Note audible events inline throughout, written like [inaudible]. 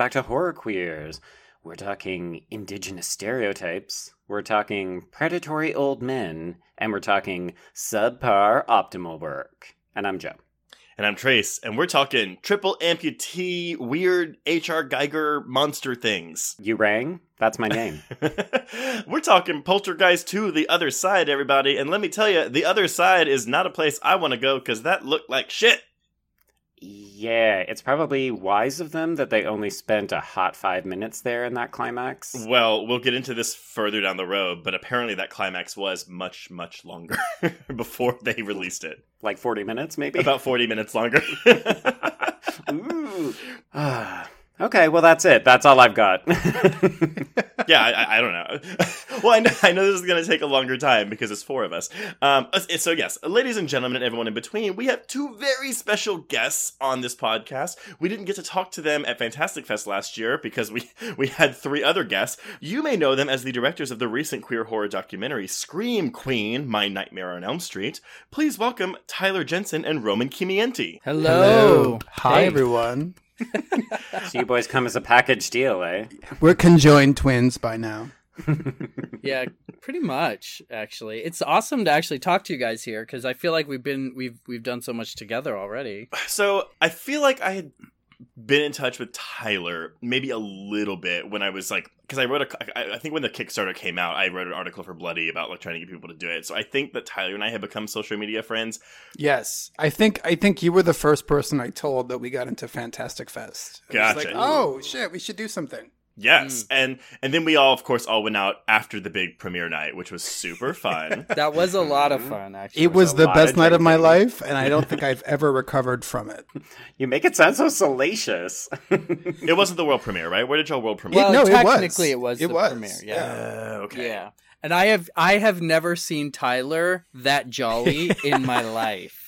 Back to Horror Queers. We're talking indigenous stereotypes, we're talking predatory old men, and we're talking subpar optimal work. And I'm Joe. And I'm Trace, and we're talking triple amputee, weird H.R. Giger monster things. You rang? That's my name. [laughs] we're talking Poltergeist 2, The Other Side, everybody. And let me tell you, The Other Side is not a place I want to go because that looked like shit. Yeah, it's probably wise of them that they only spent a hot five minutes there in that climax. Well, we'll get into this further down the road, but apparently that climax was much, much longer [laughs] before they released it. Like 40 minutes, maybe? About 40 minutes longer. [laughs] Ooh. [sighs] [sighs] [sighs] Okay, well that's it. That's all I've got. [laughs] yeah, I, I, don't know. [laughs] well, I know, I know, this is going to take a longer time because it's four of us. Um, so yes, ladies and gentlemen, and everyone in between, we have two very special guests on this podcast. We didn't get to talk to them at Fantastic Fest last year because we [laughs] we had three other guests. You may know them as the directors of the recent queer horror documentary Scream Queen: My Nightmare on Elm Street. Please welcome Tyler Jensen and Roman Chimienti. Hello. Hello. Hi, hey. everyone so you boys come as a package deal, eh? We're conjoined twins by now. [laughs] yeah, pretty much. Actually, it's awesome to actually talk to you guys here because I feel like we've been we've we've done so much together already. So I feel like I had been in touch with Tyler maybe a little bit when I was like because I wrote a I think when the Kickstarter came out I wrote an article for Bloody about like trying to get people to do it. So I think that Tyler and I have become social media friends. Yes, I think I think you were the first person I told that we got into Fantastic Fest. gotcha. Like, oh shit, we should do something. Yes, mm. and and then we all, of course, all went out after the big premiere night, which was super [laughs] fun. that was a lot of fun. Actually, it was, was the best of night of my life, and I don't think [laughs] I've ever recovered from it. [laughs] You make it sound so salacious. it wasn't the world premiere, right? Where did y'all world premiere? Well, no, technically, it was. It was, it was. premiere. Yeah. Uh, okay. Yeah. And I have I have never seen Tyler that jolly in my life.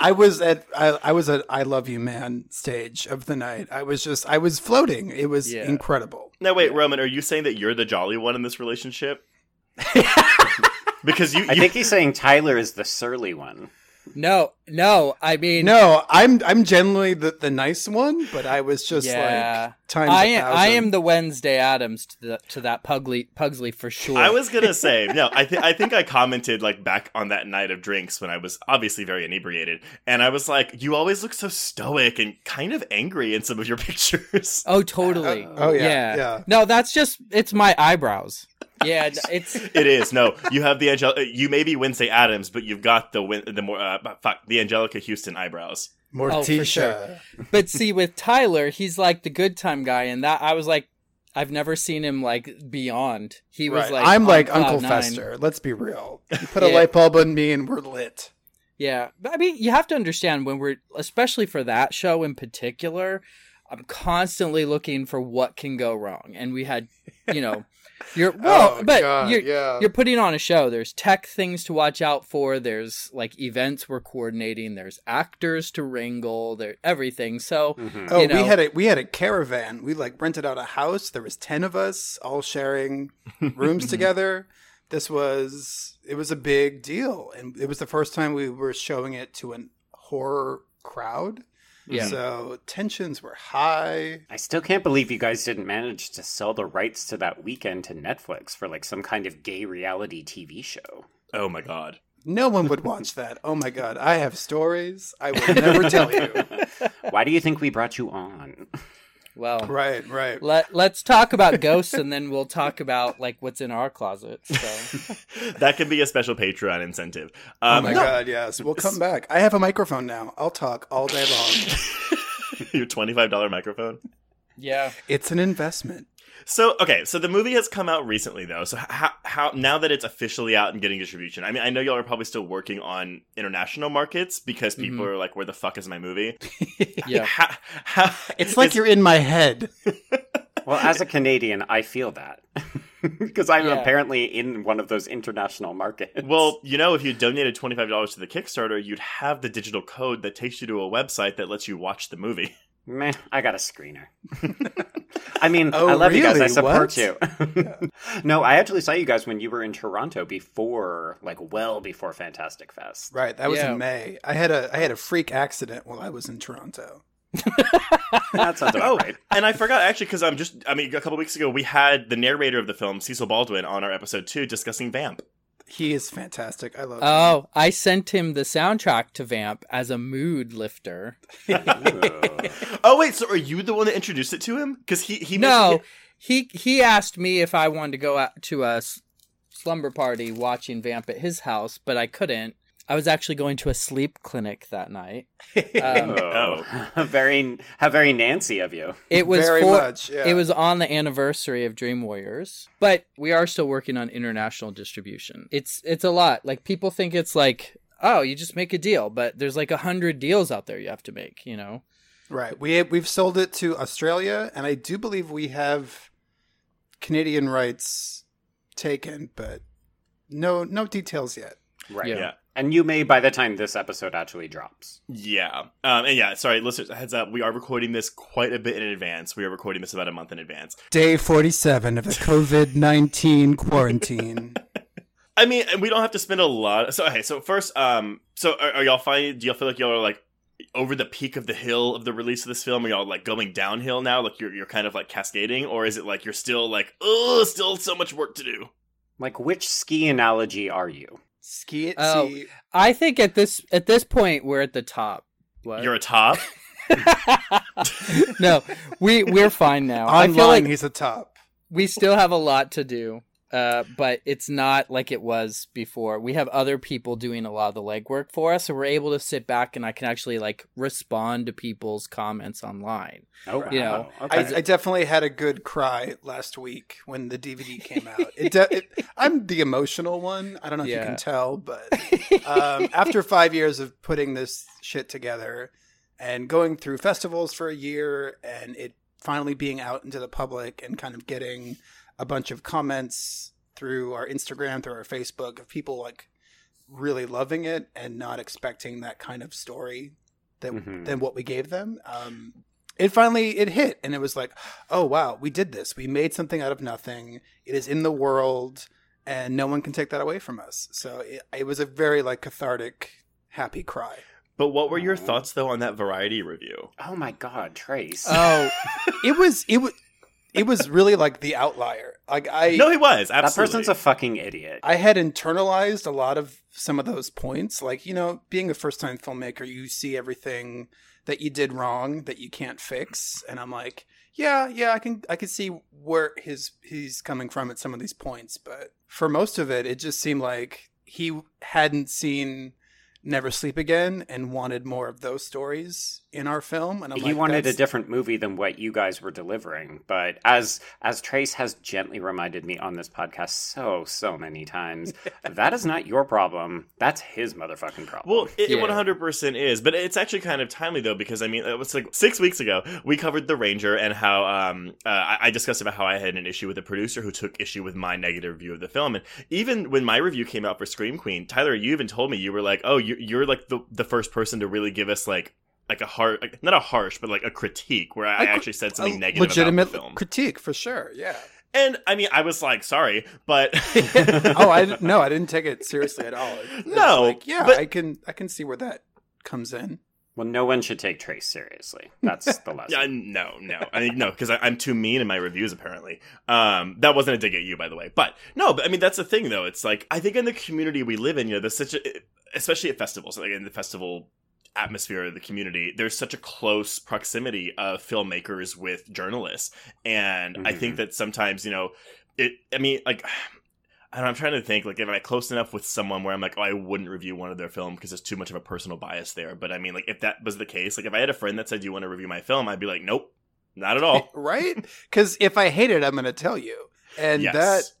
I was at I, I, was at I Love You Man stage of the night. I was just I was floating. It was yeah. incredible. Now wait, yeah. Roman, are you saying that you're the jolly one in this relationship? [laughs] because you, you, I think he's saying Tyler is the surly one. No, no. I mean, no. I'm I'm generally the, the nice one, but I was just yeah. like times I am, I am the Wednesday Addams to the, to that Pugly Pugsley for sure. I was gonna say no. I think I think I commented like back on that night of drinks when I was obviously very inebriated, and I was like, "You always look so stoic and kind of angry in some of your [laughs] pictures." Oh, totally. Uh, oh yeah, yeah, yeah. No, that's just it's my eyebrows yeah, [laughs] it's it is. No, you have the Angel. You may be Wednesday Addams, but you've got the the more uh, fuck the Anjelica Huston eyebrows. Oh, Morticia. Oh, sure. but see, with Tyler, he's like the good time guy, and that I was like, I've never seen him like beyond. He was Right. like I'm like Uncle nine. Fester. Let's be real. You put a light bulb on me and we're lit. Yeah, but I mean, you have to understand when we're, especially for that show in particular, I'm constantly looking for what can go wrong, and we had, you know, [laughs] you're [laughs] well, Oh, but God, you're yeah. you're putting on a show. There's tech things to watch out for. There's like events we're coordinating. There's actors to wrangle. There everything. So mm-hmm. Oh, you know, we had a we had a caravan. We like rented out a house. There was ten of us all sharing [laughs] rooms mm-hmm. together. This was it was a big deal, and it was the first time we were showing it to an horror crowd. Yeah. So tensions were high. I still can't believe you guys didn't manage to sell the rights to that weekend to Netflix for like some kind of gay reality TV show. Oh my god. No one would watch that. Oh my god, I have stories I will never tell you. [laughs] Why do you think we brought you on? [laughs] well, Right, right. let let's talk about ghosts, and then we'll talk about like what's in our closet. So [laughs] that could be a special Patreon incentive. Oh Um, my no, god, yes. We'll come back. I have a microphone now. I'll talk all day long. [laughs] your twenty-five dollar microphone. yeah, It's an investment. So okay, so the movie has come out recently though. So how how now that it's officially out and getting distribution, I mean, I know y'all are probably still working on international markets because mm-hmm. people are like, "Where the fuck is my movie?" [laughs] yeah. [laughs] How, how, It's like is- you're in my head. [laughs] Well, as a Canadian, I feel that because I'm Yeah. apparently in one of those international markets. Well, you know, if you donated twenty five dollars to the Kickstarter, you'd have the digital code that takes you to a website that lets you watch the movie. Meh, I got a screener. [laughs] I mean, Oh, I love you guys. I support What? you. [laughs] no, I actually saw you guys when you were in Toronto before, like, well before Fantastic Fest. Right, that was Yeah. in May. I had a I had a freak accident while I was in Toronto. [laughs] That sounds about Oh, right. and I forgot actually because I'm just, I mean, a couple weeks ago we had the narrator of the film, Cecil Baldwin, on our episode two discussing Vamp. He is fantastic. I love him. Oh, I sent him the soundtrack to Vamp as a mood lifter. [laughs] Oh wait, so are you the one that introduced it to him? Because he he no, mentioned- he he asked me if I wanted to go out to a slumber party watching Vamp at his house, but I couldn't. I was actually going to a sleep clinic that night. [laughs] Um, Oh, very, how very Nancy of you. It was Very for, much, yeah. It was on the anniversary of Dream Warriors, but we are still working on international distribution. It's it's a lot. Like people think it's like, oh, you just make a deal, but there's like a hundred deals out there you have to make. You know? Right. We we've sold it to Australia, and I do believe we have Canadian rights taken, but no no details yet. Right. Yeah. yeah. And you may by the time this episode actually drops. Yeah. Um, and yeah, sorry, listeners, heads up. We are recording this quite a bit in advance. We are recording this about a month in advance. Day forty seven of the COVID nineteen quarantine. [laughs] I mean, we don't have to spend a lot. So, okay, so first, um, so are, are y'all finding, do y'all feel like y'all are like over the peak of the hill of the release of this film? Are y'all like going downhill now? Like you're, you're kind of like cascading? Or is it like you're still like, oh, still so much work to do? Like, which ski analogy are you? Ski it. Oh. see, I think at this at this point we're at the top. What? You're a top? [laughs] no, we we're fine now. [laughs] I feel like he's a top. we still have a lot to do, uh, but it's not like it was before. We have other people doing a lot of the legwork for us, so we're able to sit back and I can actually like respond to people's comments online. Oh, You know, I, okay. I definitely had a good cry last week when the DVD came out. It, [laughs] de- it I'm the emotional one. I don't know if you can tell, but [laughs] um, after five years of putting this shit together and going through festivals for a year and it finally being out into the public and kind of getting a bunch of comments through our Instagram, through our Facebook of people like really loving it and not expecting that kind of story that Mhm. than what we gave them. Um, it finally it hit and it was like, oh wow, we did this. We made something out of nothing. It is in the world and no one can take that away from us. So it, it was a very like cathartic, happy cry. But what were your thoughts though on that variety review? oh my God, Trace. Oh, it was it was it was really like the outlier. Like I No, he was. that person's a fucking idiot. I had internalized a lot of some of those points. Like, you know, being a first time filmmaker, you see everything that you did wrong that you can't fix. And I'm like, yeah, yeah, I can I can see where his he's coming from at some of these points. But for most of it, it just seemed like he hadn't seen Never Sleep Again and wanted more of those stories. In our film, and I'm he like, wanted a different movie than what you guys were delivering but as as trace has gently reminded me on this podcast so so many times [laughs] that is not your problem that's his motherfucking problem Well, it Yeah. one hundred percent is, but it's actually kind of timely though because I mean it was like six weeks ago we covered the Ranger and how um uh, I, I discussed about how I had an issue with the producer who took issue with my negative review of the film, and even when my review came out for Scream Queen, Tyler, you even told me you were like, oh, you're, you're like the the first person to really give us like like a hard like, not a harsh but like a critique where I, cr- actually said something a negative legitimate about the film. critique for sure. Yeah. and I mean I was like sorry, but [laughs] oh, I no, I didn't take it seriously at all. It- it No, like, yeah, but- I can I can see where that comes in. well no one should take trace seriously that's [laughs] the lesson Yeah, no, no, I mean no, because I'm too mean in my reviews. Apparently, um, that wasn't a dig at you, by the way. But no, but I mean that's the thing, though. It's like I think in the community we live in, you know, there's such a, especially at festivals, like in the festival atmosphere of the community, there's such a close proximity of filmmakers with journalists, and I think Mhm. that sometimes, you know, it. I mean, like. [sighs] and I'm trying to think like if I'm close enough with someone where I'm like, oh, I wouldn't review one of their film because there's too much of a personal bias there. But I mean, like if that was the case, like if I had a friend that said, you want to review my film?" I'd be like, "Nope, not at all. [laughs] right? Because if I hate it, I'm going to tell you, and yes. that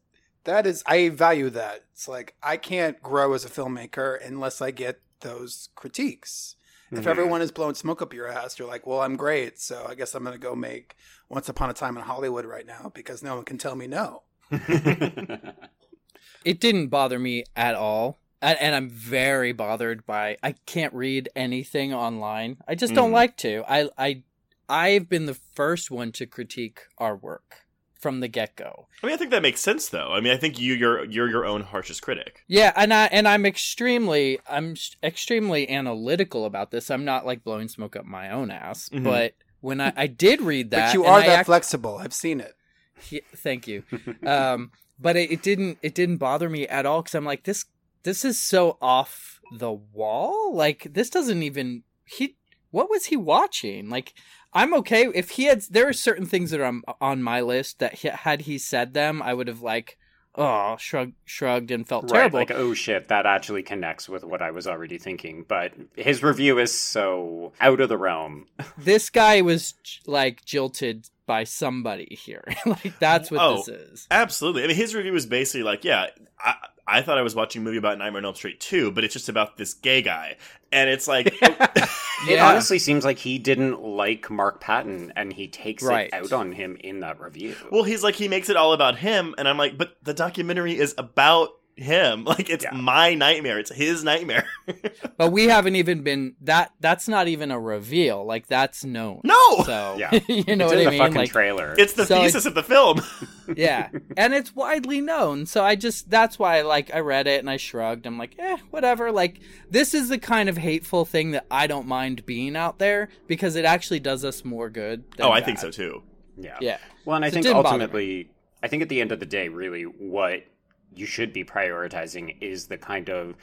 that is I value that. It's like I can't grow as a filmmaker unless I get those critiques. If Mhm. everyone is blowing smoke up your ass, you're like, well, I'm great, so I guess I'm going to go make Once Upon a Time in Hollywood right now because no one can tell me no. [laughs] It didn't bother me at all. And, and I'm very bothered by I can't read anything online. I just don't Mhm. like to. I I I've been the first one to critique our work from the get-go. I mean, I think that makes sense, though. I mean, I think you you're you're your own harshest critic. Yeah, and I and I'm extremely I'm extremely analytical about this. I'm not like blowing smoke up my own ass, Mhm. but when I, I did read that, but you are that act- flexible. I've seen it. Yeah, thank you. [laughs] um, but it, it didn't it didn't bother me at all because I'm like this this is so off the wall. Like this doesn't even he. What was he watching? Like I'm okay if he had. There are certain things that are on, on my list that he, had he said them, I would have like oh shrugged shrugged and felt right terrible. like oh shit that actually connects with what i was already thinking but his review is so out of the realm [laughs] this guy was like jilted by somebody here. [laughs] like that's what Oh. this is. Absolutely. I mean, his review was basically like, yeah, I, I thought I was watching a movie about Nightmare on Elm Street 2, but it's just about this gay guy. And it's like, [laughs] It Yeah. honestly seems like he didn't like Mark Patton, and he takes Right. it out on him in that review. well, he's like, he makes it all about him. And I'm like, but the documentary is about him. [laughs] Like, it's Yeah. my nightmare. It's his nightmare. [laughs] But we haven't even been that. That's not even a reveal. Like that's known. no! So [laughs] Yeah. you know it's what in I the mean? fucking Like trailer. It's the So, like- thesis of the film. yeah, and it's widely known. So I just that's why like I read it and I shrugged. I'm like, eh, whatever. Like this is the kind of hateful thing that I don't mind being out there because it actually does us more good. Than oh, I think so too. yeah. Yeah. Well, and I So it think didn't bother me. ultimately, I think at the end of the day, really, what you should be prioritizing is the kind of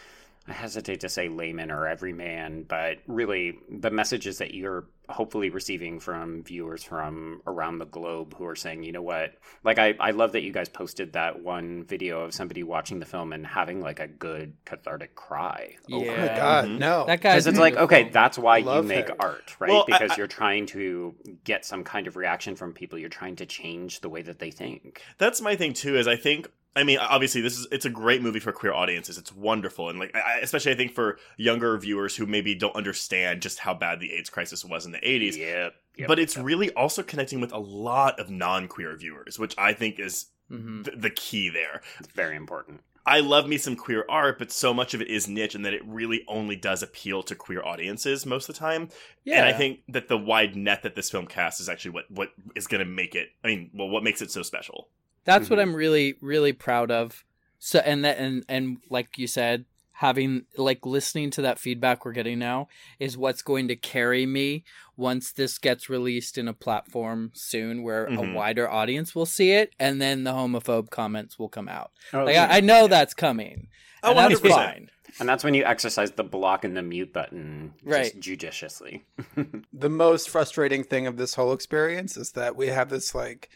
I hesitate to say layman or everyman, but really the messages that you're hopefully receiving from viewers from around the globe who are saying, you know what, like I, I love that you guys posted that one video of somebody watching the film and having like a good cathartic cry. over Yeah. Oh my it. god, Mhm. no. That guy's Because it's like, okay, that's why you make Harry. art, right? Well, I- because I- you're trying to get some kind of reaction from people. You're trying to change the way that they think. That's my thing too. Is I think I mean obviously this is it's a great movie for queer audiences. It's wonderful and like I, especially I think for younger viewers who maybe don't understand just how bad the AIDS crisis was in the eighties. Yep. yep, but it's yep. really also connecting with a lot of non-queer viewers, which I think is Mhm. th- the key there. It's very important. I love me some queer art, but so much of it is niche and that it really only does appeal to queer audiences most of the time. Yeah. And I think that the wide net that this film casts is actually what, what is going to make it, I mean, well, what makes it so special. That's what Mhm. I'm really, really proud of. So, and that, and and like you said, having like listening to that feedback we're getting now is what's going to carry me once this gets released in a platform soon where Mhm. a wider audience will see it, and then the homophobe comments will come out. Oh, Like yeah. I, I know that's coming. Oh, and that's 100%. fine. and that's when you exercise the block and the mute button Right. just judiciously. [laughs] the most frustrating thing of this whole experience is that we have this like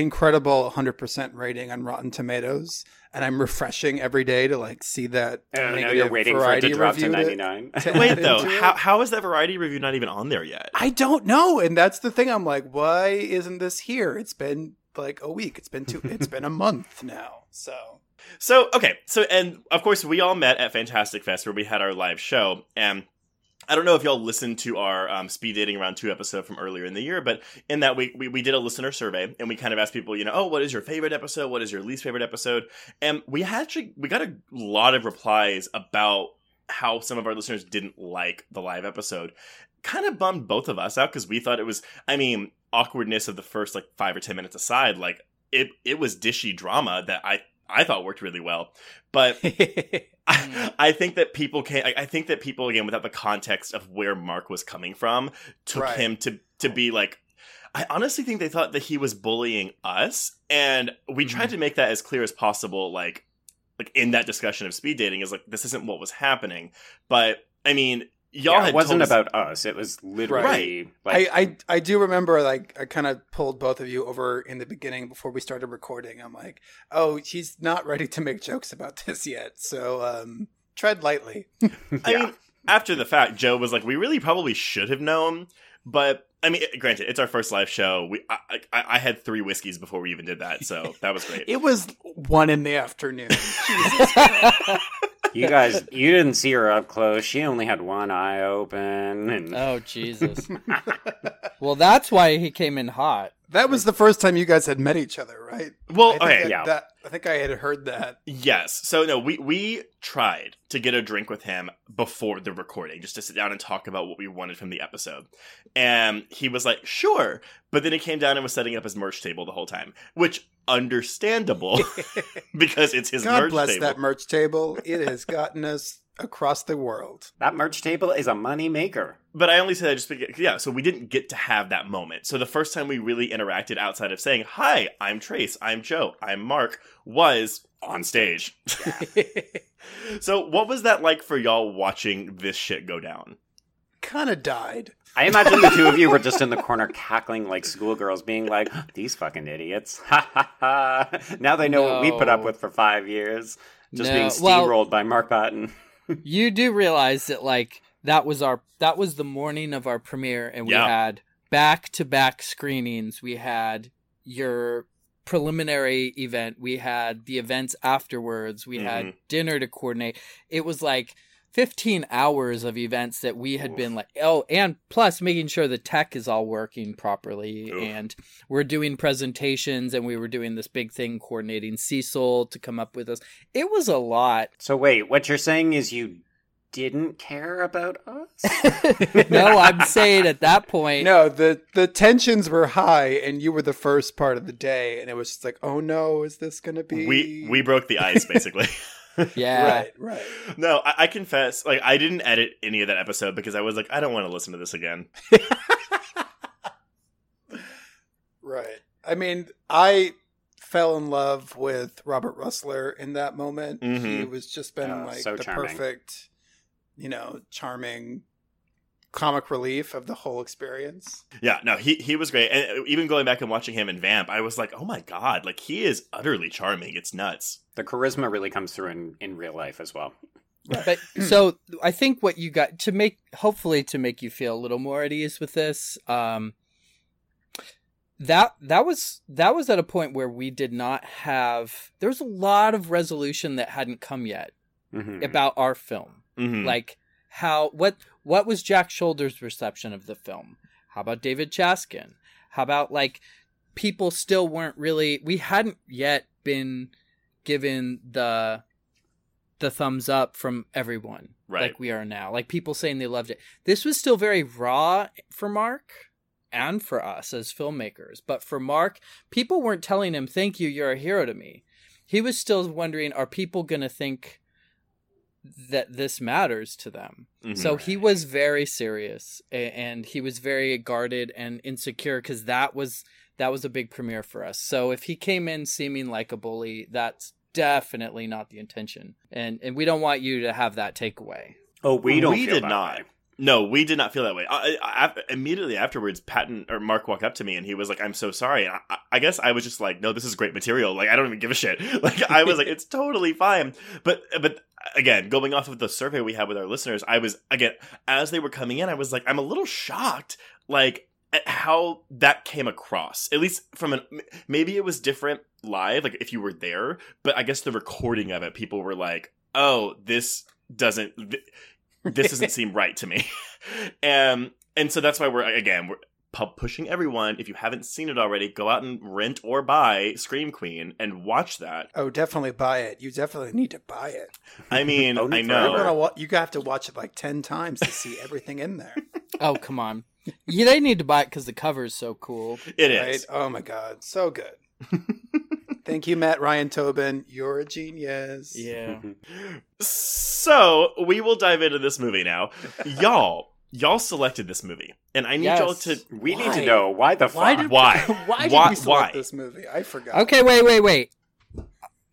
incredible 100% rating on Rotten Tomatoes, and I'm refreshing every day to like see that. Oh no, negative you're waiting for it variety to drop to review 99. to [laughs] Wait though, how how is that variety review not even on there yet? I don't know, and that's the thing. I'm like, why isn't this here? It's been like a week. It's been two. [laughs] It's been a month now. So So okay, so and of course we all met at Fantastic Fest where we had our live show, and I don't know if y'all listened to our um, speed dating round two episode from earlier in the year, but in that we, we we did a listener survey and we kind of asked people, you know, oh, what is your favorite episode? What is your least favorite episode? And we actually we got a lot of replies about how some of our listeners didn't like the live episode. Kind of bummed both of us out because we thought it was, I mean, awkwardness of the first like five or ten minutes aside, like it it was dishy drama that I I thought worked really well, but I, [laughs] hmm. I think that people can. I, I think that people again, without the context of where Mark was coming from, took Right. him to to be like. I honestly think they thought that he was bullying us, and we tried hmm. to make that as clear as possible. Like, like in that discussion of speed dating, is like this isn't what was happening. But I mean, y'all Yeah, it wasn't us- about us. It was literally like I, I I do remember like I kind of pulled both of you over in the beginning before we started recording. I'm like, oh, he's not ready to make jokes about [laughs] this yet. So um, tread lightly. I mean, [laughs] after the fact, Joe was like, "We really probably should have known." But I mean, granted, it's our first live show. We I, I, I had three whiskeys before we even did that, so [laughs] that was great. It was one in the afternoon. [laughs] you guys. You didn't see her up close. She only had one eye open, and Oh Jesus! [laughs] well, that's why he came in hot. That was the first time you guys had met each other, right? Well, I think okay, that- yeah. that- I think I had heard that. Yes. So no, we we tried to get a drink with him before the recording, just to sit down and talk about what we wanted from the episode. And he was like, "Sure," but then he came down and was setting up his merch table the whole time, which understandable [laughs] because it's his God merch bless table. that merch table. It has gotten us across the world. that merch table is a money maker. but I only say that just because, yeah, so we didn't get to have that moment. So the first time we really interacted outside of saying, Hi, I'm Trace, I'm Joe, I'm Mark, was on stage. [laughs] so what was that like for y'all watching this shit go down? kind of died. I imagine the two of you were just in the [laughs] corner cackling like schoolgirls, being like, "These fucking idiots!" Ha ha ha! Now they know what we put up with for five years, just No, being well- steamrolled by Mark Patton. You do realize that like that was our that was the morning of our premiere and we Yeah. had back to back screenings we had your preliminary event we had the events afterwards we had Mhm. dinner to coordinate it was like 15 hours of events that we had been like oh and plus making sure the tech is all working properly Oof. and we're doing presentations and we were doing this big thing coordinating Cecil to come up with us it was a lot So wait, what you're saying is you didn't care about us? [laughs] no, I'm saying at that point. No, the the tensions were high, and you were the first part of the day, and it was just like, oh no, is this gonna be? We we broke the ice basically. [laughs] [laughs] Yeah. right, right. no, I, I confess, like I didn't edit any of that episode because I was like, I don't want to listen to this again. [laughs] Right. I mean, I fell in love with Robert Rusler in that moment. He Mhm. was just been Oh, like so the charming. perfect, you know, charming comic relief of the whole experience. Yeah, no, he he was great, and even going back and watching him in Vamp, I was like, oh my god, like he is utterly charming. It's nuts. the charisma really comes through in, in real life as well. [laughs] But so I think what you got to make, hopefully, to make you feel a little more at ease with this, um, that that was that was at a point where we did not have. There was a lot of resolution that hadn't come yet Mhm. about our film. Mhm. like how what what was Jack Sholder's reception of the film? How about David Chaskin? How about like people still weren't really we hadn't yet been given the the thumbs up from everyone Right. like we are now. Like people saying they loved it. This was still very raw for Mark and for us as filmmakers. But for Mark, people weren't telling him, "Thank you, you're a hero to me." He was still wondering, are people going to think that this matters to them. Mhm. So he was very serious and he was very guarded and insecure because that was that was a big premiere for us. So if he came in seeming like a bully, that's definitely not the intention, and and we don't want you to have that takeaway. Oh, we don't. We feel did that not. way. No, we did not feel that way. I, I, immediately afterwards, Patton or Mark walked up to me and he was like, "I'm so sorry." And I, I guess I was just like, "No, this is great material. Like, I don't even give a shit." [laughs] Like, I was like, "It's totally fine." But, but again, going off of the survey we had with our listeners, I was again as they were coming in, I was like, I'm a little shocked, like at how that came across. At least from an maybe it was different live, like if you were there, but I guess the recording of it, people were like, "Oh, this doesn't." Th- this doesn't [laughs] seem right to me. and [laughs] um, and so that's why we're again we're pu- pushing everyone. If you haven't seen it already, go out and rent or buy Scream Queen and watch that. Oh, definitely buy it. You definitely need to buy it. I mean, [laughs] Own it I You're know. gonna wa- you have to watch it like ten times to see everything in there. Oh come on, yeah, they need to buy it because the cover is so cool. It right? is. Oh my god, so good. Thank you, Matt Ryan Tobin. You're a genius. Yeah, [laughs] So we will dive into this movie now, y'all. Y'all selected this movie, and I need Yes. y'all to. We need to know why the fuck. Why did Why? [laughs] Why did Why- we select why? this movie? I forgot. Okay, wait, wait, wait.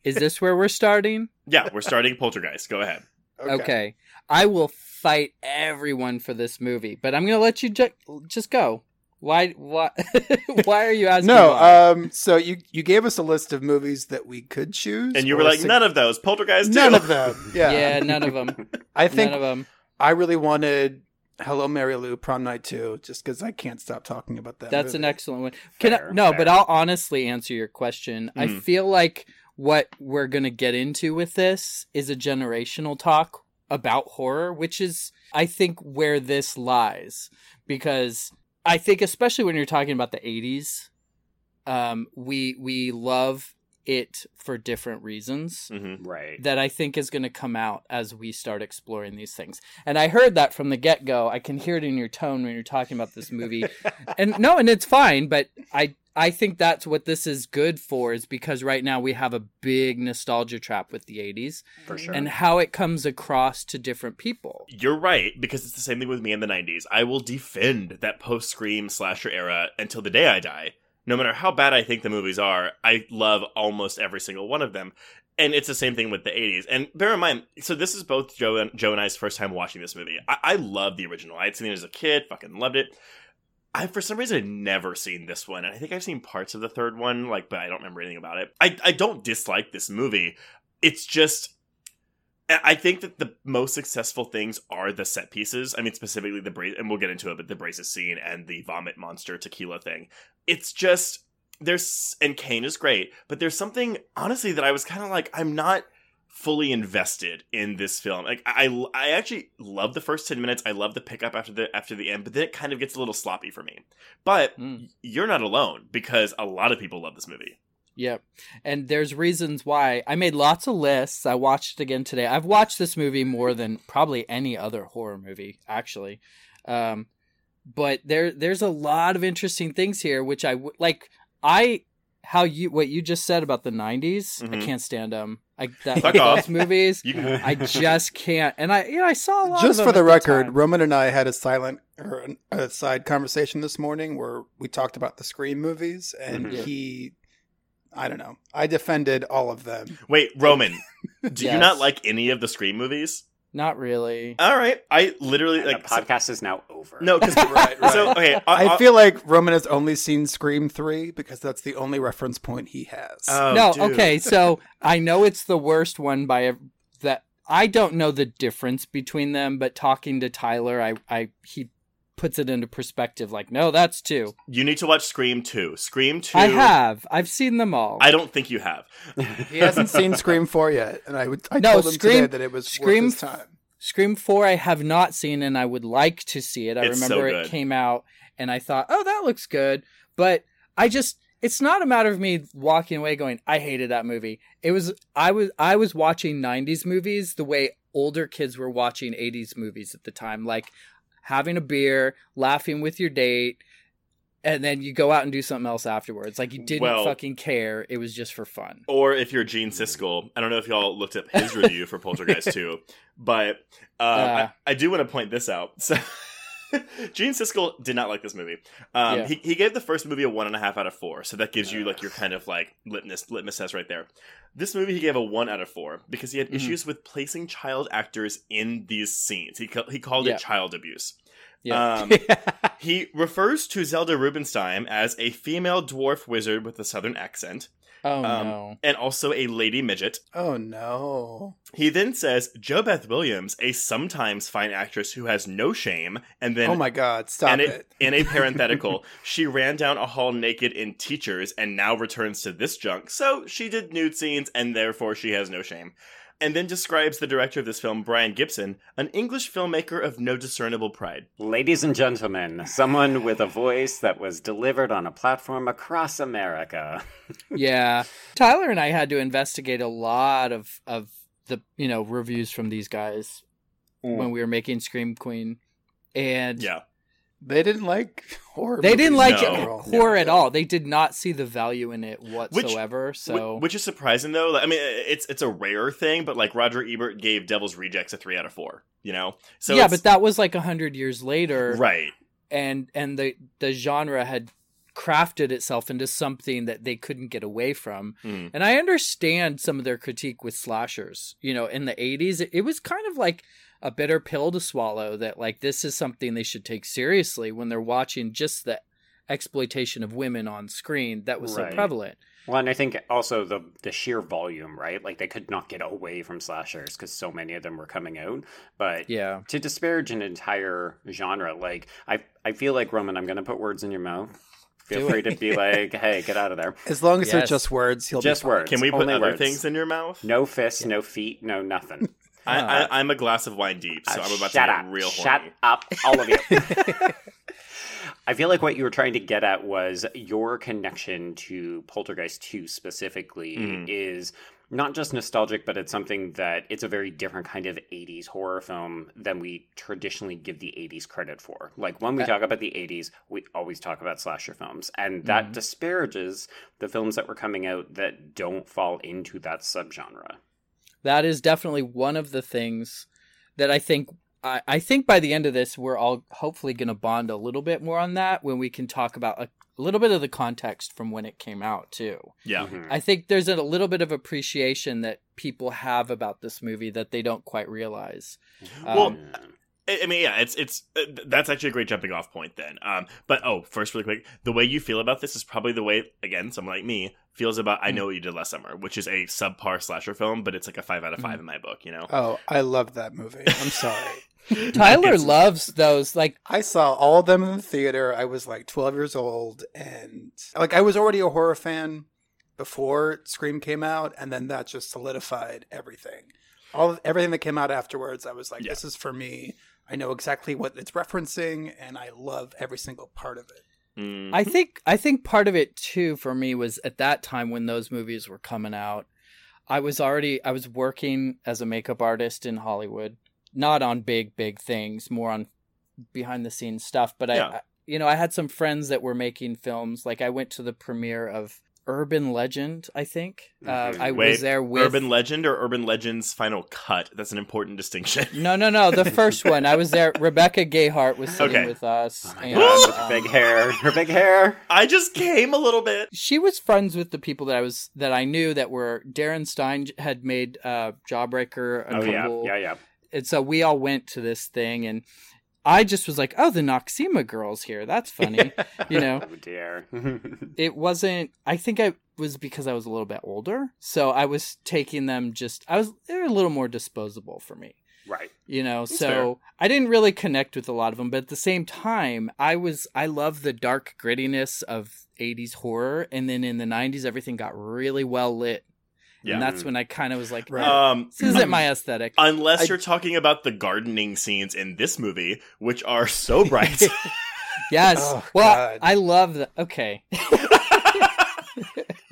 Is this where we're starting? Yeah, we're starting Poltergeist. Go ahead. Okay. I will fight everyone for this movie, but I'm going to let you ju- just go. Why why [laughs] why are you asking No, why? um, so you you gave us a list of movies that we could choose, And you were like, sig- none of those. Poltergeist. Too. none of them. [laughs] Yeah, yeah, none of them. [laughs] I think none of them. I really wanted Hello Mary Lou Prom Night 2 just because I can't stop talking about that. That's an excellent one. Can Fair, I, no, fair. but I'll honestly answer your question. I Mm. feel like what we're going to get into with this is a generational talk about horror, which is I think where this lies because I think especially when you're talking about the 80s um we we love it for different reasons Mhm. Right. that I think is going to come out as we start exploring these things. And I heard that from the get go. I can hear it in your tone when you're talking about this movie. [laughs] and no, and it's fine, but I I think that's what this is good for is because right now we have a big nostalgia trap with the 80s For sure. and how it comes across to different people. You're right, because it's the same thing with me in the 90s. I will defend that post Scream slasher era until the day I die. No matter how bad I think the movies are, I love almost every single one of them. And it's the same thing with the 80s. And bear in mind, so this is both Joe and, Joe and I's first time watching this movie. I, I love the original. I had seen it as a kid, fucking loved it. I, for some reason, had never seen this one. And I think I've seen parts of the third one, like, but I don't remember anything about it. I, I don't dislike this movie. It's just I I think that the most successful things are the set pieces. I mean, specifically the brace, and we'll get into it, but the braces scene and the vomit monster tequila thing. It's just there's and Kane is great, but there's something honestly that I was kind of like I'm not fully invested in this film. Like I I actually love the first 10 minutes. I love the pickup after the after the end, but then it kind of gets a little sloppy for me. But Mm. you're not alone because a lot of people love this movie. Yep. And there's reasons why. I made lots of lists. I watched it again today. I've watched this movie more than probably any other horror movie, actually. Um, but there there's a lot of interesting things here, which I would like. I how you what you just said about the 90s. I Mhm. can't stand them. I that, Fuck those off. movies. Can I just can't. And I you know I saw a lot. Just of for the record, time. Roman and I had a silent or a side conversation this morning where we talked about the Scream movies, and Mhm. he, I don't know, I defended all of them. Wait, Roman, [laughs] do you not like any of the Scream movies? Not really. All right, I literally And like the podcast is now over. no, because Right, right. [laughs] So okay, I I, feel like Roman has only seen Scream three because that's the only reference point he has. Oh, no, dude. okay, so I know it's the worst one by a, that. I don't know the difference between them, but talking to Tyler, I, I he puts it into perspective. Like, no, that's two. you need to watch Scream two. Scream two. I have, I've seen them all. I don't think you have. [laughs] he hasn't seen Scream four yet, and I would I No, told him Scream- today that it was Scream worth his time. Scream Four, I have not seen, and I would like to see it. I It's so remember it came out, and I thought, oh, that looks good, but I just. It's not a matter of me walking away going, I hated that movie. It was I was I was watching 90s movies the way older kids were watching 80s movies at the time, like having a beer, laughing with your date, and then you go out and do something else afterwards. Like you didn't Well- fucking care. It was just for fun. Or if you're Gene Siskel, I don't know if y'all looked up his review for Poltergeist [laughs] two, but uh, Uh. I, I do want to point this out. So. [laughs] [laughs] Gene Siskel did not like this movie. Um, Yeah. he, he gave the first movie a one and a half out of four, so that gives you like your kind of like litmus litmus test right there. This movie he gave a one out of four because he had Mhm. issues with placing child actors in these scenes. He ca- he called Yeah. it child abuse. Yeah. Um, [laughs] He refers to Zelda Rubinstein as a female dwarf wizard with a southern accent, oh um, no. and also a lady midget. Oh no. He then says JoBeth Williams, a sometimes fine actress who has no shame, and then oh my god, stop and it. in a parenthetical, [laughs] she ran down a hall naked in Teachers and now returns to this junk. So she did nude scenes and therefore she has no shame. And then describes the director of this film, Brian Gibson, an English filmmaker of no discernible pride. Ladies and gentlemen, someone with a voice that was delivered on a platform across America. [laughs] yeah. Tyler and I had to investigate a lot of of the you know reviews from these guys hmm. when we were making Scream Queen, and Yeah. They didn't like [laughs] horror. they didn't movies like No. it general. horror at all. They did not see the value in it whatsoever. Wh- so which is surprising though. Like, I mean, it's it's a rare thing, but like Roger Ebert gave Devil's Rejects a three out of four. You know, so yeah, it's- but that was like a hundred years later, right. and and the the genre had crafted itself into something that they couldn't get away from. Mm. And I understand some of their critique with slashers. You know, in the 80s, it, it was kind of like a bitter pill to swallow that, like, this is something they should take seriously when they're watching just the exploitation of women on screen that was Right. so prevalent. Well, and I think also the the sheer volume, right? Like they could not get away from slashers because so many of them were coming out. But Yeah. to disparage an entire genre, like I I feel like Roman, I'm going to put words in your mouth. Feel free to be like, "Hey, get out of there." As long as they're just words, he'll Just be fine. words. Can we put Only other words. things in your mouth? No fists, no feet, no nothing. I, I, I'm a glass of wine deep, so Uh, I'm about to up. get real Shut up, all of you. [laughs] [laughs] I feel like what you were trying to get at was your connection to Poltergeist 2 specifically Mhm. is not just nostalgic, but it's something that it's a very different kind of 80s horror film than we traditionally give the 80s credit for. Like when we Uh, talk about the 80s, we always talk about slasher films, and that Mhm. disparages the films that were coming out that don't fall into that subgenre. That is definitely one of the things that I think I, I think by the end of this we're all hopefully going to bond a little bit more on that when we can talk about a, a little bit of the context from when it came out too. Yeah. Mhm. I think there's a little bit of appreciation that people have about this movie that they don't quite realize. Well, Um, I I mean, yeah, it's it's uh, that's actually a great jumping off point then. Um, but oh, first, really quick, the way you feel about this is probably the way again someone like me feels about I hmm. Know What You Did Last Summer, which is a subpar slasher film, but it's like a five out of hmm. 5 in my book. You know, Oh, I love that movie. I'm sorry. [laughs] Tyler loves those like I saw all of them in the theater. I was like 12 years old, and like I was already a horror fan before Scream came out, and then that just solidified everything. All of, everything that came out afterwards, I was like, Yeah. "This is for me." I know exactly what it's referencing, and I love every single part of it. Mm. I think I think part of it too for me was at that time when those movies were coming out, I was already I was working as a makeup artist in Hollywood, not on big big things, more on behind the scenes stuff. But I, Yeah. I, you know, I had some friends that were making films. Like I went to the premiere of Urban Legend. I think uh, Mhm. I Wait, was there with Urban Legend or Urban Legends Final Cut. That's an important distinction. No, no, no. The [laughs] first one. I was there. Rebecca Gayheart was sitting Okay. with us. Oh and, um, big hair. Her big hair. I just came a little bit. she was friends with the people that I was that I knew that were Darren Stein had made uh Jawbreaker a Oh yeah, yeah, yeah. and so we all went to this thing and I just was like, Oh, the Noxzema girls here. That's funny. [laughs] you know. Oh dear. [laughs] It wasn't I think I was because I was a little bit older. So I was taking them just I was they were a little more disposable for me right. you know That's so fair. i didn't really connect with a lot of them but at the same time i was i love the dark grittiness of 80s horror and then in the 90s everything got really well lit Yeah. and that's when i kind of was like Right. Um, this isn't my [clears throat] aesthetic unless I- you're talking about the gardening scenes in this movie, which are so bright. [laughs] yes [laughs] Oh, well God. i love the okay [laughs]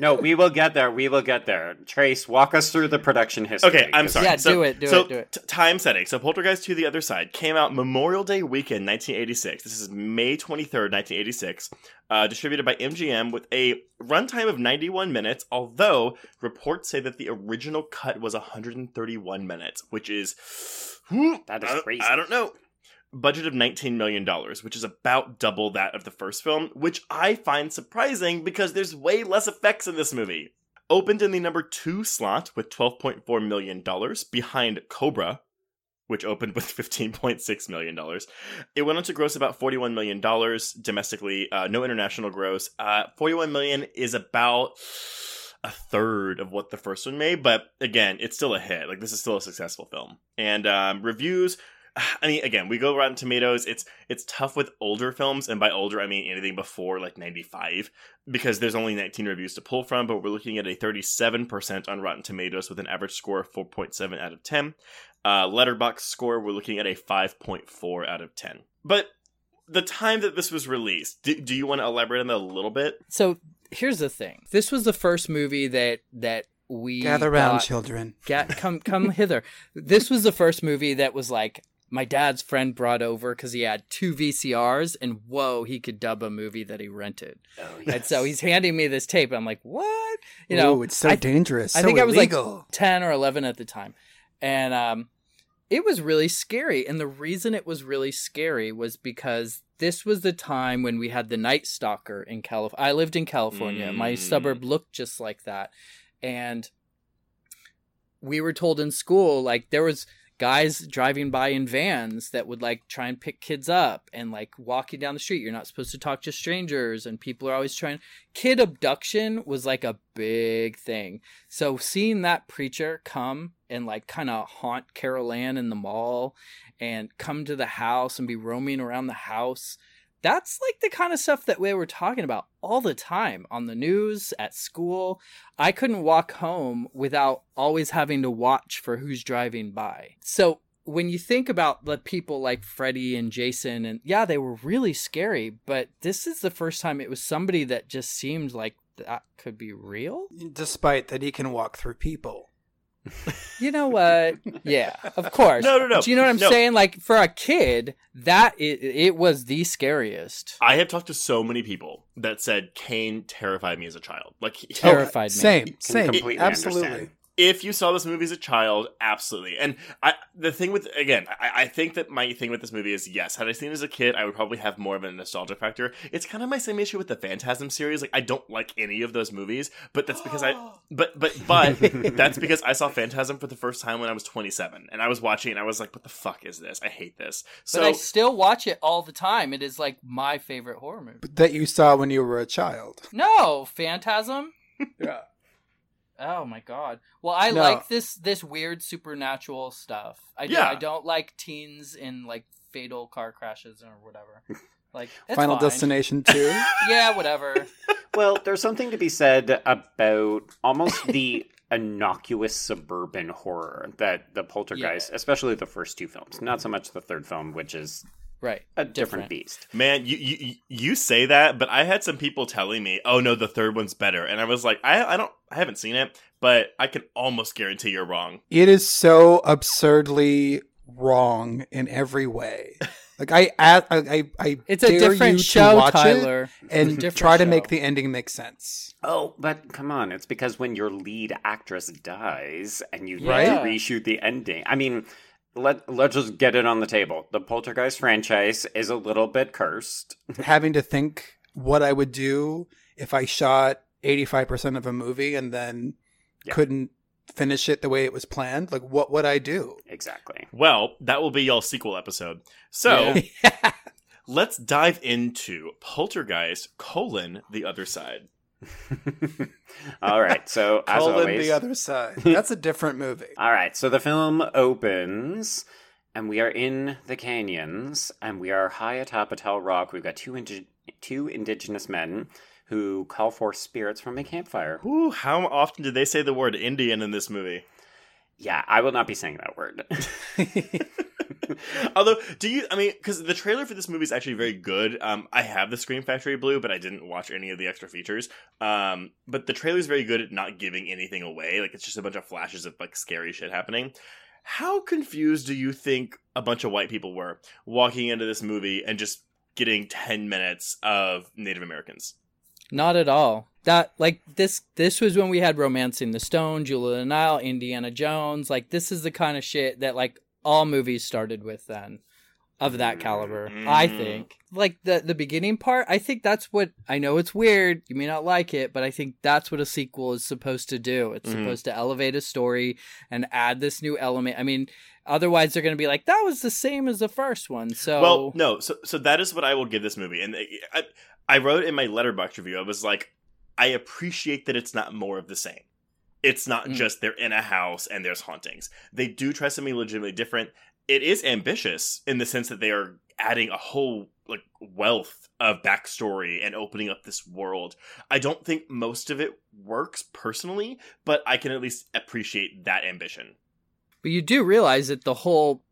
No, we will get there. We will get there. Trace, walk us through the production history. Okay, I'm sorry. Yeah, so, do it, do so it, do it. t- time setting. So Poltergeist 2 The Other Side came out Memorial Day weekend 1986. This is May 23rd, 1986. Uh, distributed by MGM with a runtime of 91 minutes, although reports say that the original cut was 131 minutes, which is... That is I crazy. I don't know. Budget of $19 million, which is about double that of the first film, which I find surprising because there's way less effects in this movie. Opened in the number two slot with $12.4 million, behind Cobra, which opened with [laughs] $15.6 million. It went on to gross about $41 million domestically, uh, no international gross. Uh, 41 million is about a third of what the first one made, but again, it's still a hit. Like, this is still a successful film. And um, reviews [sighs] I mean, again, we go Rotten Tomatoes. It's it's tough with older films, and by older I mean anything before like ninety five, because there's only nineteen reviews to pull from. But we're looking at a thirty seven percent on Rotten Tomatoes with an average score of four point seven out of ten. Uh, Letterboxd score we're looking at a five point four out of ten. But the time that this was released, do, do you want to elaborate on that a little bit? So here's the thing: this was the first movie that that we Gather round, got- children. Ga- come come hither. This was the first movie that was like my dad's friend brought over because he had two VCRs and whoa, he could dub a movie that he rented. Oh, And so he's handing me this tape. I'm like, what? You know, Ooh, it's so I- dangerous. I so think I was illegal. like 10 or 11 at the time. And um, it was really scary. And the reason it was really scary was because this was the time when we had the Night Stalker in California. I lived in California. My Mm. suburb looked just like that. And we were told in school, like, there was guys driving by in vans that would like try and pick kids up and like walking down the street. You're not supposed to talk to strangers and people are always trying kid abduction was like a big thing. So seeing that preacher come and like kind of haunt Carol Anne in the mall and come to the house and be roaming around the house that's like the kind of stuff that we were talking about all the time on the news at school i couldn't walk home without always having to watch for who's driving by so when you think about the people like Freddy and Jason, and yeah, they were really scary, but this is the first time it was somebody that just seemed like that could be real. Despite that he can walk through people. You know what? yeah, of course. No, no, no. Do you know what I'm No. saying? Like for a kid, that it, it was the scariest. I have talked to so many people that said Kane terrified me as a child. Like he- Terrified me. Same, Can same. completely Absolutely. understand. If you saw this movie as a child, absolutely. And I, the thing with again, I, I think that my thing with this movie is yes, had I seen it as a kid, I would probably have more of a nostalgia factor. It's kind of my same issue with the Phantasm series. Like I don't like any of those movies, but that's because I, [gasps] but but but [laughs] that's because I saw Phantasm for the first time when I was 27, and I was watching, and I was like, what the fuck is this? I hate this. So but I still watch it all the time. It is like my favorite horror movie. That you saw when you were a child. No, Phantasm. Yeah. Oh my god. Well, I No. like this this weird supernatural stuff. I do, Yeah. I don't like teens in like fatal car crashes or whatever. [laughs] Like it's Final fine. Destination 2. [laughs] Yeah, whatever. [laughs] Well, there's something to be said about almost the innocuous suburban horror that the Poltergeist, especially the first two films, not so much the third film, which is right. a different, beast. Man, you, you you say that, but I had some people telling me, "Oh no, the third one's better," and I was like, "I I don't, I haven't seen it, but I can almost guarantee you're wrong." It is so absurdly wrong in every way. [laughs] Like I, I, I, I It's a different you to show, watch Tyler. It's and different try to show. make the ending make sense. Oh, but come on, it's because when your lead actress dies and you Right? need to reshoot the ending. I mean, let let's just get it on the table. The Poltergeist franchise is a little bit cursed. [laughs] Having to think what I would do if I shot eighty five percent of a movie and then Yeah. couldn't finish it the way it was planned. Like, what would I do? Exactly. Well, that will be y'all's sequel episode. So Yeah. [laughs] let's dive into Poltergeist: colon the other side. [laughs] All right. So as Colon always, the other side. [laughs] That's a different movie. All right, so the film opens, and we are in the canyons, and we are high atop a tall rock. We've got two indi- two indigenous men who call for spirits from a campfire. Ooh, how often did they say the word Indian in this movie? Yeah, I will not be saying that word. [laughs] [laughs] Although, do you? I mean, because the trailer for this movie is actually very good. Um, I have the Scream Factory Blue, but I didn't watch any of the extra features. Um, but the trailer is very good at not giving anything away. Like it's just a bunch of flashes of like scary shit happening. How confused do you think a bunch of white people were walking into this movie and just getting ten minutes of Native Americans? Not at all. That like this this was when we had Romancing the Stone, Jewel of the Nile, Indiana Jones. Like this is the kind of shit that like all movies started with then. of that caliber. I Mm. think. Like the the beginning part, I think that's what I know it's weird. You may not like it, but I think that's what a sequel is supposed to do. It's Mhm. supposed to elevate a story and add this new element. I mean, otherwise they're going to be like that was the same as the first one. So Well, no, so so that is what I will give this movie, and I, I wrote in my Letterboxd review. I was like, I appreciate that it's not more of the same. It's not Mm. just they're in a house and there's hauntings. They do try something legitimately different. It is ambitious in the sense that they are adding a whole like wealth of backstory and opening up this world. I don't think most of it works personally, but I can at least appreciate that ambition. But you do realize that the whole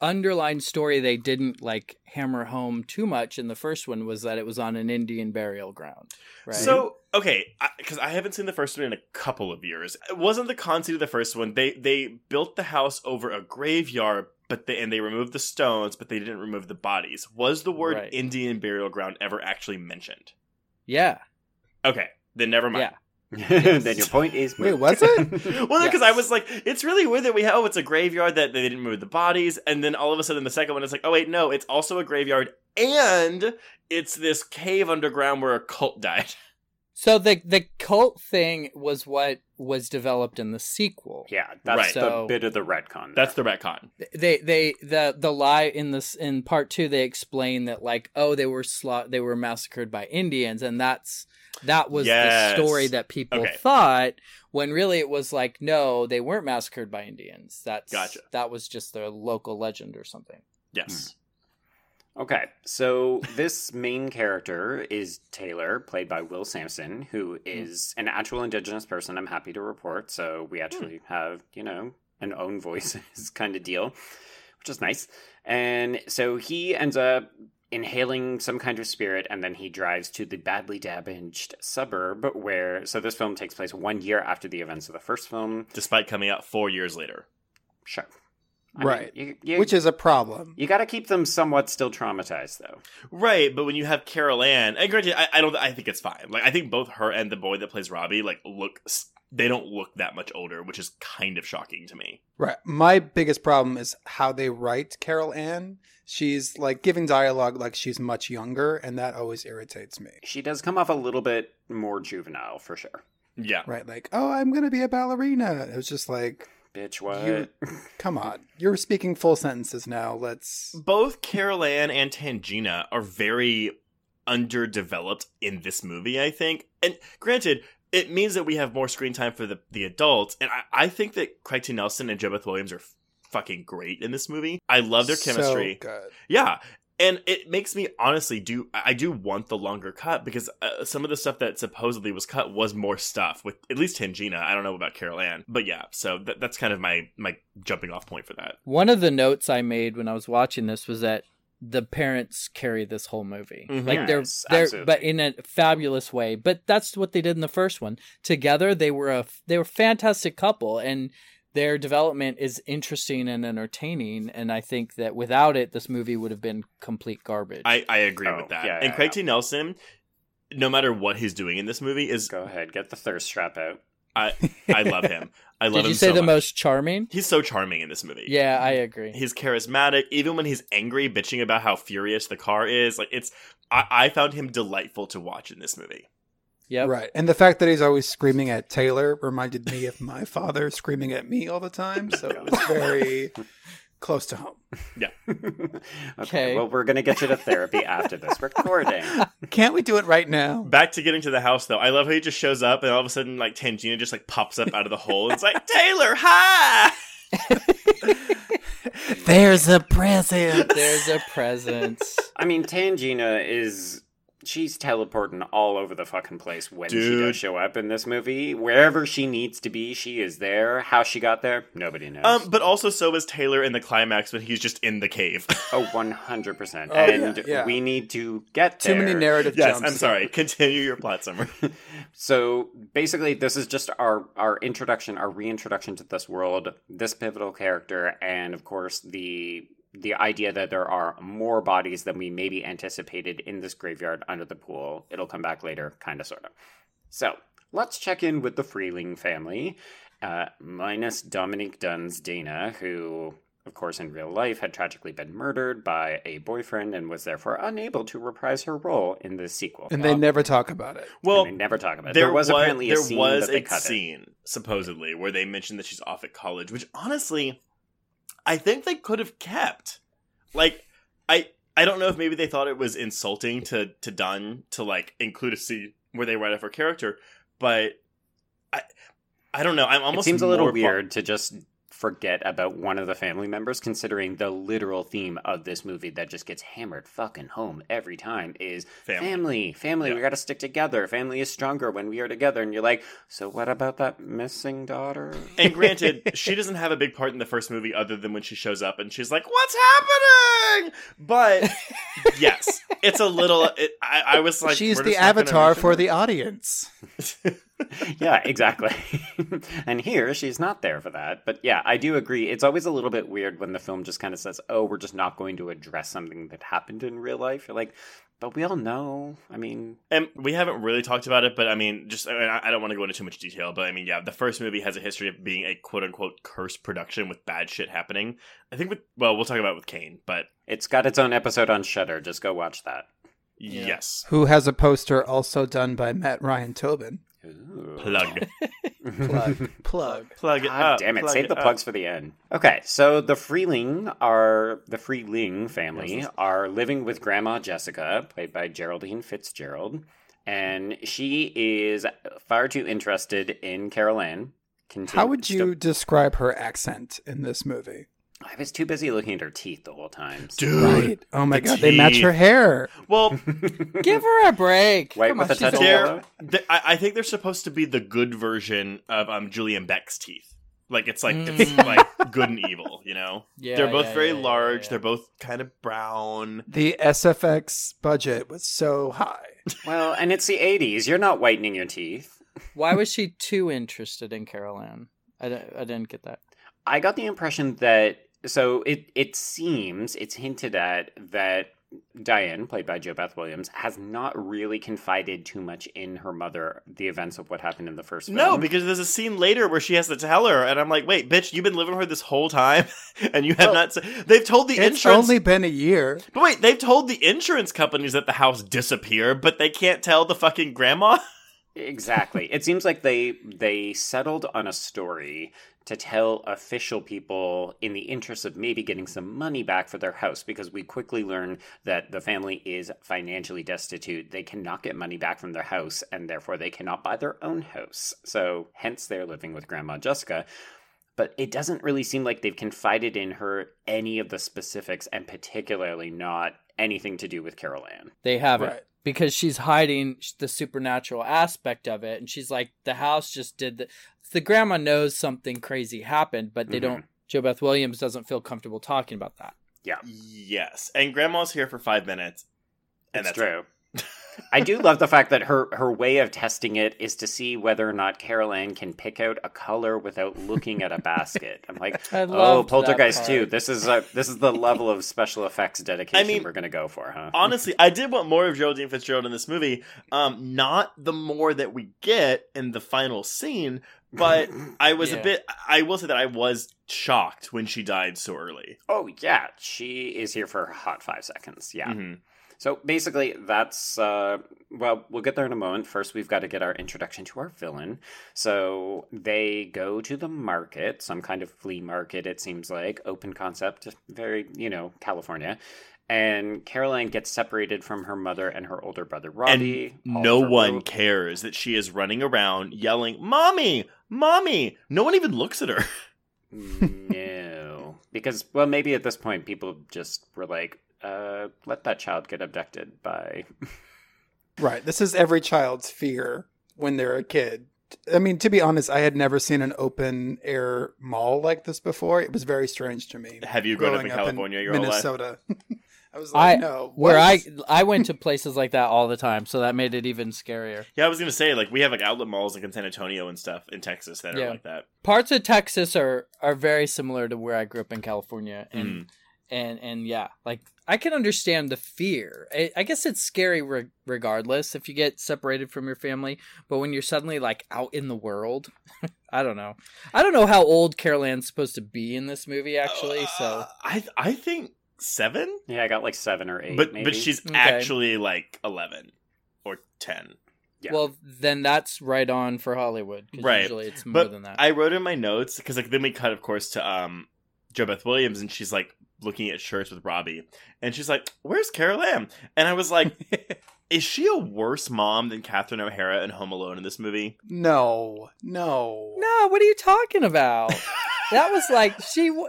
underlying story they didn't like hammer home too much in the first one was that it was on an Indian burial ground. Right. So okay, because I, haven't seen the first one in a couple of years. It wasn't the conceit of the first one. They they built the house over a graveyard, but they and they removed the stones, but they didn't remove the bodies. Was the word Right. Indian burial ground ever actually mentioned? yeah. Okay, then never mind. Yeah. Then your point is Wait, moot. was it? [laughs] Well, because I was like, it's really weird that we have. Oh, it's a graveyard that they didn't move the bodies, and then all of a sudden the second one is like, oh wait, no, it's also a graveyard, and it's this cave underground where a cult [laughs] died. So the the cult thing was what was developed in the sequel. yeah, that's Right. the bit of the retcon. That's the retcon. They they the the lie in this in part 2 they explain that like oh they were sla- they were massacred by Indians and that's that was Yes. the story that people Okay. thought when really it was like no they weren't massacred by Indians. That's Gotcha. that was just their local legend or something. Yes. Hmm. Okay, so this main character is Taylor, played by Will Sampson, who hmm. is an actual Indigenous person. I'm happy to report. So we hmm. actually have, you know, an own voices [laughs] kind of deal, which is nice. And so he ends up inhaling some kind of spirit, and then he drives to the badly damaged suburb where. So this film takes place one year after the events of the first film. Despite coming out four years later. Sure. I mean, Right. you, you, Which is a problem. you got to keep them somewhat still traumatized, though. Right, but when you have Carol Anne, and granted, I, I don't. I think it's fine. Like I think both her and the boy that plays Robbie, like look, s- they don't look that much older, which is kind of shocking to me. Right. My biggest problem is how they write Carol Anne. She's like giving dialogue like she's much younger, and that always irritates me. She does come off a little bit more juvenile, for sure. Yeah, Right. Like, oh, I'm going to be a ballerina. It was just like, Bitch, what? You- [laughs] come on. You're speaking full sentences now. Let's. [laughs] both Carol Anne and Tangina are very underdeveloped in this movie. I think, and granted. It means that we have more screen time for the, the adults, and I, I think that Craig T. Nelson and JoBeth Williams are f- fucking great in this movie. I love their so chemistry. good. Yeah. And it makes me honestly do I do want the longer cut because uh, some of the stuff that supposedly was cut was more stuff with at least Tangina. I don't know about Carol Anne, but yeah. So that, that's kind of my my jumping off point for that. One of the notes I made when I was watching this was that the parents carry this whole movie. Mhm. Like they're Yes, they're absolutely. but in a fabulous way. But that's what they did in the first one. Together they were a they were a fantastic couple and their development is interesting and entertaining and I think that without it this movie would have been complete garbage. I I agree Oh, with that. yeah, and yeah, Craig yeah. T. Nelson, no matter what he's doing in this movie, is Go ahead, get the thirst trap out. I I love him. [laughs] I love Did him you say so the much. most charming? He's so charming in this movie. Yeah, I agree. He's charismatic, even when he's angry, bitching about how furious the car is. Like it's, I, I found him delightful to watch in this movie. Yep. Right. And the fact that he's always screaming at Taylor reminded me of my father [laughs] screaming at me all the time. So it was very close to home. [laughs] okay, Okay. well, we're going to get you to therapy after this recording. Can't we do it right now? Back to getting to the house though. I love how he just shows up and all of a sudden like Tangina just like pops up out of the hole. It's like Taylor, hi. [laughs] There's a present. There's a presence. I mean, Tangina is. She's teleporting all over the fucking place when she Dude. does show up in this movie. Wherever she needs to be, she is there. How she got there, nobody knows. Um, but also so is Taylor in the climax when he's just in the cave. [laughs] oh, 100%. Oh, and yeah, yeah. we need to get Too there. many narrative yes, jumps. I'm sorry. Continue your plot summary. [laughs] So basically, this is just our our introduction, our reintroduction to this world, this pivotal character, and of course the the idea that there are more bodies than we maybe anticipated in this graveyard under the pool. It'll come back later, kind of, sort of. So let's check in with the Freeling family, uh, minus Dominique Dunne's Dana, who of course, in real life, had tragically been murdered by a boyfriend and was therefore unable to reprise her role in the sequel. And they never talk about it. Well, they never talk about it. there, There was apparently a there scene, was but they a cut it. scene supposedly where they mentioned that she's off at college, which honestly, I think they could have kept. Like, I I don't know if maybe they thought it was insulting to to Dunne to like include a scene where they write off her character, but I I don't know. I'm It almost seems a little weird to just forget about one of the family members, considering the literal theme of this movie that just gets hammered fucking home every time is Family. family. Family, we gotta stick together. Family is stronger when we are together. And you're like, so what about that missing daughter? And granted, [laughs] she doesn't have a big part in the first movie other than when she shows up and she's like, "What's happening?" But yes, it's a little. It, I, I was like, She's the just not gonna avatar for the audience. [laughs] [laughs] yeah, exactly. [laughs] and here she's not there for that. But yeah, I do agree. It's always a little bit weird when the film just kind of says, "Oh, we're just not going to address something that happened in real life." You're like, but we all know. I mean, And we haven't really talked about it, but I mean, just I, mean, I I don't want to go into too much detail, but I mean, yeah, the first movie has a history of being a quote unquote cursed production with bad shit happening. I think with well, we'll talk about it with Kane, but it's got its own episode on Shutter. Just go watch that. yes, Who has a poster also done by Matt Ryan Tobin? Ooh. plug, Plug. [laughs] Plug. plug it God up, damn it! plug Save the up. plugs for the end. Okay, so the Freeling are the Freeling family are living with Grandma Jessica, played by Geraldine Fitzgerald, and she is far too interested in Carol Anne. Continue- How would you describe her accent in this movie? I was too busy looking at her teeth the whole time. Dude, Right. Oh my the god, they match her hair. Well, [laughs] Give her a break. White Come with on, a touch she's of old. yellow? I, I think they're supposed to be the good version of um Julian Beck's teeth. Like it's like it's Mm. like good and evil, you know. [laughs] Yeah, they're both yeah, very yeah, yeah, large. yeah. They're both kind of brown. The SFX budget was so high. Well, and it's the '80s. You're not whitening your teeth. Why was she too interested in Carol Anne? I, I didn't get that. I got the impression that so it it seems it's hinted at that Diane, played by JoBeth Williams, has not really confided too much in her mother the events of what happened in the first film. No, because there's a scene later where she has to tell her, and I'm like, wait, bitch, you've been living with her this whole time, [laughs] and you have Well, not. s- They've told the insurance It's insurance. only been a year. But wait, they've told the insurance companies that the house disappeared, but they can't tell the fucking grandma. [laughs] exactly. It seems like they they settled on a story to tell official people in the interest of maybe getting some money back for their house because we quickly learn that the family is financially destitute. They cannot get money back from their house and therefore they cannot buy their own house. So hence they're living with grandma Jessica. But it doesn't really seem like they've confided in her any of the specifics and particularly not anything to do with Carol Anne. They haven't. Right. Because she's hiding the supernatural aspect of it, and she's like, the house just did the. The grandma knows something crazy happened, but they Mhm. don't. JoBeth Williams doesn't feel comfortable talking about that. Yeah. Yes, and grandma's here for five minutes, and That's that's true. [laughs] I do love the fact that her her way of testing it is to see whether or not Carol Anne can pick out a color without looking at a basket. I'm like, [laughs] oh, Poltergeist part. too. This is a, this is the level of special effects dedication I mean, we're gonna go for, huh? Honestly, I did want more of Geraldine Fitzgerald in this movie. Um, not the more that we get in the final scene, but [laughs] I was a bit. I will say that I was shocked when she died so early. oh yeah, she is here for a hot five seconds. Yeah. Mhm. So basically, that's uh, well, we'll get there in a moment. First, we've got to get our introduction to our villain. So they go to the market, some kind of flea market. It seems like open concept, very you know California. And Caroline gets separated from her mother and her older brother Robbie. And no one cares that she is running around yelling, "Mommy, mommy!" No one even looks at her. [laughs] no, because well, maybe at this point people just were like, uh, "Let that child get abducted by." [laughs] Right. This is every child's fear when they're a kid. I mean, to be honest, I had never seen an open air mall like this before. It was very strange to me. Have you grown up in California your whole life? Minnesota. [laughs] I was I like, no. where I? I went to places like that all the time, so that made it even scarier. Yeah, I was gonna say like we have like outlet malls like in San Antonio and stuff in Texas that are Yeah. like that. Parts of Texas are are very similar to where I grew up in California, and Mm. And and yeah, like I can understand the fear. I, I guess it's scary re- regardless if you get separated from your family, but when you're suddenly like out in the world, [laughs] I don't know. I don't know how old Carol Anne's supposed to be in this movie actually. So Uh, I I think seven, Yeah, I got like seven or eight. but maybe. but she's Okay. actually like eleven or ten. Yeah. well, then that's right on for Hollywood. 'cause Right. Usually it's more But than that. I wrote in my notes because like then we cut, of course, to um JoBeth Williams, and she's like looking at shirts with Robbie, and she's like, "Where's Carol Anne?" And I was like, [laughs] "Is she a worse mom than Catherine O'Hara in Home Alone in this movie?" No, no, no, what are you talking about? [laughs] that was like she. W-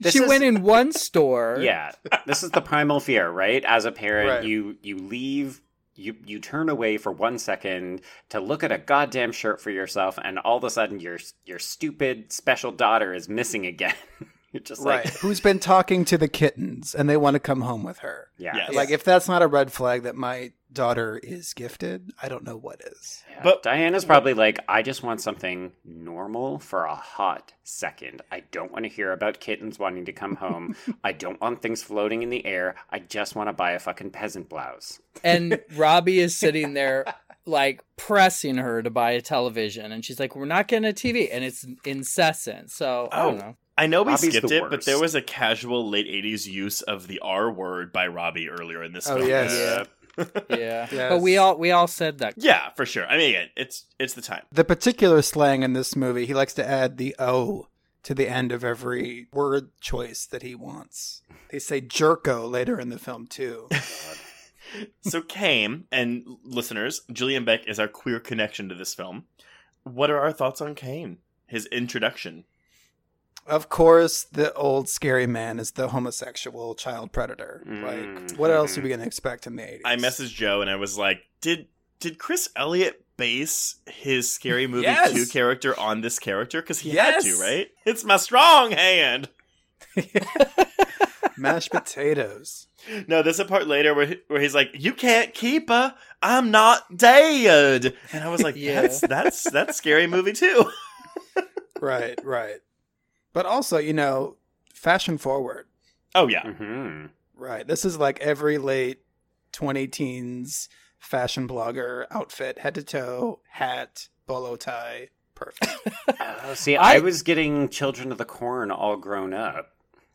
This she is- went in one store. [laughs] yeah this is the primal fear right as a parent Right. you you leave you you turn away for one second to look at a goddamn shirt for yourself and all of a sudden your your stupid special daughter is missing again you're just right. like Who's been talking to the kittens and they want to come home with her? yeah, Yes. Like, if that's not a red flag that my daughter is gifted, I don't know what is. Yeah. But- Diana's probably like, I just want something normal for a hot second. I don't want to hear about kittens wanting to come home. [laughs] I don't want things floating in the air. I just want to buy a fucking peasant blouse. and [laughs] Robbie is sitting there like pressing her to buy a television and she's like we're not getting a TV and it's incessant so I oh. don't Oh. Know I know we Robbie's skipped the it, but there was a casual late '80s use of the R word by Robbie earlier in this Oh, film. yes. Uh, yeah [laughs] Yes. but we all we all said that yeah, for sure. I mean, again, it's it's the time. The particular slang in this movie, he likes to add the O to the end of every word choice that he wants. They say jerko later in the film, too. [laughs] so Kame and listeners, Julian Beck is our queer connection to this film. What are our thoughts on Kane? His introduction. Of course, the old scary man is the homosexual child predator. Mm, Like, what else are we going to expect in the 80s? I messaged Joe and I was like, "Did did Chris Elliott base his Scary [laughs] Movie Yes. two character on this character? Because he Yes. had to, right? It's my strong hand." [laughs] Mashed potatoes. No, there's a part later where he- where he's like, "You can't keep her. I'm not dead," and I was like, [laughs] Yeah. "That's that's that's Scary Movie too." Right, right. But also, you know, fashion forward. Oh yeah, hmm Right. This is like every late 20 teens fashion blogger outfit, head to toe, hat, bolo tie. Perfect. [laughs] Uh, see, I- I was getting Children of the Corn all grown up.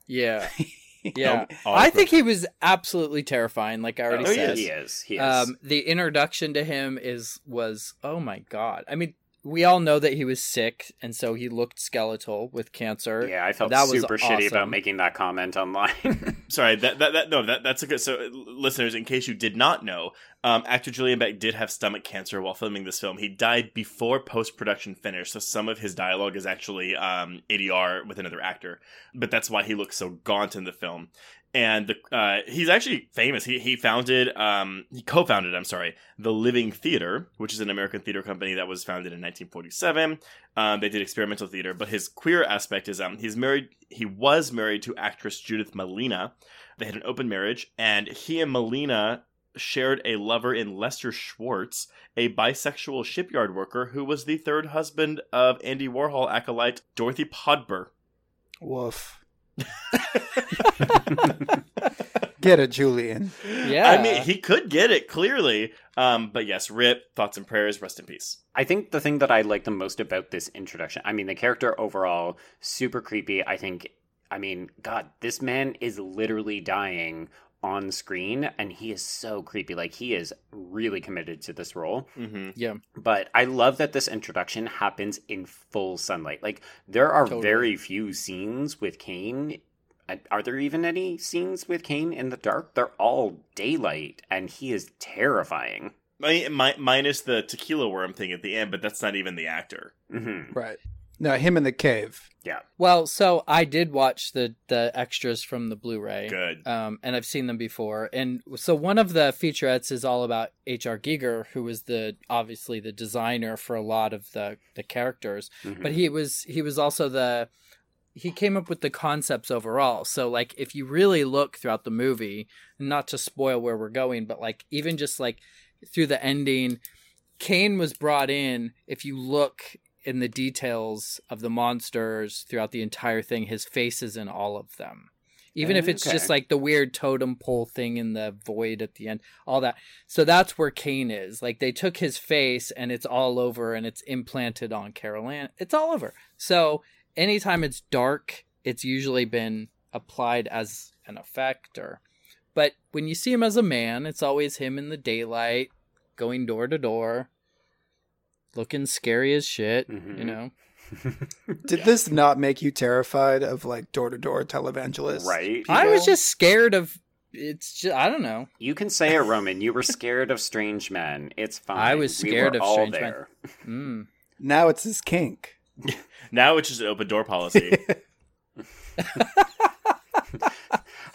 yeah [laughs] yeah All I grown- think he was absolutely terrifying like I already Oh, he said He is. He is. um the introduction to him is was oh my god I mean we all know that he was sick and so he looked skeletal with cancer yeah, I felt that was super shitty about making that comment online. [laughs] Sorry, that, that that no, that that's a good. So, uh, listeners, in case you did not know, um, actor Julian Beck did have stomach cancer while filming this film. He died before post production finished, so some of his dialogue is actually um, ADR with another actor. But that's why he looks so gaunt in the film. And the, uh, he's actually famous. He he founded, um, he co-founded, I'm sorry, the Living Theater, which is an American theater company that was founded in 1947. Um, they did experimental theater, but his queer aspect is um, he's married. He was married to actress Judith Malina. They had an open marriage, and he and Malina shared a lover in Lester Schwartz, a bisexual shipyard worker who was the third husband of Andy Warhol acolyte Dorothy Podber. Woof. [laughs] Get it, Julian. Yeah. I mean, he could get it clearly. Um, but yes, Rip, thoughts and prayers, rest in peace. I think the thing that I like the most about this introduction, I mean, the character overall, super creepy. I think, I mean, God, this man is literally dying on screen, and he is so creepy. Like, he is really committed to this role. Mm-hmm. yeah But I love that this introduction happens in full sunlight. Like, there are Totally. very few scenes with Kane. Uh, Are there even any scenes with Kane in the dark? They're all daylight, and he is terrifying. Mi- mi- minus the tequila worm thing at the end, but that's not even the actor. hmm Right. No, him in the cave. Yeah. well so I did watch the the extras from the Blu-ray Good. um, and I've seen them before. And so one of the featurettes is all about H.R. Giger, who was the obviously the designer for a lot of the the characters, Mhm. but he was he was also the he came up with the concepts overall. So like if you really look throughout the movie, not to spoil where we're going, but like even just like through the ending, Kane was brought in. If you look in the details of the monsters throughout the entire thing, his face is in all of them. even if it's just like the weird totem pole thing in the void at the end, all that. So that's where Kane is. Like they took his face and it's all over and it's implanted on Carol Anne. It's all over. So anytime it's dark, it's usually been applied as an effect or but when you see him as a man, it's always him in the daylight, going door to door, looking scary as shit, you Mhm. know. [laughs] Did this not make you terrified of like door to door televangelists? right? I was just scared of it's just I don't know. You can say it, Roman. You were [laughs] scared of strange men. It's fine. I was We scared were of all strange men. [laughs] Mm. Now it's his kink. Now it's just an open door policy.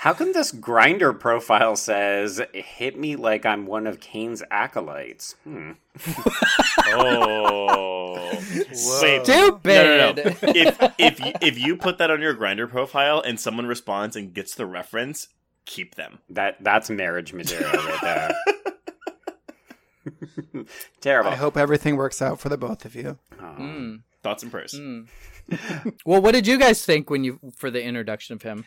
How come this Grindr profile says "hit me like I'm one of Kane's acolytes"? Hmm. [laughs] oh, wait. Stupid. No, no, no. if if you, if you put that on your Grindr profile and someone responds and gets the reference, keep them. That that's marriage material right there. [laughs] [laughs] Terrible. I hope everything works out for the both of you. Mm, Thoughts and prayers. mm. Well, what did you guys think when you for the introduction of him?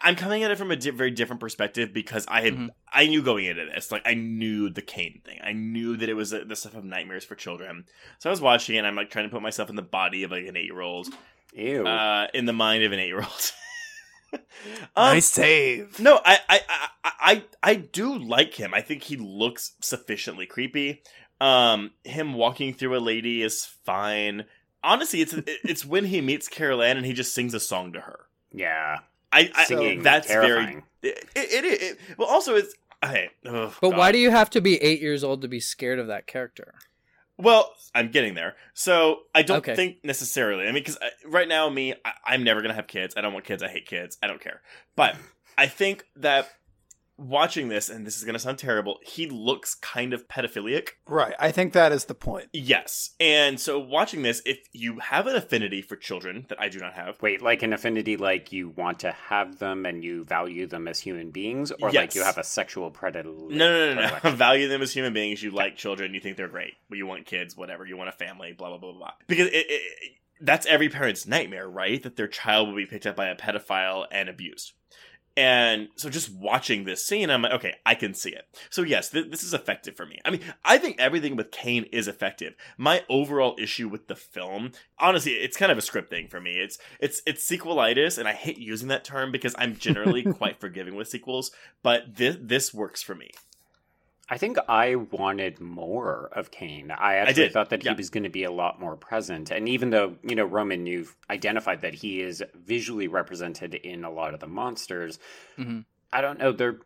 I'm coming at it from a di- very different perspective because I had Mhm. I knew going into this like I knew the Kane thing. I knew that it was uh the stuff of nightmares for children. So I was watching it. and I'm like trying to put myself in the body of like an eight year old, Ew. uh, in the mind of an eight year old. [laughs] um, save. No, I, I, I, I, I do like him. I think he looks sufficiently creepy. Um, him walking through a lady is fine. Honestly, it's it's when he meets Carol Anne and he just sings a song to her. yeah. I, I Singing. that's terrifying. very it, it, it, it- Well, also it's hey. oh, But God. why do you have to be eight years old to be scared of that character? Well, I'm getting there. So I don't Okay. think necessarily. I mean, because uh, right now, me, I, I'm never gonna have kids. I don't want kids. I hate kids. I don't care. But I think that watching this, and this is gonna sound terrible, he looks kind of pedophilic. Right. I think that is the point. Yes, and so watching this, if you have an affinity for children that I do not have, Wait, like an affinity, like you want to have them and you value them as human beings, or like you have a sexual predator? no, no, no, no, [laughs] value them as human beings. You like children. You think they're great. But you want kids. Whatever. You want a family. Blah blah blah blah. blah. Because it, it, it- that's every parent's nightmare, right? That their child will be picked up by a pedophile and abused. And so just watching this scene, I'm like, okay, I can see it. So yes, th- this is effective for me. I mean, I think everything with Kane is effective. My overall issue with the film, honestly, it's kind of a script thing for me. It's it's it's sequelitis, and I hate using that term because I'm generally [laughs] quite forgiving with sequels. But this this works for me. I think I wanted more of Kane. I actually did, thought that yeah. he was going to be a lot more present. And even though, you know, Roman, you've identified that he is visually represented in a lot of the monsters, Mhm. I don't know. There,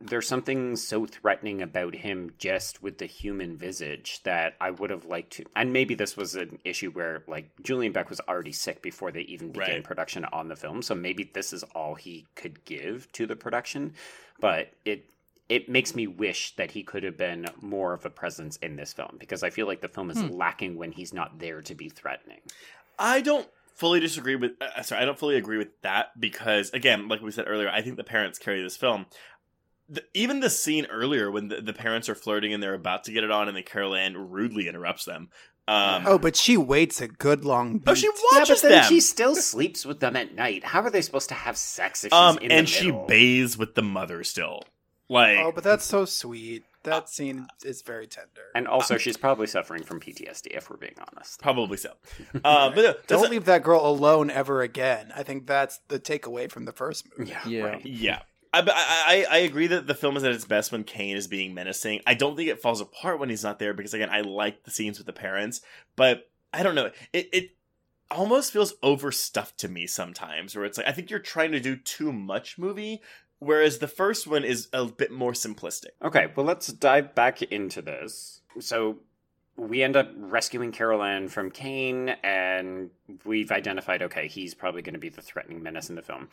there's something so threatening about him just with the human visage that I would have liked to. And maybe this was an issue where, like, Julian Beck was already sick before they even began Right. production on the film. So maybe this is all he could give to the production. But it it makes me wish that he could have been more of a presence in this film because I feel like the film is lacking when he's not there to be threatening. I don't fully disagree with. Uh, sorry, I don't fully agree with that because, again, like we said earlier, I think the parents carry this film. The, even the scene earlier when the, the parents are flirting and they're about to get it on, and then Carol Anne rudely interrupts them. Um, Oh, but she waits a good long beat. oh, she Yeah, but watches then them. she still sleeps with them at night. How are they supposed to have sex if she's um, in and the she middle? bathes with the mother still. Like, Oh, but that's so sweet. That scene is very tender. And also, she's probably suffering from PTSD, if we're being honest. probably so. Uh, but uh, [laughs] Don't leave that girl alone ever again. I think that's the takeaway from the first movie. Yeah, Yeah. right. Yeah. I, I, I I agree that the film is at its best when Kane is being menacing. I don't think it falls apart when he's not there because again I like the scenes with the parents, but I don't know it it almost feels overstuffed to me sometimes. Where it's like I think you're trying to do too much movie, whereas the first one is a bit more simplistic. Okay, well, let's dive back into this. So, we end up rescuing Carol from Kane, and we've identified okay, he's probably going to be the threatening menace in the film.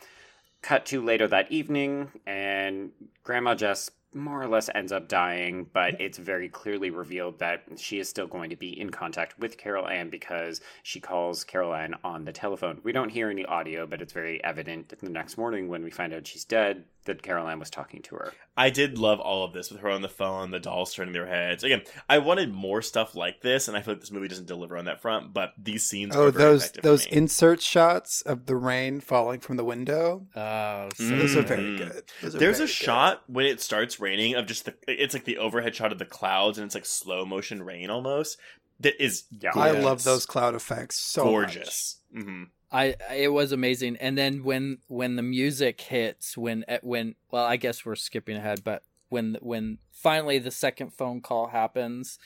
Cut to later that evening, and Grandma Jess more or less ends up dying, but it's very clearly revealed that she is still going to be in contact with Carol Anne because she calls Carol Anne on the telephone. We don't hear any audio, but it's very evident the next morning when we find out she's dead that Carol Anne was talking to her. I did love all of this with her on the phone, the dolls turning their heads. Again, I wanted more stuff like this, and I feel like this movie doesn't deliver on that front. But these scenes, Oh, are very those for those me. insert shots of the rain falling from the window. Oh, so Those are very good. Are There's a very good. shot when it starts raining of just the it's like the overhead shot of the clouds and it's like slow motion rain almost that is Yeah. I love those cloud effects so gorgeous. hmm I it was amazing. And then when when the music hits, when eh, when well, I guess we're skipping ahead, but when when finally the second phone call happens,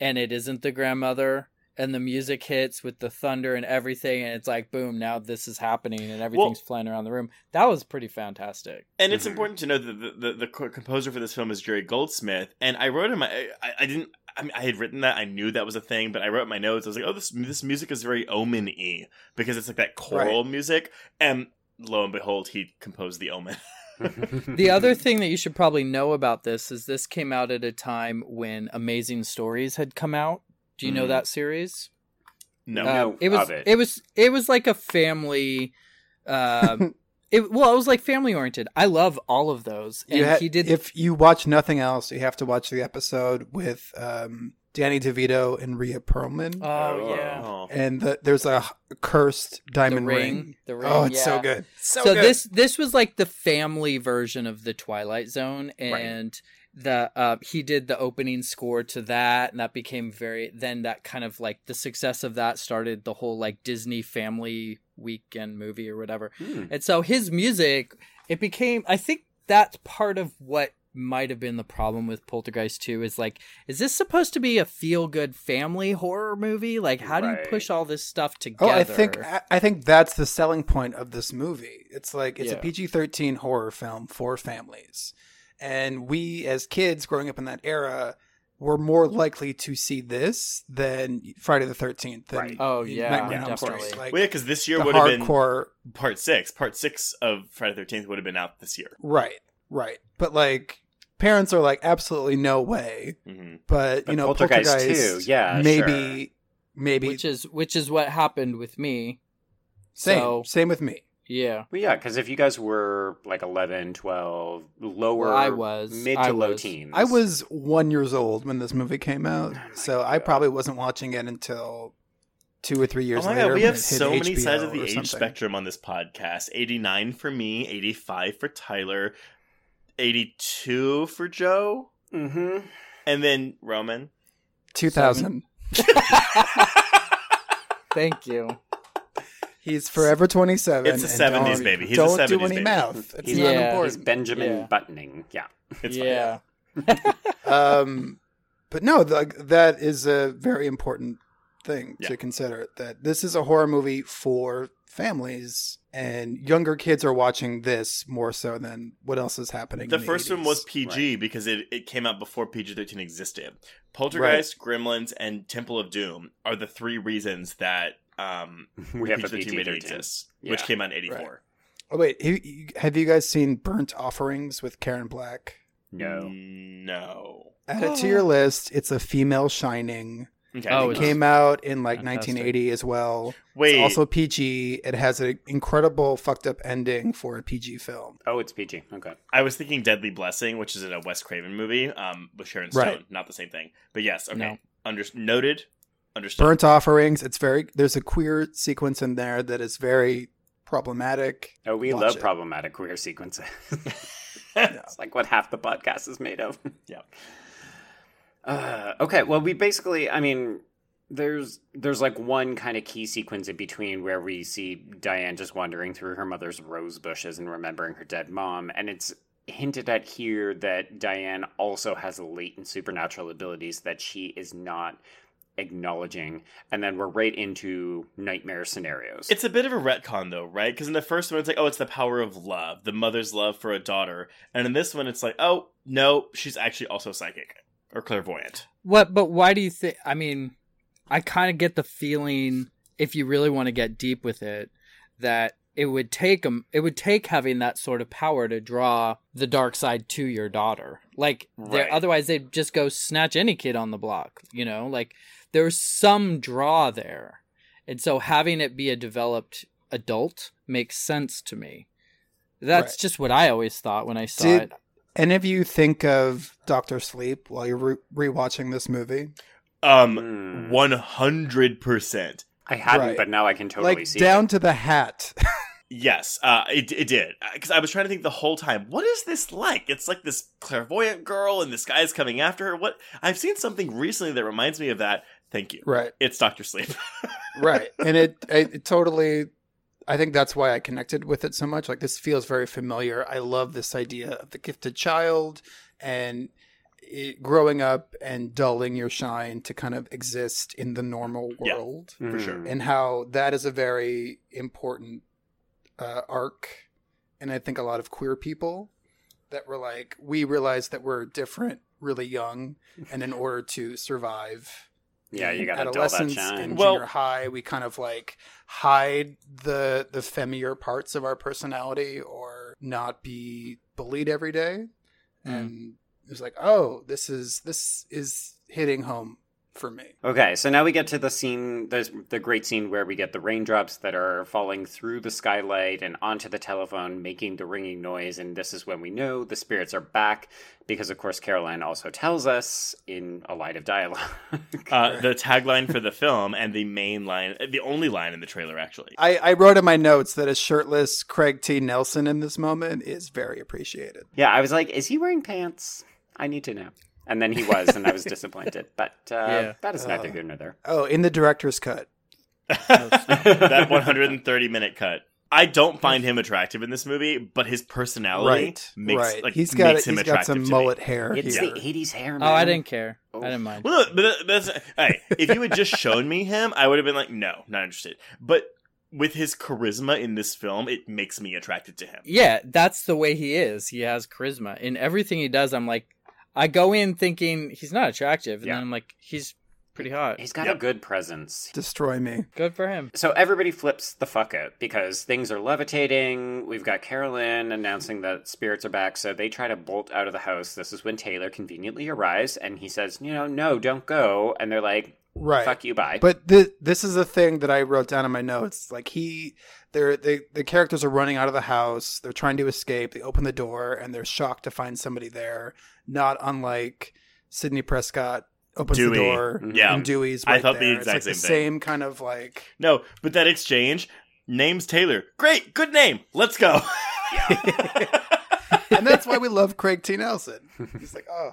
and it isn't the grandmother, and the music hits with the thunder and everything, and it's like boom, now this is happening, and everything's flying around the room. That was pretty fantastic. And it's Mhm. important to know that the, the, the composer for this film is Jerry Goldsmith. And I wrote in my, I, I didn't, I, mean, I had written that, I knew that was a thing, but I wrote my notes, I was like, oh, this this music is very omen y because it's like that choral music. And lo and behold, he composed the omen. [laughs] The other thing that you should probably know about this is this came out at a time when Amazing Stories had come out. Do you know Mhm. that series? no. Uh, No, it was of it. it. was it was like a family um [laughs] it well it was like family oriented i love all of those and ha- he did If you watch nothing else, you have to watch the episode with um, Danny DeVito and Rhea Perlman. oh yeah Oh. and the, there's a cursed diamond the ring. ring, the ring Oh, it's yeah. so good. So, so, good. this this was like the family version of the twilight zone and the uh he did the opening score to that and that became very then that kind of like the success of that started the whole like disney family weekend movie or whatever Hmm. And so his music, it became, I think that's part of what might have been the problem with Poltergeist 2 is like, is this supposed to be a feel good family horror movie? Like, how do you push all this stuff Oh, together? I think I, I think that's the selling point of this movie. It's like it's a PG-13 horror film for families. And we as kids growing up in that era were more likely to see this than Friday the 13th Right. Oh, yeah, Nightmare on Elm definitely. Like Well, yeah, because this year would have been hardcore part six. Part six of Friday the 13th would have been out this year. right, right. But like parents are like absolutely no way. hmm But, But you know Poltergeist Poltergeist, too, yeah, maybe maybe which is which is what happened with me. same so- same with me. Yeah. Well, yeah, because if you guys were like 11, 12, lower, Well, I was. mid to I low was. teens. I was one years old when this movie came out, Oh my so I probably wasn't watching it until two or three years Oh my later. god, we have it hit so many sides of the age something. spectrum on this podcast. 89 for me, 85 for Tyler, 82 for Joe, Mm-hmm. and then Roman. Two thousand. [laughs] Thank you. He's forever twenty seven. It's the 70s, baby. He's a don't do 70s any baby. math. It's He's, not Yeah. he's important. Benjamin Yeah. Buttoning. Yeah. It's fine. yeah. [laughs] um, but no, like that is a very important thing Yeah. to consider. That this is a horror movie for families, and younger kids are watching this more so than what else is happening. The in first one was PG because it, it came out before PG 13 existed. Poltergeist, Gremlins, and Temple of Doom are the three reasons that um, We have a PG 13 rating PG-13. which came out in 84. Oh wait, have you- guys seen Burnt Offerings with Karen Black? No. No. Add it to your [gasps] list. It's a female Shining. Okay. Oh, I think it's- Came out in like Fantastic. 1980 as well. Wait. It's also PG. It has an incredible fucked up ending for a PG film. Oh, it's PG. Okay. I was thinking Deadly Blessing, which is in a Wes Craven movie um, with Sharon Stone. Right. Not the same thing. But yes, okay. No. Under- noted. Understood. Burnt Offerings. It's very. There's a queer sequence in there that is very problematic. Oh, we Watch love it. problematic queer sequences. [laughs] [laughs] it's like what half the podcast is made of. [laughs] Yeah. Uh, okay, well, we basically, I mean, there's there's like one kind of key sequence in between where we see Diane just wandering through her mother's rose bushes and remembering her dead mom, and it's hinted at here that Diane also has latent supernatural abilities that she is not acknowledging, and then we're right into nightmare scenarios. It's a bit of a retcon, though, right? Because in the first one, it's like, oh, it's the power of love, the mother's love for a daughter. And in this one, it's like, oh, no, she's actually also psychic or clairvoyant. What? But why do you think? I mean, I kind of get the feeling, if you really want to get deep with it, that it would take 'em- it would take having that sort of power to draw the dark side to your daughter. Like Right. otherwise they'd just go snatch any kid on the block, you know? Like there's some draw there. And so having it be a developed adult makes sense to me. That's Right. just what I always thought when I saw Did it. any of you think of Doctor Sleep while you're re- rewatching this movie? Um, Hmm. one hundred percent. I hadn't, Right. but now I can totally like see down it. to the hat. [laughs] Yes, uh, it it did because I was trying to think the whole time. What is this like? It's like this clairvoyant girl, and this guy's coming after her. What? I've seen something recently that reminds me of that. Thank you. right. It's Doctor Sleep. [laughs] right and it, it it totally i think that's why i connected with it so much like this feels very familiar i love this idea of the gifted child and it, growing up and dulling your shine to kind of exist in the normal Yeah. world for sure. Mm. and how that is a very important uh, arc and i think a lot of queer people that were like we realize that we're different really young and in order to survive Yeah, you dull that adolescence and Well- junior high we kind of like hide the the femmier parts of our personality or not be bullied every day. Mm. and it was like oh this is this is hitting home for me Okay, so now we get to the scene. There's the great scene where we get the raindrops that are falling through the skylight and onto the telephone, making the ringing noise. And this is when we know the spirits are back, because of course Caroline also tells us in a light of dialogue. [laughs] uh, the tagline for the film and the main line, the only line in the trailer, actually. I, I wrote in my notes that a shirtless Craig T. Nelson in this moment is very appreciated. yeah, I was like, is he wearing pants? I need to know. And then he was, and I was disappointed. [laughs] But uh, Yeah. that is neither Uh, here nor there. Oh, in the director's cut. [laughs] that 130 minute cut. I don't find him attractive in this movie, but his personality Right, makes right. like he's got makes him he's got some to mullet me. hair It's here. the 80s hair, Oh. I didn't care. Oh. I didn't mind. Well, no, but that's hey. If you had just [laughs] shown me him, I would have been like, no, not interested. But with his charisma in this film, it makes me attracted to him. Yeah, that's the way he is. He has charisma. In everything he does, I'm like, I go in thinking he's not attractive, and Yeah. then I'm like, he's pretty hot. He's got Yep. a good presence. Destroy me. Good for him. So everybody flips the fuck out because things are levitating. We've got Carol Anne announcing that spirits are back, so they try to bolt out of the house. This is when Taylor conveniently arrives and he says, You know, no, don't go. And they're like, Right. Fuck you, bye. But th- this is a thing that I wrote down in my notes. Like he, they're they the characters are running out of the house. They're trying to escape. They open the door and they're shocked to find somebody there. Not unlike Sidney Prescott opens Dewey. the door. Mm-hmm. Yeah. and Dewey's. I Right thought the there. exact it's like same the thing. same kind of like. No, but that exchange, name's Taylor. Great, good name. Let's go. [laughs] and that's why we love Craig T. Nelson. He's like, oh,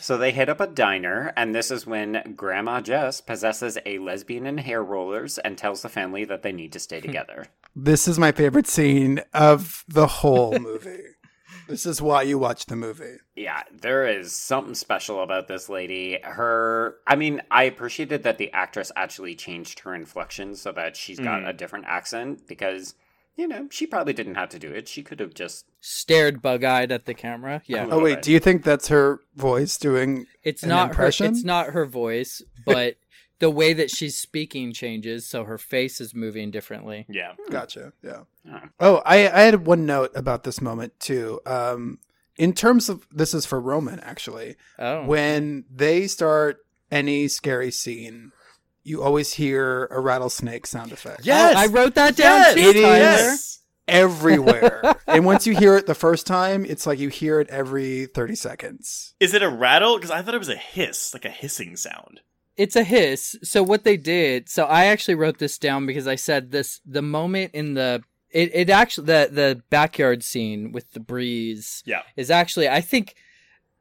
So they hit up a diner, and this is when Grandma Jess possesses a lesbian in hair rollers and tells the family that they need to stay [laughs] together. this is my favorite scene of the whole movie. This is why you watch the movie. Yeah, there is something special about this lady. Her, I mean, I appreciated that the actress actually changed her inflection so that she's got Mm. a different accent because, you know, she probably didn't have to do it. She could have just. Stared bug eyed at the camera. Yeah. Oh wait, bit. do you think that's her voice doing? It's An not impression? her it's not her voice, but the way that she's speaking changes, so her face is moving differently. yeah. Gotcha. Yeah. Oh. Oh, I I had one note about this moment too. Um, in terms of this is for Roman actually. Oh. When they start any scary scene, you always hear a rattlesnake sound effect. Yes! Oh, I wrote that down Yes! It is- Yes! Everywhere. [laughs] and once you hear it the first time, it's like you hear it every 30 seconds. Is it a rattle? Because I thought it was a hiss, like a hissing sound. It's a hiss. So what they did, so I actually wrote this down because I said this the moment in the it, it actually the the backyard scene with the breeze Yeah. is actually I think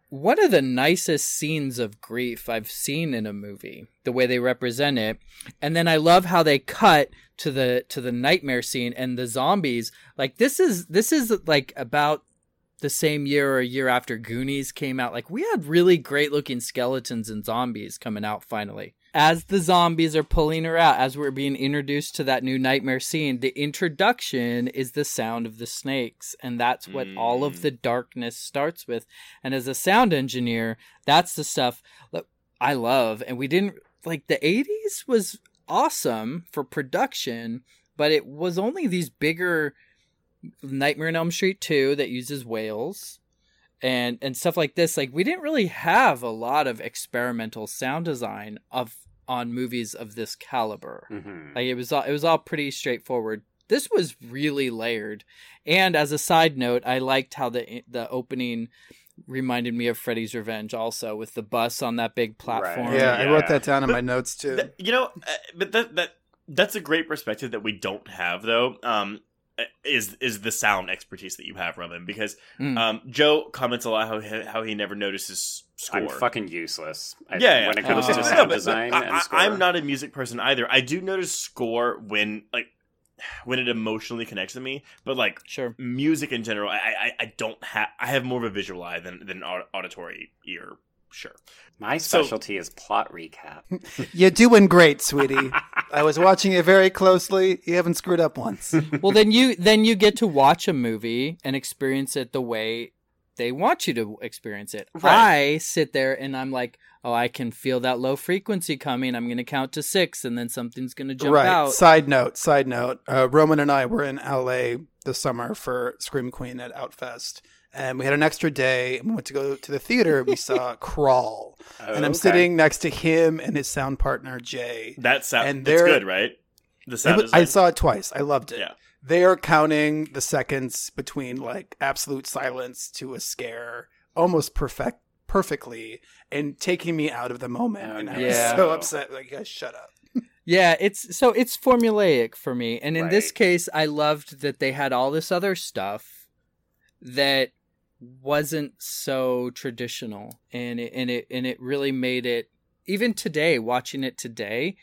one of the nicest scenes of grief I've seen in a movie, the way they represent it. And then I love how they cut to the to the nightmare scene and the zombies. Like this is this is like about the same year or a year after Goonies came out. Like we had really great looking skeletons and zombies coming out finally. As the zombies are pulling her out, as we're being introduced to that new nightmare scene, the introduction is the sound of the snakes. And that's what all of Mm. the darkness starts with. And as a sound engineer, that's the stuff that I love. And we didn't like the 80s was awesome for production, but it was only these bigger Nightmare on Elm Street 2 that uses whales and and stuff like this. Like we didn't really have a lot of experimental sound design of on movies of this caliber. Mhm. Like it was all it was all pretty straightforward. This was really layered. And as a side note, I liked how the the opening reminded me of Freddy's Revenge also with the bus on that big platform. Yeah, I wrote that down in my notes too. Th- you know, uh, but that that that's a great perspective that we don't have though. Um, is is the sound expertise that you have, Roman? Because Mm. um, Joe comments a lot how he, how he never notices score. I'm fucking useless. I, yeah, yeah. when it comes Oh. to [laughs] No, sound but- design but and I, score. I'm not a music person either. I do notice score when like when it emotionally connects to me, but like Sure. music in general, I I, I don't have I have more of a visual eye than than au- auditory ear. Sure. My So- specialty is plot recap. [laughs] You're doing great, sweetie. I was watching it very closely. You haven't screwed up once. [laughs] well then you then you get to watch a movie and experience it the way they want you to experience it. Right. I sit there and I'm like, oh, I can feel that low frequency coming. I'm going to count to six, and then something's going to jump right. out. Side note. Side note. Uh, Roman and I were in LA this summer for Scream Queen at Outfest, and we had an extra day. And we went to go to the theater. We saw [laughs] Crawl, and I'm Okay. sitting next to him and his sound partner Jay. That sound And it's they're- good, right? The sound was- I saw it twice. I loved it. Yeah. They are counting the seconds between like absolute silence to a scare almost perfect perfectly and taking me out of the moment. Oh, and I no. was so upset. Like, guys, shut up. [laughs] Yeah, it's so it's formulaic for me. And in this case, I loved that they had all this other stuff that wasn't so traditional and it and it and it really made it even today watching it today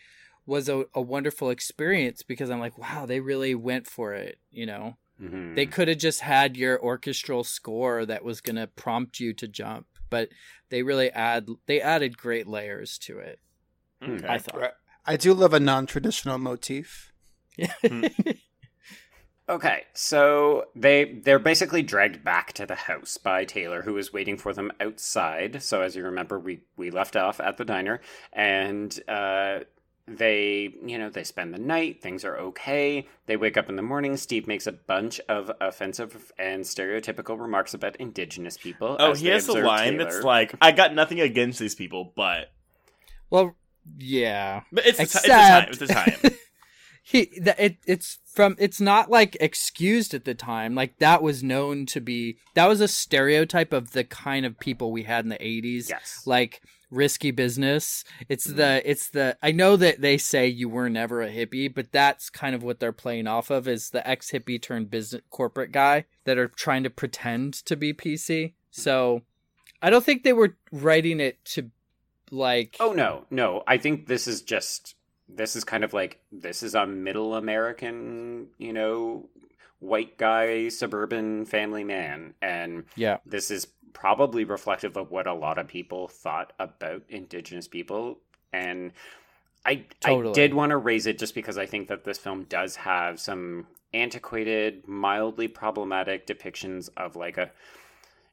was a, a wonderful experience because I'm like, wow, they really went for it, you know. Mhm. They could have just had your orchestral score that was going to prompt you to jump, but they really add they added great layers to it. Okay. I thought. I do love a non-traditional motif. [laughs] Okay, so they they're basically dragged back to the house by Taylor, who is waiting for them outside. So as you remember, we we left off at the diner, and uh, they you know they spend the night. Things are okay. They wake up in the morning. Steve makes a bunch of offensive and stereotypical remarks about indigenous people. Oh, as he has a line Taylor. that's like, "I got nothing against these people, but." well, yeah. But it's the, ti- it's the time. It's the time. He th- it it's from it's not like excused at the time. Like that was known to be that was a stereotype of the kind of people we had in the 80s Yes. like risky business. It's mm-hmm. the it's the i know that they say you were never a hippie but that's kind of what they're playing off of is the ex hippie turned business corporate guy that are trying to pretend to be pc mm-hmm. so i don't think they were writing it to like Oh no, no. I think this is just this is kind of like this is a middle American, you know, white guy suburban family man. And yeah. this is probably reflective of what a lot of people thought about indigenous people. And I I did want to raise it just because I think that this film does have some antiquated, mildly problematic depictions of like a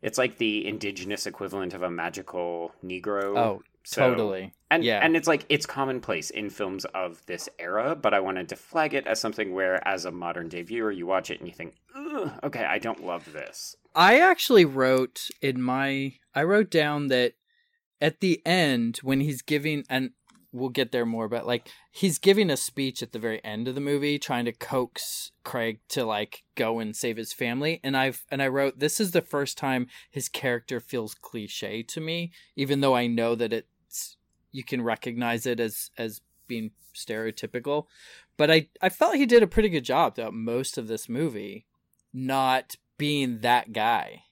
it's like the indigenous equivalent of a magical negro. oh So- totally and yeah and it's like it's commonplace in films of this era, but I wanted to flag it as something where, as a modern day viewer, you watch it and you think, "Ugh, okay, I don't love this. I actually wrote in my I wrote down that at the end when he's giving and we'll get there more but like he's giving a speech at the very end of the movie trying to coax Craig to like go and save his family and I've and I wrote this is the first time his character feels cliche to me even though I know that it's you can recognize it as as being stereotypical but I I felt he did a pretty good job throughout most of this movie not being that guy.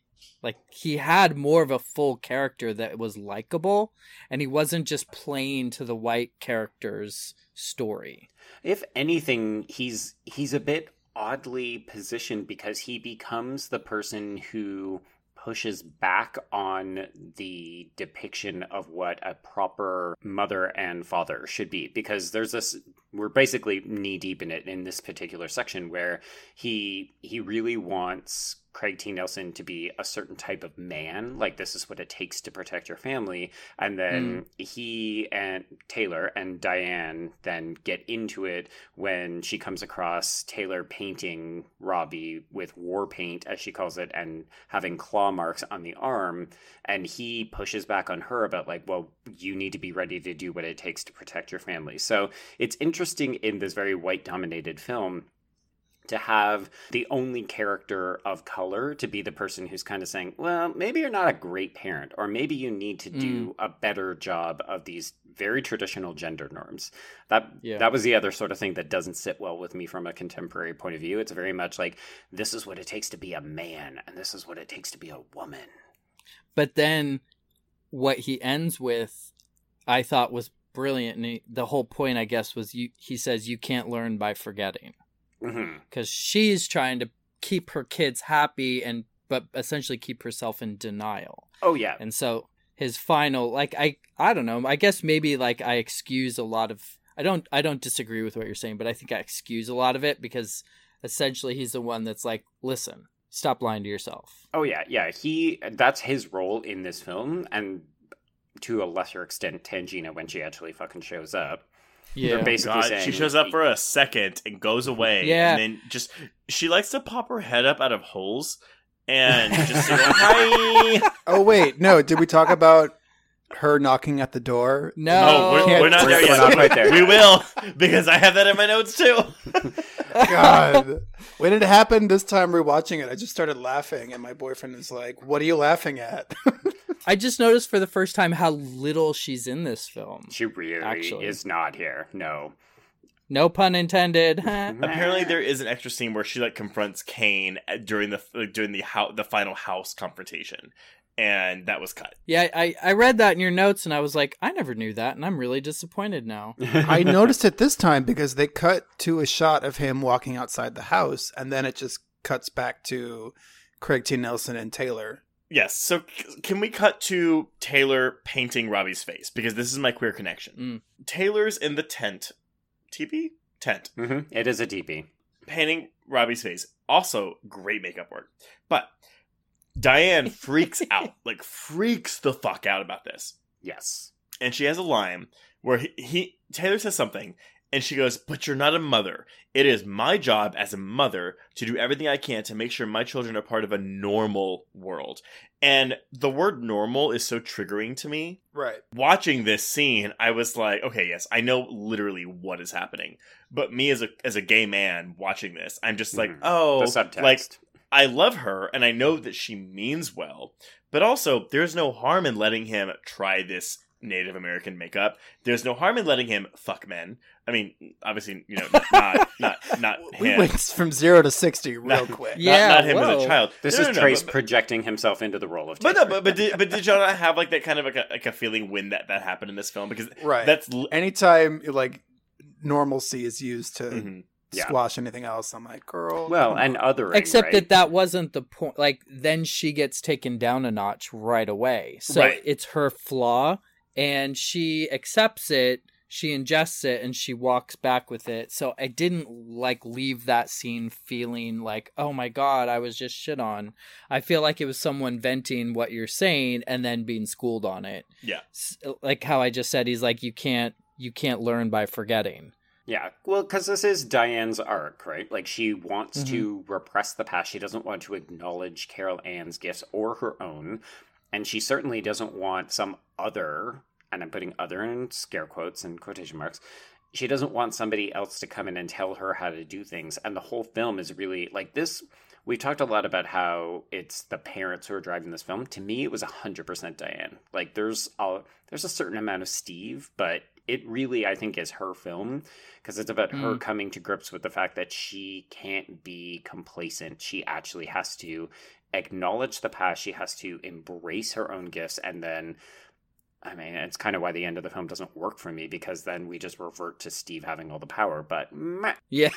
Like he had more of a full character that was likable and he wasn't just playing to the white character's story. If anything, he's he's a bit oddly positioned because he becomes the person who pushes back on the depiction of what a proper mother and father should be because there's this we're basically knee deep in it in this particular section where he he really wants Craig T. Nelson to be a certain type of man, like this is what it takes to protect your family. And then mm. he and Taylor and Diane then get into it when she comes across Taylor painting Robbie with war paint, as she calls it, and having claw marks on the arm. And he pushes back on her about, like, well, you need to be ready to do what it takes to protect your family. So it's interesting in this very white dominated film to have the only character of color to be the person who's kind of saying, well, maybe you're not a great parent, or maybe you need to do mm. a better job of these very traditional gender norms. That yeah. that was the other sort of thing that doesn't sit well with me from a contemporary point of view. It's very much like this is what it takes to be a man, and this is what it takes to be a woman. But then, what he ends with, I thought was brilliant. And he, the whole point, I guess, was you. He says you can't learn by forgetting. Because mm-hmm. she's trying to keep her kids happy and but essentially keep herself in denial. Oh yeah. And so his final like I I don't know, I guess maybe like I excuse a lot of I don't I don't disagree with what you're saying, but I think I excuse a lot of it because essentially he's the one that's like, listen, stop lying to yourself. Oh yeah, yeah. He that's his role in this film and to a lesser extent Tangina when she actually fucking shows up. Yeah, basically God, saying, she shows up for a second and goes away. Yeah, and then just she likes to pop her head up out of holes and [laughs] just say [laughs] hi. Oh wait, no. Did we talk about her knocking at the door? No, oh, we're, we're, not there yet. We're not quite there. We will because I have that in my notes too. [laughs] God, when it happened this time, rewatching it, I just started laughing, and my boyfriend is like, "What are you laughing at?" I just noticed for the first time how little she's in this film. She really actually. is not here. No. No pun intended. [laughs] Apparently, there is an extra scene where she like confronts Kane uh, during the uh, during the ho- the final house confrontation, and that was cut. Yeah, I I read that in your notes, and I was like, I never knew that, and I'm really disappointed now. [laughs] I noticed it this time because they cut to a shot of him walking outside the house, and then it just cuts back to Craig T. Nelson and Taylor Yes. So c- can we cut to Taylor painting Robbie's face because this is my queer connection. Mm. Taylor's in the tent, teepee tent. Mm-hmm. It is a teepee. Painting Robbie's face. Also great makeup work, but Diane [laughs] freaks out, like freaks the fuck out about this. Yes. And she has a line where he, he Taylor says something, and she goes, But you're not a mother. It is my job as a mother to do everything I can to make sure my children are part of a normal world. And the word normal is so triggering to me. Right. Watching this scene, I was like, okay, yes, I know literally what is happening. But me as a as a gay man watching this, I'm just like, mm-hmm. oh, the subtext. like I love her and I know that she means well. But also, there's no harm in letting him try this Native American makeup. There's no harm in letting him fuck men. I mean, obviously, you know, not not [laughs] not we him. went from zero to sixty [laughs] real not, quick. Yeah, not, not him whoa. as a child. This no, is no, no, Trace but, projecting himself into the role of. But no, but but did, but did [laughs] y'all not have like that kind of like a, like a feeling when that that happened in this film? Because right, that's anytime like normalcy is used to. Mm-hmm. Yeah. squash anything else. I'm like, girl. Well, and other except right? that that wasn't the point. Like then she gets taken down a notch right away. So right. it's her flaw, and she accepts it she ingests it and she walks back with it. So i didn't like leave that scene feeling like oh my god i was just shit on. I feel like it was someone venting what you're saying and then being schooled on it. Yeah. Like how i just said he's like you can't you can't learn by forgetting. Yeah, well, because this is Diane's arc, right? Like, she wants mm-hmm. to repress the past. She doesn't want to acknowledge Carol Anne's gifts or her own and she certainly doesn't want some other and i'm putting other in scare quotes and quotation marks she doesn't want somebody else to come in and tell her how to do things. And the whole film is really like this we talked a lot about how it's the parents who are driving this film. To me it was 100% diane. Like there's a there's a certain amount of steve but it really i think is her film because it's about mm. her coming to grips with the fact that she can't be complacent. She actually has to acknowledge the past. She has to embrace her own gifts, and then, I mean, it's kind of why the end of the film doesn't work for me because then we just revert to Steve having all the power. But meh. yeah.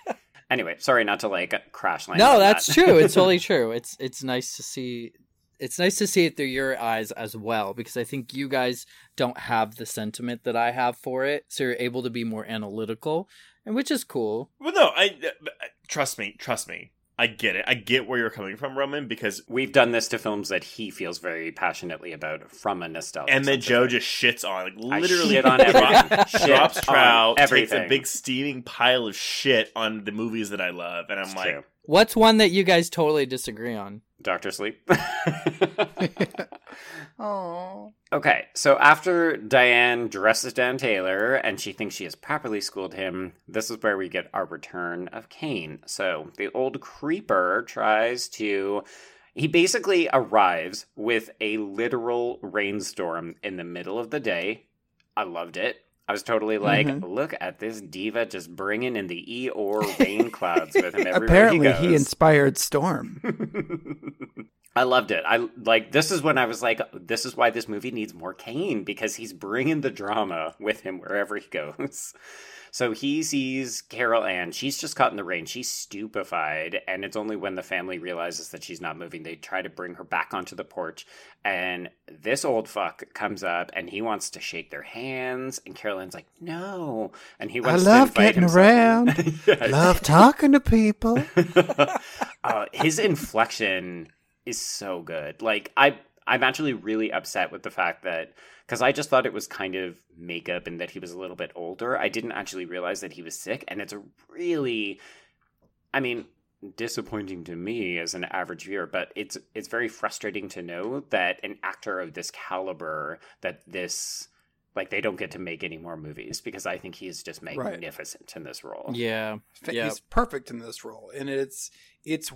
[laughs] anyway, sorry not to like crash land. No, that's that. true. It's totally [laughs] true. It's it's nice to see it's nice to see it through your eyes as well because I think you guys don't have the sentiment that I have for it, so you're able to be more analytical, and which is cool. Well, no, I uh, trust me, trust me. I get it. I get where you're coming from, Roman, because We've done this to films that he feels very passionately about from a nostalgia. and then. Joe just shits on like I literally shit on [laughs] everything. Shit drops on trout, takes a big steaming pile of shit on the movies that I love, and I'm It's like, true. What's one that you guys totally disagree on? Doctor Sleep. [laughs] [laughs] Oh, okay, so after Diane dresses down Taylor and she thinks she has properly schooled him, this is where we get our return of Kane. So the old creeper tries to. He basically arrives with a literal rainstorm in the middle of the day. I loved it. I was totally like, Mhm. look at this diva just bringing in the Eeyore [laughs] rain clouds with him everywhere apparently he, he, inspired Storm. [laughs] I loved it. I like this is when I was like, this is why this movie needs more Kane because he's bringing the drama with him wherever he goes. [laughs] So he sees Carol Anne. She's just caught in the rain. She's stupefied, and it's only when the family realizes that she's not moving they try to bring her back onto the porch. And this old fuck comes up and he wants to shake their hands, and Carol Anne's like, "No," and he I wants love to invite getting himself- around. [laughs] Yes. Love talking to people. [laughs] uh, his inflection is so good. Like I, I'm actually really upset with the fact that because I just thought it was kind of makeup and that he was a little bit older. I didn't actually realize that he was sick, and it's a really, I mean, disappointing to me as an average viewer. But it's it's very frustrating to know that an actor of this caliber, that this. Like they don't get to make any more movies because I think he's is just Right. magnificent in this role. Yeah, Yeah. He's perfect in this role, and it's it's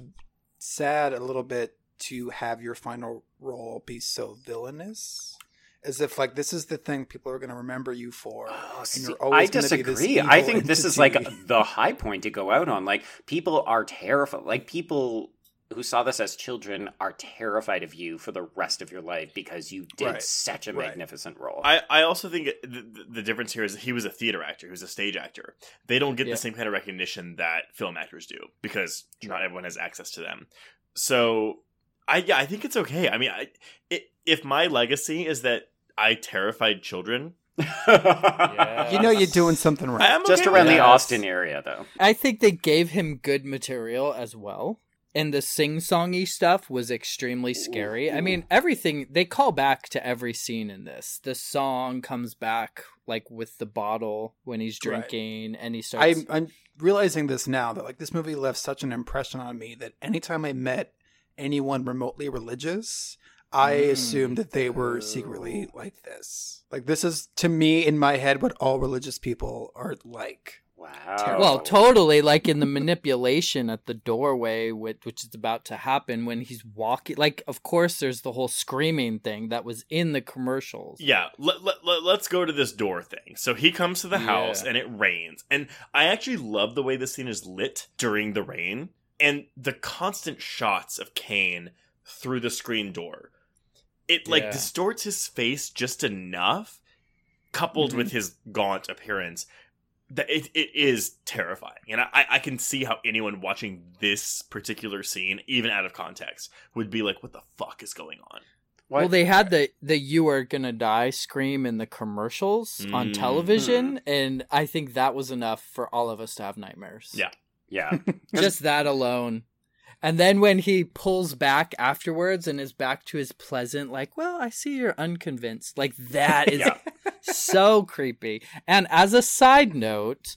sad a little bit to have your final role be so villainous, as if like this is the thing people are going to remember you for. Oh, and see, you're I always gonna be this disagree. I evil think this is like the high point to go out on. Like people are terrified. Like people who saw this as children are terrified of you for the rest of your life because you did Right. such a Right. magnificent role. I, I also think the, the difference here is he was a theater actor, he was a stage actor. They don't get Yeah. the same kind of recognition that film actors do because not everyone has access to them. So, I yeah, I think it's okay. I mean, I, it, if my legacy is that I terrified children, [laughs] you know you're doing something right. I'm Just okay around the that. Austin area, though. I think they gave him good material as well. And the sing songy stuff was extremely scary. I mean, everything they call back to every scene in this. The song comes back like with the bottle when he's Right. drinking and he starts I'm, I'm realizing this now that like this movie left such an impression on me that anytime I met anyone remotely religious, I Mm. assumed that they were secretly like this. Like this is to me in my head what all religious people are like. Wow. Well, totally like in the manipulation at the doorway, which, which is about to happen when he's walking. Like, of course, there's the whole screaming thing that was in the commercials. Yeah, let, let, let, us go to this door thing. So he comes to the house Yeah. and it rains. And I actually love the way this scene is lit during the rain and the constant shots of Kane through the screen door. It like Yeah. distorts his face just enough, coupled Mm-hmm. with his gaunt appearance, that it, it is terrifying. And I, I can see how anyone watching this particular scene, even out of context, would be like, what the fuck is going on? What? Well, they had the the "You Are Gonna Die" scream in the commercials on Mhm. television, and I think that was enough for all of us to have nightmares. Yeah. Yeah. [laughs] just that alone. And then when he pulls back afterwards and is back to his pleasant, like, well, I see you're unconvinced. Like that is [laughs] Yeah. so creepy. And as a side note,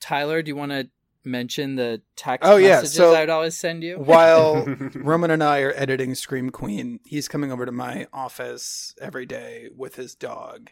Tyler, do you want to mention the text Oh, yeah, messages so I'd always send you? While [laughs] Roman and I are editing Scream Queen, he's coming over to my office every day with his dog.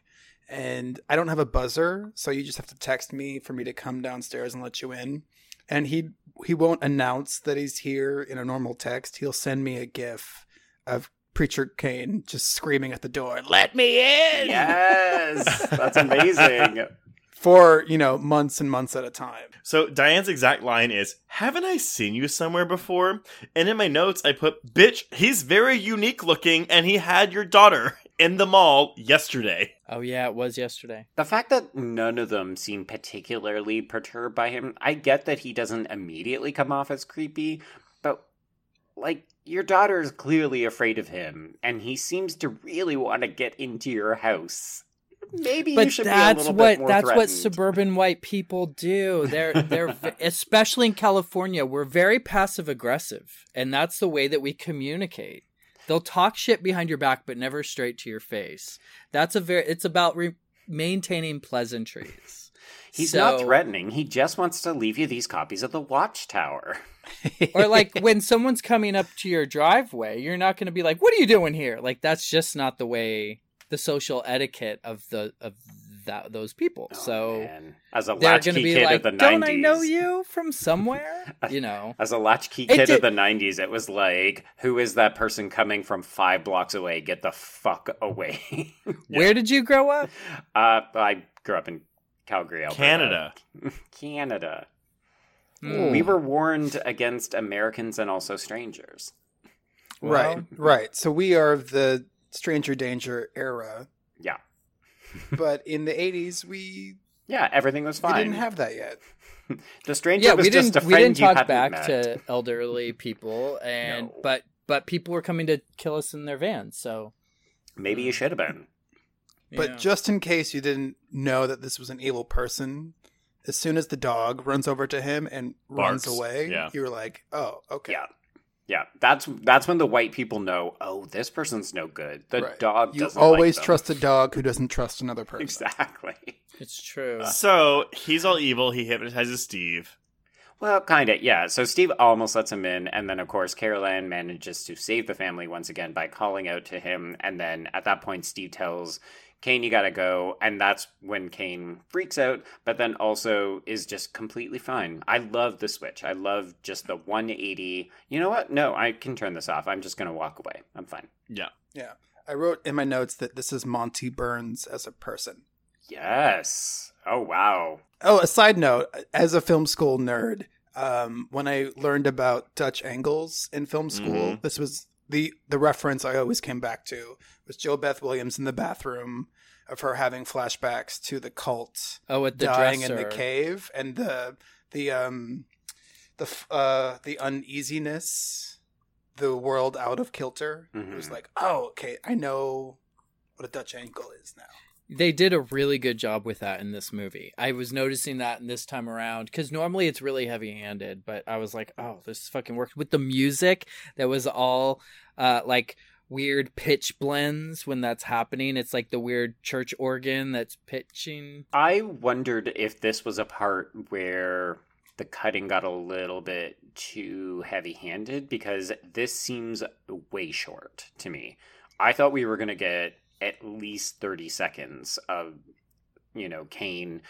And I don't have a buzzer, so you just have to text me for me to come downstairs and let you in. And he he won't announce that he's here in a normal text. He'll send me a gif of Preacher Kane just screaming at the door, "Let me in!" yes, [laughs] that's amazing. For, you know, months and months at a time. So Diane's exact line is, "Haven't I seen you somewhere before?" And in my notes, I put, "Bitch, he's very unique looking, and he had your daughter in the mall yesterday." Oh yeah, it was yesterday. The fact that none of them seem particularly perturbed by him, I get that he doesn't immediately come off as creepy, but like your daughter is clearly afraid of him, and he seems to really want to get into your house. Maybe you But should that's be a little what bit more that's what suburban white people do. They're they're [laughs] especially in California, we're very passive aggressive, and that's the way that we communicate. They'll talk shit behind your back, but never straight to your face. That's a very. It's about re- maintaining pleasantries. [laughs] He's not threatening. He just wants to leave you these copies of the Watchtower. [laughs] or like [laughs] when someone's coming up to your driveway, you're not going to be like, "What are you doing here?" Like that's just not the way the social etiquette of the of that those people. Oh, so man. as a latchkey going to be kid like, of the 90s, "Don't 90s, I know you from [laughs] somewhere?" You know. As a latchkey It kid of the 90s, it was like, who is that person coming from five blocks away? Get the fuck away. [laughs] Where did you grow up? [laughs] uh, I grew up in Calgary, Alberta. Canada. Canada. Hmm. We were warned against Americans and also strangers. right, Well- right. So we are of the stranger danger era, Yeah. [laughs] but in the 80s, we, Yeah, everything was fine. we didn't have that yet. [laughs] the stranger Yeah, was we just didn't a we friend didn't you talk hadn't back met. to [laughs] elderly people and No. but but people were coming to kill us in their vans. So Maybe you should have been. But yeah. just in case you didn't know that this was an evil person, as soon as the dog runs over to him and runs away, yeah. you're like, oh, okay. Yeah. Yeah, that's that's when the white people know. Oh, this person's no good. The Right. dog You doesn't always like them. trust a dog who doesn't trust another [laughs] person. exactly. it's true. Uh, so he's all [laughs] evil. He hypnotizes Steve. Well, kind of, yeah. So Steve almost lets him in, and then, of course, Carol Anne manages to save the family once again by calling out to him. And then at that point, Steve tells Kane, you gotta go. And that's when Kane freaks out, but then also is just completely fine. I love the switch. I love just the 180. You know what? No, I can turn this off. I'm just gonna walk away. I'm fine. Yeah. Yeah. I wrote in my notes that this is Monty Burns as a person. Yes. Oh, wow. Oh, a side note, as a film school nerd, um, when I learned about Dutch angles in film school, Mhm. this was the the reference I always came back to was JoBeth Williams in the bathroom of her having flashbacks to the cult oh, at the dying dresser. in the cave and the the um the uh the uneasiness, the world out of kilter. It was Mhm. like, oh, okay, I know what a Dutch angle is now. They did a really good job with that in this movie. I was noticing that in this time around because normally it's really heavy handed, but I was like, oh, this fucking worked with the music that was all uh, like weird pitch blends when that's happening. It's like the weird church organ that's pitching. I wondered if this was a part where the cutting got a little bit too heavy handed because this seems way short to me. I thought we were going to get at least 30 seconds of, you know, Kane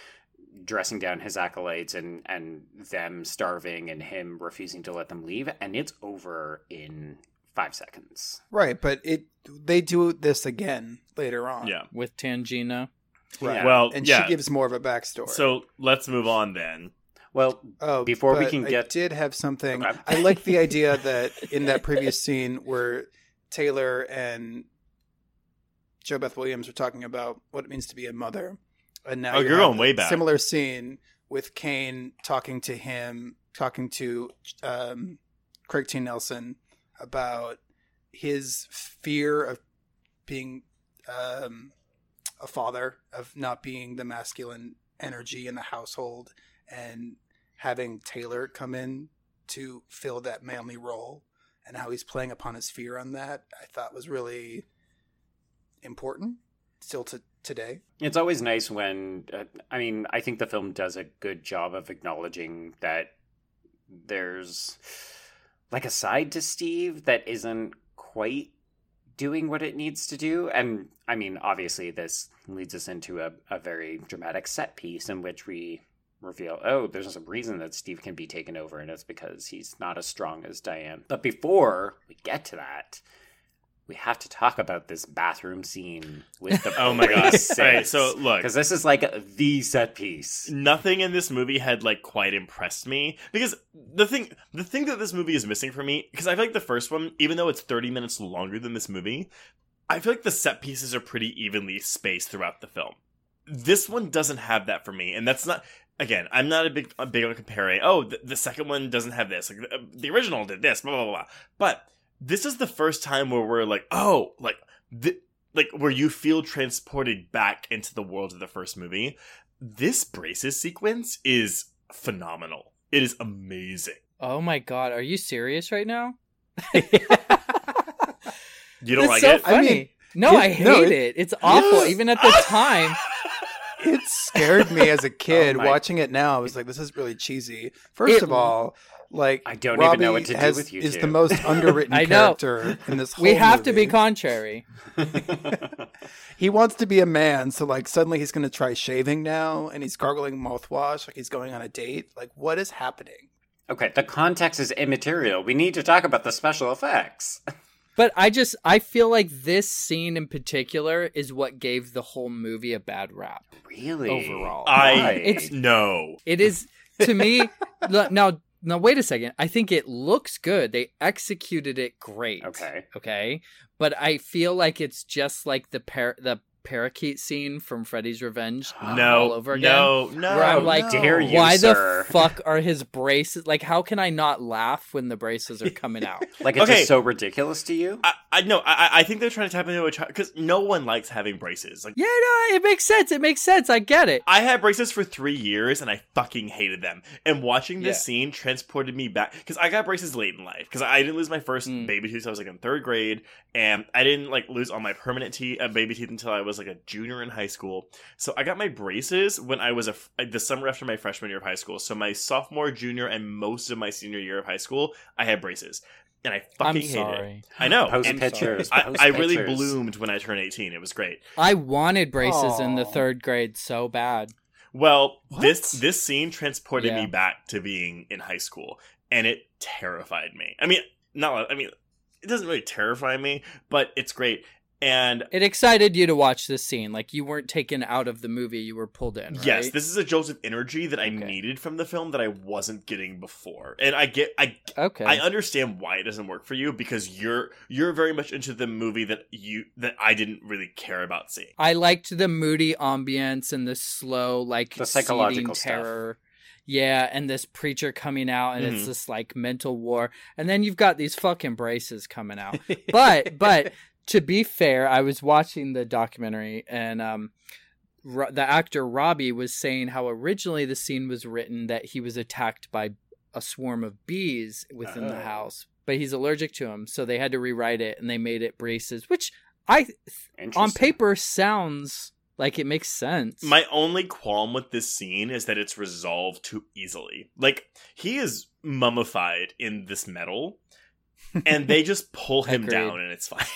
dressing down his acolytes and, and them starving and him refusing to let them leave. And it's over in five seconds. Right, but it they do this again later on. Yeah. with Tangina. Right. Yeah. Well, and yeah. she gives more of a backstory. So let's move on then. Well, oh, before we but can I get- did have something. Okay. I like the idea that [laughs] in that previous scene where Taylor and JoBeth Williams were talking about what it means to be a mother, and now Oh, you you're going way back. Similar scene with Kane talking to him, talking to um, Craig T. Nelson about his fear of being um, a father, of not being the masculine energy in the household, and having Taylor come in to fill that manly role, and how he's playing upon his fear on that, I thought was really important still to today. It's always nice when, uh, I mean, I think the film does a good job of acknowledging that there's like a side to Steve that isn't quite doing what it needs to do. And I mean, obviously, this leads us into a, a very dramatic set piece in which we reveal oh, there's a reason that Steve can be taken over, and it's because he's not as strong as Diane. But before we get to that, we have to talk about this bathroom scene with the [laughs] Oh my god. police. All right, so look, Because this is like the set piece. nothing in this movie had like quite impressed me because the thing the thing that this movie is missing for me because I feel like the first one even though it's 30 minutes longer than this movie I feel like the set pieces are pretty evenly spaced throughout the film. This one doesn't have that for me and that's not again, I'm not a big a big on comparing. Oh, the, the second one doesn't have this. Like the, the original did this. Blah blah blah. But this is the first time where we're like, oh, like the, like where you feel transported back into the world of the first movie. This braces sequence is phenomenal. It is amazing. Oh my god, are you serious right now? [laughs] You don't It's like so it? I funny. mean, no, it- I hate no, it, it- It's awful. Even at the [laughs] time, It scared me as a oh kid. Oh Watching it now, I was like, "This is really cheesy." First It- of all, like I don't Robbie even know what to do with you is two. the most [laughs] underwritten character in this. Whole we have to be contrary. [laughs] he wants to be a man, so like suddenly he's going to try shaving now, and he's gargling mouthwash like he's going on a date. Like, what is happening? okay, the context is immaterial. We need to talk about the special effects. [laughs] But I just I feel like this scene in particular is what gave the whole movie a bad rap. Really? Overall. I It's- no. It is to me now now wait a second. I think it looks good. They executed it great. Okay. Okay. But I feel like it's just like the par- the parakeet scene from Freddy's Revenge [gasps] No. all over again. No. No. Where I'm no. like, dare you, Why sir. the [laughs] fuck are his braces? Like, how can I not laugh when the braces are coming out? [laughs] Like it's Okay. just so ridiculous to you? I, I know. I, I think they're trying to tap into a child because no one likes having braces. Like yeah, no, it makes sense. It makes sense. I get it. I had braces for three years and I fucking hated them. And watching this Yeah. scene transported me back because I got braces late in life because I didn't lose my first Mm. baby tooth. I was like in third grade, and I didn't like lose all my permanent teeth, uh, baby teeth until I was like a junior in high school. So I got my braces when I was a f- the summer after my freshman year of high school. So my sophomore, junior, and most of my senior year of high school, I had braces, and I fucking I'm hated sorry. it. I know. Post And pictures. I, post I really pictures. bloomed when I turned 18. It was great. I wanted braces in the third grade so bad. Well, What? this this scene transported Yeah. me back to being in high school, and it terrified me. I mean, not. I mean, it doesn't really terrify me, but it's great. And It excited you to watch this scene. Like you weren't taken out of the movie, you were pulled in. Right? yes, this is a joseph energy that I Okay. needed from the film that I wasn't getting before. And I get, I, okay. I understand why it doesn't work for you because you're you're very much into the movie that you that I didn't really care about seeing. I liked the moody ambience and the slow, like The psychological seething stuff. terror. Yeah, and this preacher coming out, and Mhm. it's this like mental war, and then you've got these fucking braces coming out. [laughs] but but to be fair, I was watching the documentary, and um, Ro- the actor Robbie was saying how originally the scene was written that he was attacked by a swarm of bees within the Oh. house, but he's allergic to them, so they had to rewrite it, and they made it braces, which I on paper sounds like it makes sense. My only qualm with this scene is that it's resolved too easily. Like he is mummified in this metal, and they [laughs] just pull him Agreed. down, and it's fine.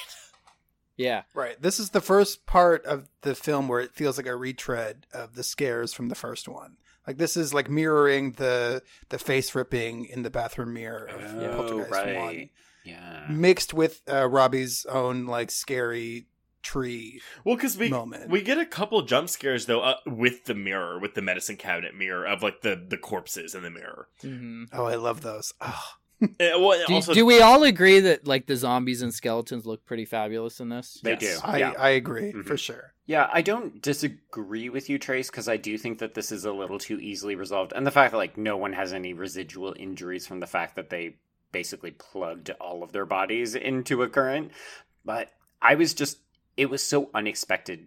Yeah, Right. This is the first part of the film where it feels like a retread of the scares from the first one. Like this is like mirroring the the face ripping in the bathroom mirror of Oh, Poltergeist right. one, Yeah. mixed with uh, Robbie's own like scary tree. Well, because we Moment. we get a couple jump scares though uh, with the mirror, with the medicine cabinet mirror of like the the corpses in the mirror. hmm Oh, I love those. Oh, [laughs] well, do, also, do we all agree that like the zombies and skeletons look pretty fabulous in this? They Yes. do. I yeah. I agree Mhm. for sure. Yeah, I don't disagree with you, Trace, because I do think that this is a little too easily resolved. And the fact that like no one has any residual injuries from the fact that they basically plugged all of their bodies into a current. But I was just it was so unexpected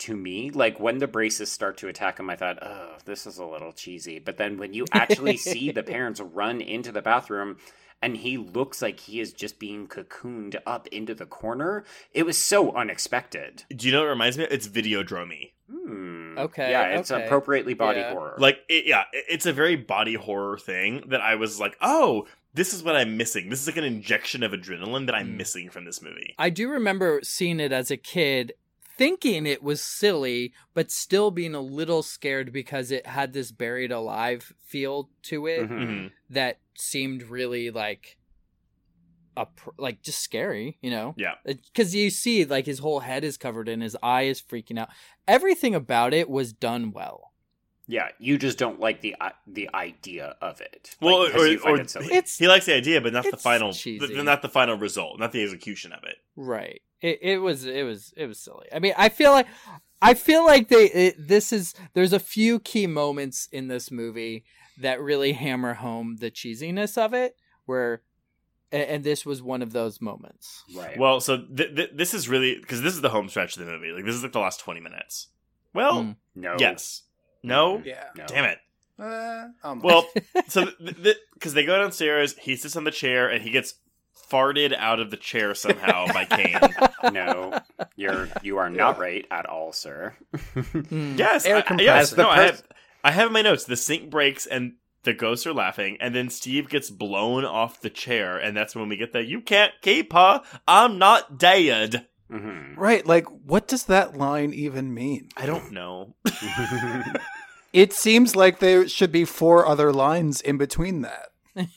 to me. Like when the braces start to attack him, I thought, oh, this is a little cheesy. But then when you actually [laughs] see the parents run into the bathroom and he looks like he is just being cocooned up into the corner, it was so unexpected. do you know what it reminds me? of? It's Videodromy. Hmm. Okay, Yeah, it's okay. appropriately body Yeah. horror. Like, it, yeah, it's a very body horror thing that I was like, oh, this is what I'm missing. This is like an injection of adrenaline that I'm Mm. missing from this movie. I do remember seeing it as a kid, thinking it was silly, but still being a little scared because it had this buried alive feel to it Mhm. Mhm. that seemed really like a like just scary, you know? Yeah. Because you see, like his whole head is covered and his eye is freaking out. Everything about it was done well. Yeah, you just don't like the i- the idea of it. Well, Like, 'cause or, or it. It's- he likes the idea, but not the final, cheesy. th- not the final result, not the execution of it. Right. It it was it was it was silly. I mean, I feel like I feel like they it, this is there's a few key moments in this movie that really hammer home the cheesiness of it where and this was one of those moments. Right. Well, so th- th- this is really because this is the home stretch of the movie. Like this is like the last twenty minutes. Well, Mm. no. yes, no, Yeah. No. damn it. Uh, almost. Well, [laughs] so because they go downstairs, he sits on the chair and he gets farted out of the chair somehow by [laughs] Kane. No. You're you are not right at all, sir. Mm. [laughs] Yes, Air I- I- yes. As the No, I have. I have my notes. The sink breaks and the ghosts are laughing, and then Steve gets blown off the chair, and that's when we get the "You can't keep her. I'm not dead." Mhm. right, like what does that line even mean? I don't know. [laughs] It seems like there should be four other lines in between that. [laughs]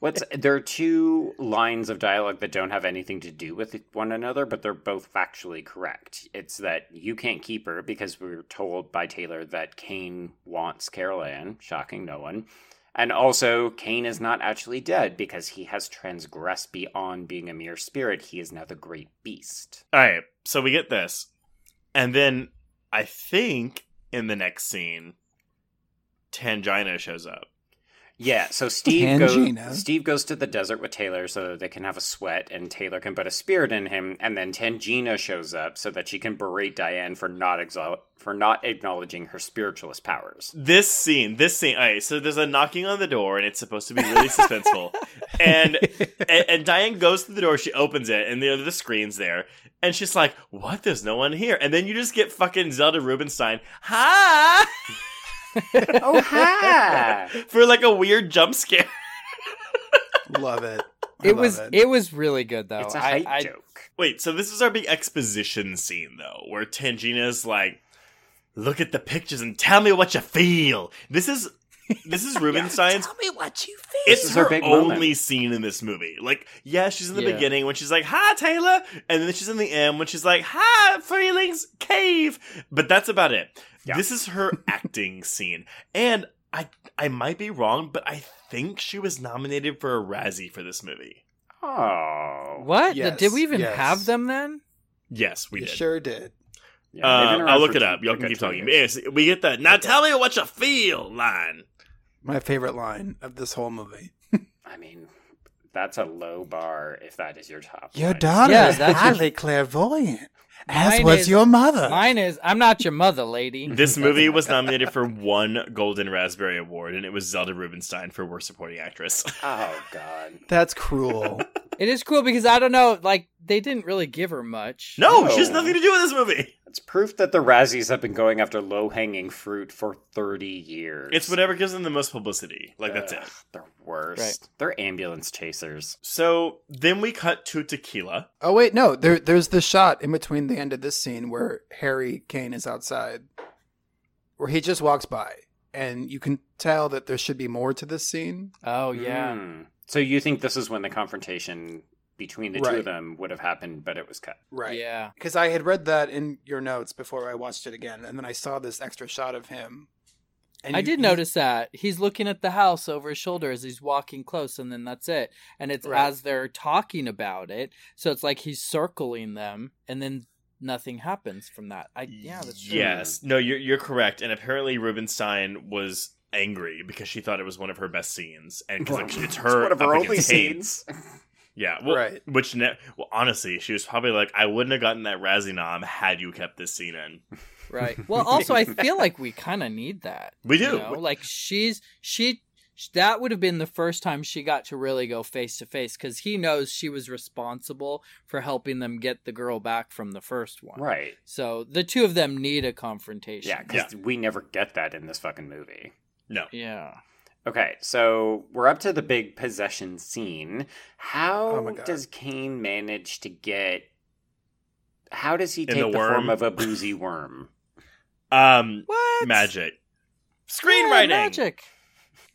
What's there are two lines of dialogue that don't have anything to do with one another, but they're both factually correct. It's that you can't keep her because we are told by Taylor that Kane wants Carol Anne, shocking no one. And also, Kane is not actually dead because he has transgressed beyond being a mere spirit. He is now the great beast. All right, so we get this, and then I think in the next scene, Tangina shows up. Yeah, so [laughs] Steve goes Steve goes to the desert with Taylor so they can have a sweat and Taylor can put a spirit in him and then Tangina shows up so that she can berate Diane for not exalt for not acknowledging her spiritualist powers. This scene, this scene. All right, so there's a knocking on the door, and it's supposed to be really suspenseful. [laughs] and, and and Diane goes to the door. She opens it, and the the screen's there, and she's like, "What? There's no one here." And then you just get fucking Zelda Rubinstein, "Hi," [laughs] [laughs] Oh hi! [laughs] for like a weird jump scare. [laughs] Love it. I It love was it. it was really good though. it's a I- height I- joke. Wait, so this is our big exposition scene, though, where Tangina's like, "Look at the pictures and tell me what you feel." This is this is Rubinstein's. me what you feel. It's her her big only moment. scene in this movie. Like, yeah, she's in the Yeah. beginning when she's like, "Hi, Taylor," and then she's in the end when she's like, "Hi, feelings cave." But that's about it. Yeah. This is her [laughs] acting scene, and I I might be wrong, but I think she was nominated for a Razzie for this movie. Oh. What? Yes, Did we even yes. have them then? Yes, we You did. sure did. Yeah, Uh, I'll look it up. Y'all can keep talking. years. Yes, we get that. Now tell me what you feel line. My favorite line of this whole movie. I mean, that's a low bar if that is your top. Your line. daughter Yeah, is that's highly clairvoyant, as Mine was is- your mother. Mine is I'm not your mother, lady. [laughs] This movie was [laughs] nominated for one Golden Raspberry Award, and it was Zelda Rubinstein for Worst Supporting Actress. Oh [laughs] god. That's cruel. It is cool because I don't know, like they didn't really give her much. No, she has nothing to do with this movie. It's proof that the Razzies have been going after low hanging fruit for 30 years. It's whatever gives them the most publicity. Like, that's it. They're worst. Right. They're ambulance chasers. So then we cut to Tequila. oh wait, no. There, there's the shot in between the end of this scene where Henry Kane is outside, where he just walks by, and you can tell that there should be more to this scene. Oh yeah. Hmm. So you think this is when the confrontation between the two of them would have happened, but it was cut. Right. Yeah. Because I had read that in your notes before I watched it again, and then I saw this extra shot of him. And I you- did you- notice that. He's looking at the house over his shoulder as he's walking close and then that's it. And it's Right. as they're talking about it. So it's like he's circling them and then nothing happens from that. I yeah, that's true. Yes. No, you're, you're correct. And apparently Rubinstein was angry because she thought it was one of her best scenes. And because like, it's her. one of her up only against scenes. [laughs] Yeah. Well, Right. Which, ne- well, honestly, she was probably like, I wouldn't have gotten that Razzie nom had you kept this scene in. Right. [laughs] Well, also I feel like we kind of need that. [laughs] We you do. know? Like she's she that would have been the first time she got to really go face to face because he knows she was responsible for helping them get the girl back from the first one. Right. So the two of them need a confrontation. Yeah, because we never get that in this fucking movie. No. Yeah. Okay, so we're up to the big possession scene. How Oh does Kane manage to get? How does he In take the the, form of a boozy worm? [laughs] Um, What? magic. Yeah, Screenwriting. magic.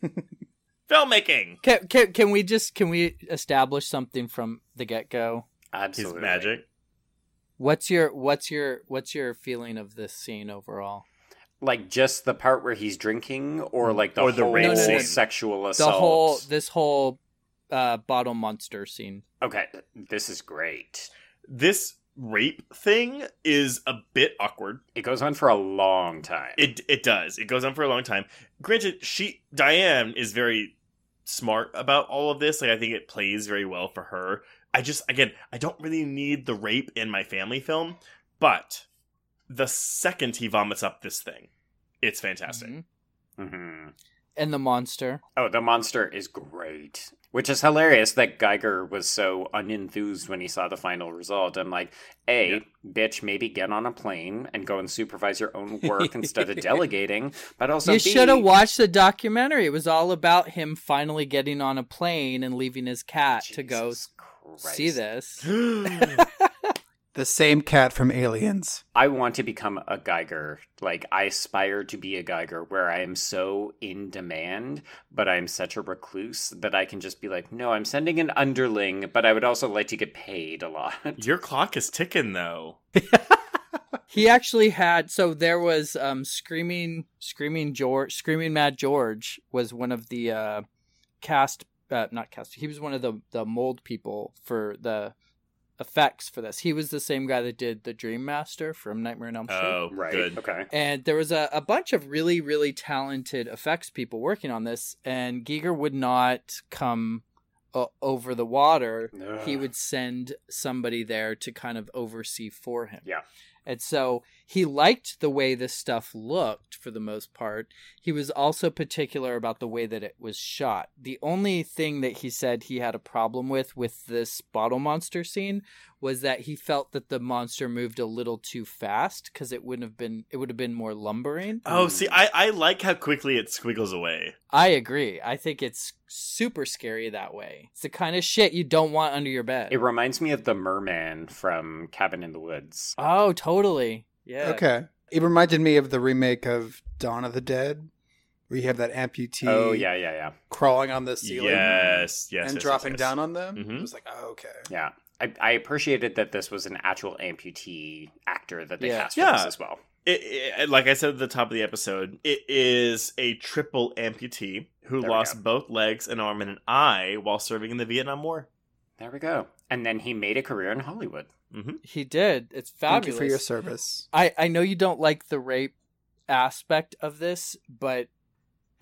[laughs] Filmmaking. Can, can can we just can we establish something from the get go? He's Absolutely, magic. What's your what's your what's your feeling of this scene overall? Like just the part where he's drinking, or like the Or the whole rape No, no, no. sexual The whole this whole uh, bottle monster scene. Okay, this is great. This rape thing is a bit awkward. It goes on for a long time. It it does. It goes on for a long time. Granted, she Diane is very smart about all of this. Like I think it plays very well for her. I just again, I don't really need the rape in my family film, but the second he vomits up this thing, it's fantastic. Mhm. hmm And the monster. Oh, the monster is great. Which is hilarious that Giger was so unenthused when he saw the final result. I'm like, A, Yeah. bitch, maybe get on a plane and go and supervise your own work instead of [laughs] delegating. But also, you should have watched the documentary. It was all about him finally getting on a plane and leaving his cat to go Christ. see this. [gasps] [laughs] The same cat from Aliens. I want to become a Giger. Like, I aspire to be a Giger where I am so in demand, but I'm such a recluse that I can just be like, no, I'm sending an underling, but I would also like to get paid a lot. Your clock is ticking though. [laughs] He actually had so there was um screaming screaming George screaming Mad George was one of the uh cast uh, not cast he was one of the the mold people for the effects for this. He was the same guy that did the Dream Master from Nightmare on Elm Street. Oh, right. good. Okay. And there was a, a bunch of really, really talented effects people working on this, and Giger would not come uh, over the water. He would send somebody there to kind of oversee for him. Yeah. And so he liked the way this stuff looked for the most part. He was also particular about the way that it was shot. The only thing that he said he had a problem with with this bottle monster scene was that he felt that the monster moved a little too fast because it wouldn't have been it would have been more lumbering. Oh, see, I, I like how quickly it squiggles away. I agree. I think it's super scary that way. It's the kind of shit you don't want under your bed. It reminds me of the merman from Cabin in the Woods. oh, totally. Yeah. Okay. It reminded me of the remake of Dawn of the Dead, where you have that amputee Oh, yeah, yeah, yeah. crawling on the ceiling Yes, yes, and yes, dropping yes, down on them. Mhm. It was like, oh, okay. Yeah. I, I appreciated that this was an actual amputee actor that they Yeah. cast for Yeah. this as well. It, it- like I said at the top of the episode, it is a triple amputee who There lost both legs, an arm, and an eye while serving in the Vietnam War. There we go. And then he made a career in Hollywood. Mm-hmm. He did. It's Thank you fabulous. for your service. I I know you don't like the rape aspect of this, but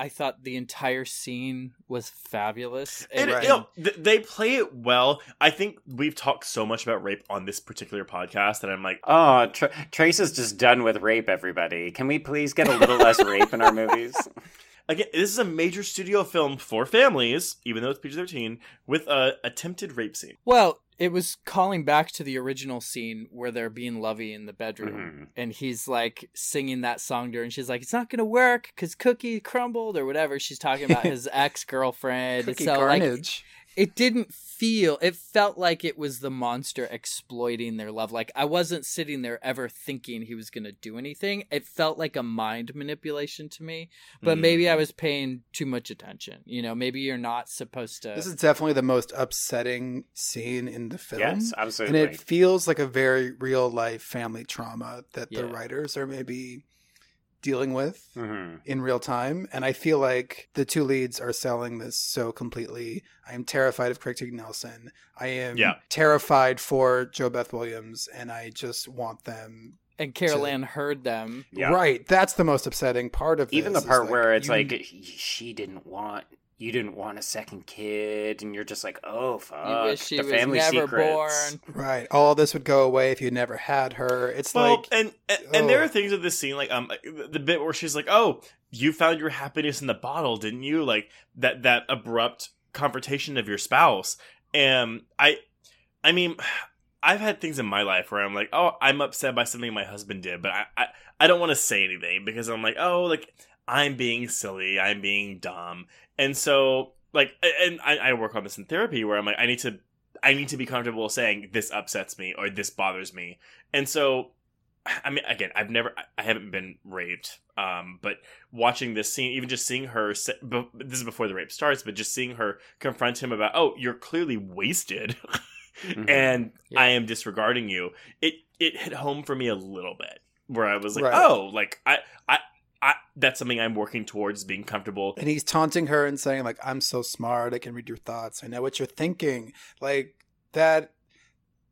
I thought the entire scene was fabulous. And Right. you know, they play it well. I think we've talked so much about rape on this particular podcast that I'm like, Oh, Tr- Trace is just done with rape, everybody. Can we please get a little less rape in our movies? [laughs] [laughs] again, this is a major studio film for families, even though it's PG-13, with a attempted rape scene. Well, it was calling back to the original scene where they're being lovey in the bedroom, Mhm. and he's like singing that song to her, and she's like, "It's not gonna work because Cookie crumbled or whatever." She's talking about [laughs] his ex girlfriend. Cookie so like, carnage. It didn't feel it felt like it was the monster exploiting their love like i wasn't sitting there ever thinking he was going to do anything it felt like a mind manipulation to me but Mm. maybe i was paying too much attention you know maybe you're not supposed to this is definitely the most upsetting scene in the film. yes, absolutely. and it feels like a very real life family trauma that the writers are maybe dealing with hmm in real time and i feel like the two leads are selling this so completely. I am terrified of craig t nelson. I am Yeah. terrified for jobeth williams and i just want them and carol anne heard them. Yeah. right. That's the most upsetting part of Even the this, is, part where it's you- like she didn't want you didn't want a second kid, and you're just like, oh fuck, you wish she the was family never secrets. born [laughs] right all this would go away if you never had her it's Well, like and and, and there oh. are things of this scene, like um, the bit where she's like, "Oh, you found your happiness in the bottle, didn't you?" Like that that abrupt confrontation of your spouse. And I, I mean, [sighs] I've had things in my life where I'm like, "Oh, I'm upset by something my husband did," but I I, I don't want to say anything because I'm like, "Oh, like I'm being silly, I'm being dumb," and so like, and I, I work on this in therapy where I'm like, I need to. I need to be comfortable saying this upsets me or this bothers me. And so I mean, again, I've never, I haven't been raped, um, but watching this scene, even just seeing her, this is before the rape starts, but just seeing her confront him about, oh, you're clearly wasted, [laughs] Mhm. and Yeah. I am disregarding you. It it hit home for me a little bit, where I was like, Right. oh, like I, I, I, that's something I'm working towards being comfortable. and he's taunting her and saying like i'm so smart i can read your thoughts i know what you're thinking like that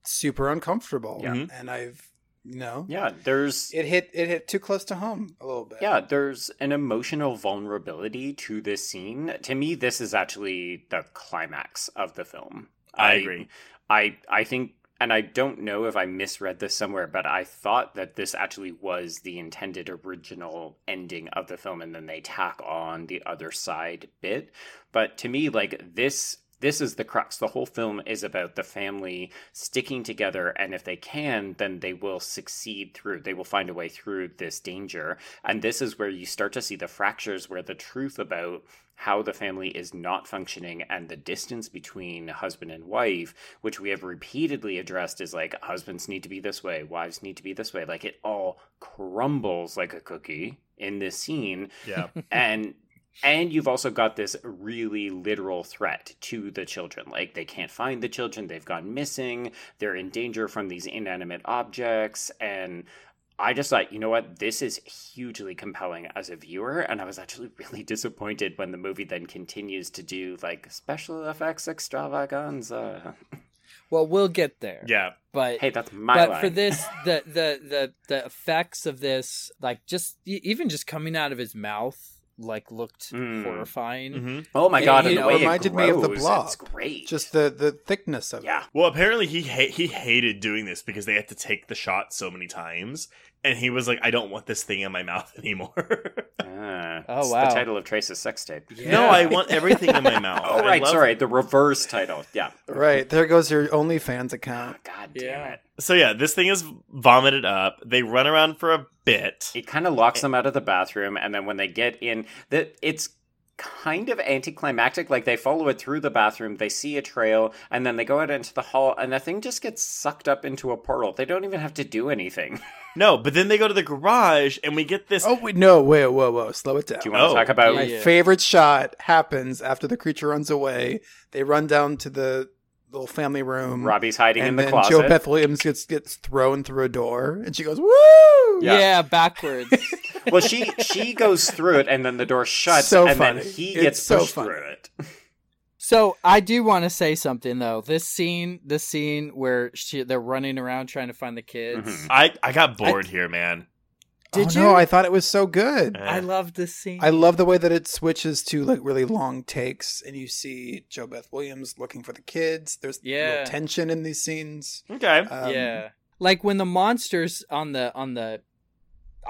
super uncomfortable. Yeah. Mhm. And I've, you know, Yeah, there's it hit it hit too close to home a little bit. Yeah, there's an emotional vulnerability to this scene. To me, this is actually the climax of the film. I agree. I I think and I don't know if I misread this somewhere, but I thought that this actually was the intended original ending of the film and then they tack on the other side bit. But to me, like this this is the crux. The whole film is about the family sticking together, and if they can, then they will succeed through. They will find a way through this danger. And this is where you start to see the fractures, where the truth about how the family is not functioning and the distance between husband and wife, which we have repeatedly addressed, is like husbands need to be this way, wives need to be this way. Like it all crumbles like a cookie in this scene. Yeah. [laughs] and and you've also got this really literal threat to the children. Like they can't find the children. They've gone missing. They're in danger from these inanimate objects. And i just thought you know what this is hugely compelling as a viewer and i was actually [laughs] really disappointed when the movie then continues to do like special effects extravaganza Well, we'll get there. yeah. But hey that's my but line. for this [laughs] the, the the the effects of this like just even just coming out of his mouth like looked Mm. horrifying hmm oh my Yeah, god you and the know, way it reminded it me of the grows, blob. it's great Just the the thickness of yeah it. Yeah. Well, apparently he ha- he hated doing this because they had to take the shot so many times, and he was like, "I don't want this thing in my mouth [laughs] anymore." Ah, Oh, it's wow. the title of trace's sex tape [laughs] No, I want everything in my [laughs] mouth. Oh I right, love- sorry, the reverse title. Yeah. Right. There goes your OnlyFans account. God damn Yeah. it. So yeah, this thing is vomited up. They run around for a bit. It kind of locks them out of the bathroom, and then when they get in, that it's kind of anticlimactic. Like they follow it through the bathroom, they see a trail, and then they go out into the hall, and the thing just gets sucked up into a portal. They don't even have to do anything. [laughs] No, but then they go to the garage, and we get this. Oh wait, no, wait, whoa, whoa, slow it down. Do you want to Oh. talk about? My Yeah. favorite shot happens after the creature runs away. They run down to the little family room. Robbie's hiding and in the then closet. JoBeth Williams gets gets thrown through a door, and she goes, "Woo!" Yeah. yeah, backwards [laughs] well, she she goes through it, and then the door shuts, So and funny. then he It's gets so pushed funny. through it. So I do want to say something though. This scene, the scene where she they're running around trying to find the kids. Mhm. I I got bored here, man. Did oh, you? No, I thought it was so good. Eh. I love this scene. I love the way that it switches to like really long takes, and you see JoBeth Williams looking for the kids. There's Yeah. real tension in these scenes. Okay. Um, yeah, like when the monsters on the on the,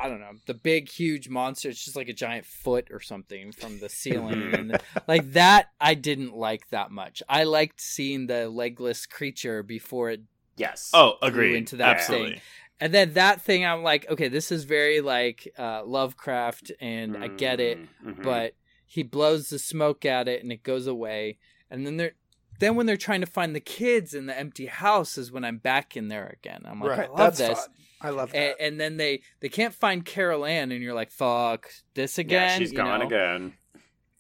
I don't know, the big huge monster. It's just like a giant foot or something from the ceiling, [laughs] and like that. I didn't like that much. I liked seeing the legless creature before it Yes. oh, agree into that Absolutely. thing. And then that thing, I'm like, okay, this is very like uh, Lovecraft, and I get it. Mhm. But he blows the smoke at it, and it goes away. And then they're, then when they're trying to find the kids in the empty house, is when I'm back in there again. I'm like, right. I love That's this. fun. I love And, that. and then they they can't find Carol Anne, and you're like, fuck, this again. yeah, she's you gone know? again.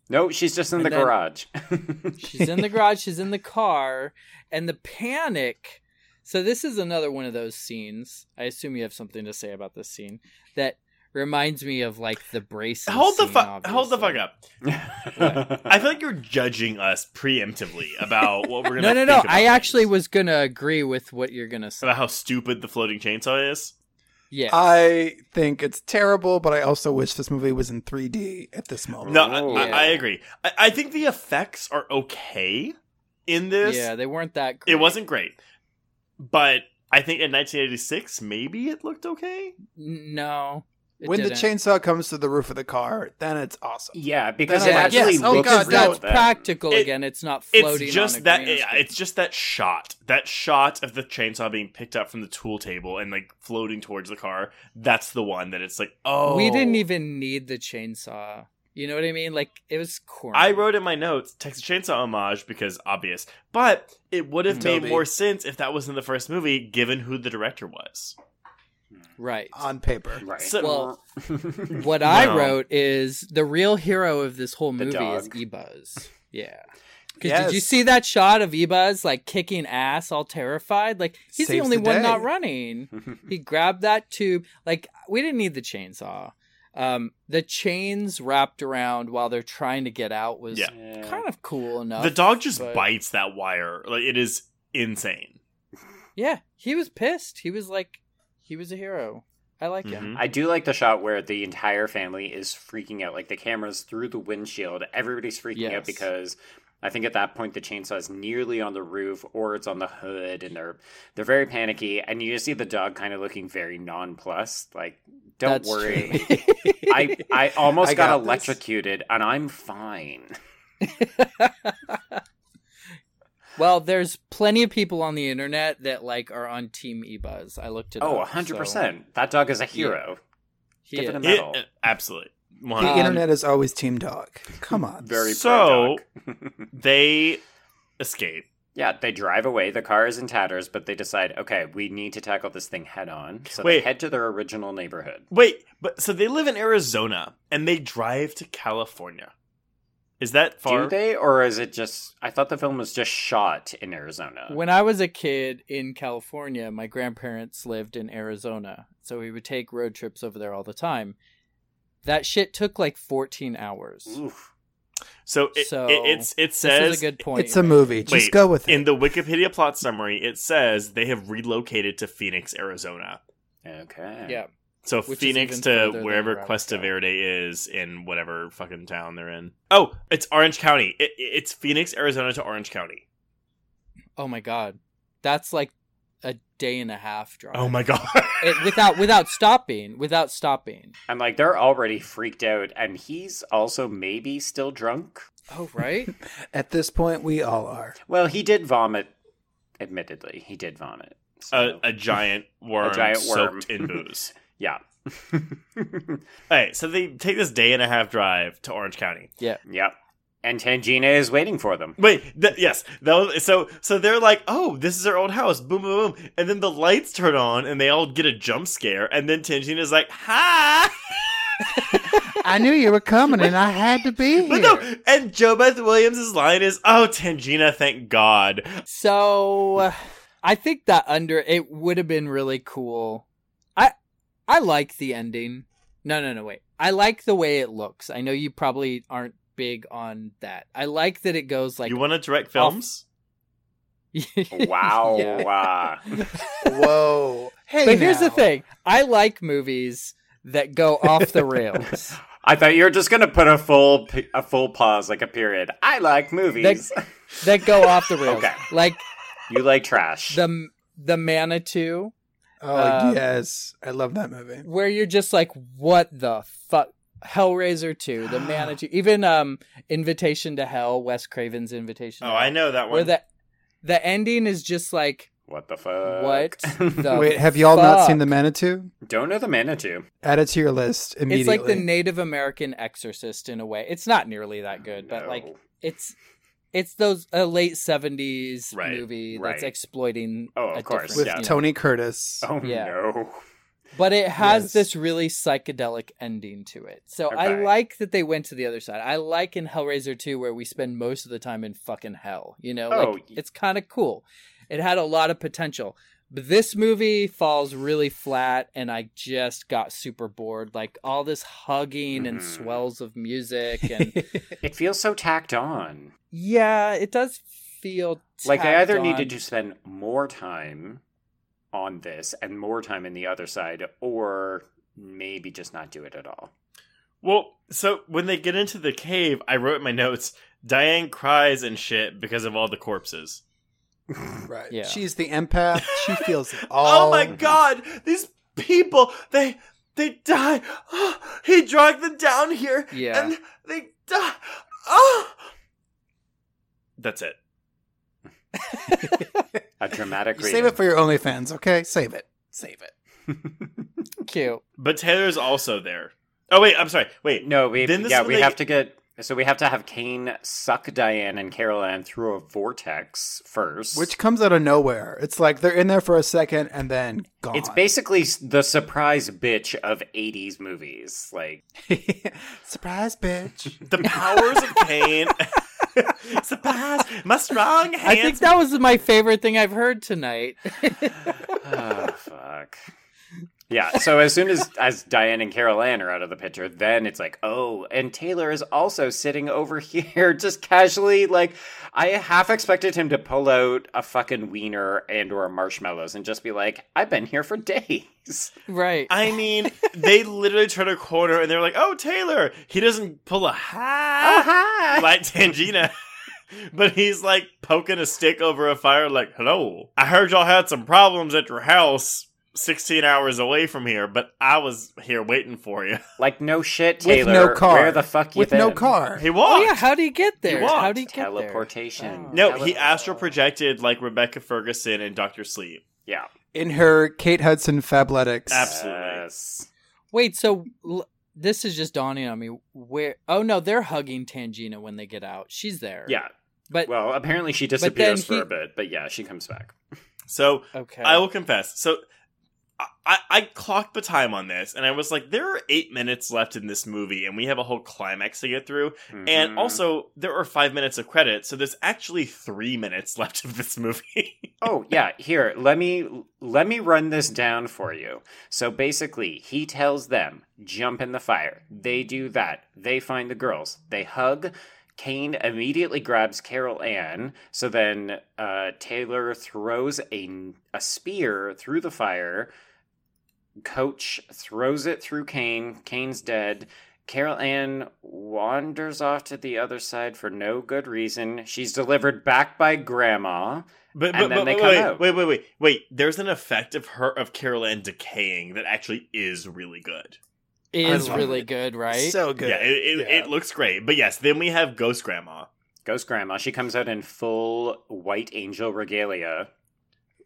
No, she's just in And the garage. [laughs] She's in the garage, she's in the car, and the panic. So this is another one of those scenes. I assume you have something to say about this scene that reminds me of like the braces. Hold the fuck. Hold the fuck up. [laughs] I feel like you're judging us preemptively about what we're gonna. No, no, think no. about I actually was gonna agree with what you're gonna say. about how stupid the floating chainsaw is. Yeah. I think it's terrible, but I also wish this movie was in 3D at this moment. No, Oh. I, I agree. I, I think the effects are okay in this. yeah, they weren't that great. it wasn't great, but I think in 1986 maybe it looked okay. No. it when didn't. the chainsaw comes to the roof of the car, then it's awesome. yeah, because it like, actually yes, oh looks God, that's then. practical It- again. It's not floating. It's just on a that green it's just that shot, that shot of the chainsaw being picked up from the tool table and like floating towards the car. That's the one that it's like, oh, We didn't oh. even need the chainsaw. You know what I mean? Like it was corny. I wrote in my notes Texas Chainsaw homage because obvious, but it would have made Tobe. more sense if that was in the first movie, given who the director was. right. On paper. Right. So- Well, [laughs] What I No. wrote is the real hero of this whole movie is dog. Ebuzz. Yeah. Because Yes. did you see that shot of Ebuzz like kicking ass, all terrified? Like he's the Saves only the one day. not running. [laughs] he grabbed that tube. Like we didn't need the chainsaw. Um, the chains wrapped around while they're trying to get out was Yeah. kind of cool enough. the dog just but- bites that wire. Like it is insane. Yeah, he was pissed. He was like, he was a hero. I like him. Mhm. I do like the shot where the entire family is freaking out. Like the camera's through the windshield. Everybody's freaking out because I think at that point the chainsaw is nearly on the roof or it's on the hood, and they're they're very panicky. And you just see the dog kind of looking very nonplussed. Like, don't That's worry. [laughs] I I almost I got, got this. electrocuted, and I'm fine. [laughs] well, there's plenty of people on the internet that like are on Team Ebuzz. I looked it Oh, up. hundred so percent. That dog is a hero. he Give it a is. minute. It- Metal. uh, absolutely. The Um, internet is always Team Dog. Come on. Very So- dog. [laughs] they escape. Yeah, they drive away. The car is in tatters, but they decide, okay, we need to tackle this thing head on. So they head to their original neighborhood. Wait, but so they live in Arizona and they drive to California. Is that far? Do they, or is it just? I thought the film was just shot in Arizona. When I was a kid in California, my grandparents lived in Arizona, so we would take road trips over there all the time. That shit took like 14 hours. Oof. So it, So, it, it's it This says is a good point. It's a movie. Just Wait, go with it. in the Wikipedia plot summary. It says they have relocated to Phoenix, Arizona. Okay. Yeah. So Which Phoenix to wherever Rabbit Cuesta Trail. Verde is in whatever fucking town they're in. Oh, it's Orange County. It, it's Phoenix, Arizona to Orange County. Oh my god. That's like a day and a half drive. Oh my god. It, without without stopping, without stopping. And like they're already freaked out, and he's also maybe still drunk. Oh right? [laughs] At this point, we all are. Well, he did vomit. Admittedly, he did vomit. So, a, a giant [laughs] worm giant worm. soaked in booze. [laughs] yeah. Hey, so they take this day and a half drive to Orange County. Yeah. yep. And Tangina is waiting for them. Wait, th- yes, that was, so so they're like, oh, this is our old house, boom, boom, boom, and then the lights turn on and they all get a jump scare, and then Tangina's like, hi, [laughs] I knew you were coming, and I had to be but no, and JoBeth Williams' line is, oh, Tangina, thank God. So uh, I think that under it would have been really cool. I I like the ending. No, no, no, wait. I like the way it looks. I know you probably aren't big on that. I like that it goes like you want to direct off- films? [laughs] Wow. Wow. [laughs] Whoa. Hey, But here's the thing. I like movies that go off the rails. [laughs] I thought you were just gonna put a full p- a full pause, like a period. I like movies. that go off the rails. Okay. Like you like trash. the the Manitou Oh Um, yes, I love that movie. where you're just like what the fuck Hellraiser 2, the Manitou, even um Invitation to Hell, Wes Craven's Invitation Oh, to I know that one. where the the ending is just like what the fuck? what [laughs] the Wait, have y'all not seen the Manitou? Don't know the Manitou. Add it to your list immediately. It's like the Native American Exorcist in a way. It's not nearly that good, but like it's it's those a late 70s Right, movie right. that's exploiting Oh, of a course, with yeah. Tony Curtis. Oh Yeah. no. But it has Yes. this really psychedelic ending to it. So I like that they went to the other side. I like in Hellraiser 2 where we spend most of the time in fucking hell. You know, Oh, like it's kind of cool. It had a lot of potential. But this movie falls really flat and I just got super bored. Like all this hugging and Mhm. swells of music [laughs] and It feels so tacked on. yeah, it does feel Like I either on. needed to spend more time on this and more time in the other side, or maybe just not do it at all. well, so when they get into the cave, I wrote in my notes, Diane cries and shit because of all the corpses. [laughs] right. Yeah. She's the empath. She [laughs] feels it all. oh my god, these people, they they die. Oh, he dragged them down here, Yeah. and they die. Oh, that's it. [laughs] A dramatic reading. save it for your OnlyFans, okay? Save it. Save it. [laughs] cute. But Taylor's also there. Oh wait, I'm sorry. Wait, No, we Then this yeah we they- have to get so we have to have Kane suck Diane and Carol Anne through a vortex first. Which comes out of nowhere. It's like they're in there for a second and then gone. it's basically the surprise bitch of '80s movies. Like [laughs] surprise, bitch. the powers of pain. [laughs] [laughs] Surprise! My strong hands. I think that was my favorite thing I've heard tonight. oh [laughs] fuck. Yeah, so as soon as [laughs] as Diane and Carol Anne are out of the picture, then it's like, oh, and Taylor is also sitting over [laughs] here, just casually. Like, I half expected him to pull out a fucking wiener and or marshmallows and just be like, I've been here for [laughs] days. Right. I mean, they literally turn a corner and they're like, "Oh, Taylor." He doesn't pull a ha oh, hi. like Tangina, but he's like poking a stick over a fire, like, "Hello, I heard y'all had some problems at your house." 16 hours away from here, but I was here waiting for you. [laughs] Like, no shit, With Taylor. no car. Where the fuck you With no car. He Oh walked. yeah, how would he get there? walked. How would he get Teleportation. there? Teleportation. No, Tele- he astral projected like Rebecca Ferguson and Doctor Sleep. Yeah. In her Kate Hudson Fabletics. Absolutely. Yes. Wait, so l- this is just dawning on me. Where? Oh no, they're hugging Tangina when they get out. She's there. Yeah. but Well, apparently she disappears for he- a bit, but yeah, she comes back. So okay. I will confess. So I, I, clocked the time on this, and I was like, there are eight minutes left in this movie, and we have a whole climax to get through. And Mhm. also, there are five minutes of credit, so there's actually three minutes [laughs] left of this movie. [laughs] Oh yeah, here let me let me run this down for you. So basically, he tells them jump in the fire. They do that. They find the girls. They hug. Kane immediately grabs Carol Anne. So then uh, Taylor throws a a spear through the fire. Coach throws it through Kane. Kane's dead. Carol Anne wanders off to the other side for no good reason. She's delivered back by Grandma. But, And but, then but they wait, come wait, out. wait, wait, wait, wait. There's an effect of her of Carol Anne decaying that actually is really good. Is really it. good, right? So good. Yeah, it, it, Yeah. it looks great. But yes, then we have Ghost Grandma. Ghost Grandma. She comes out in full white angel regalia.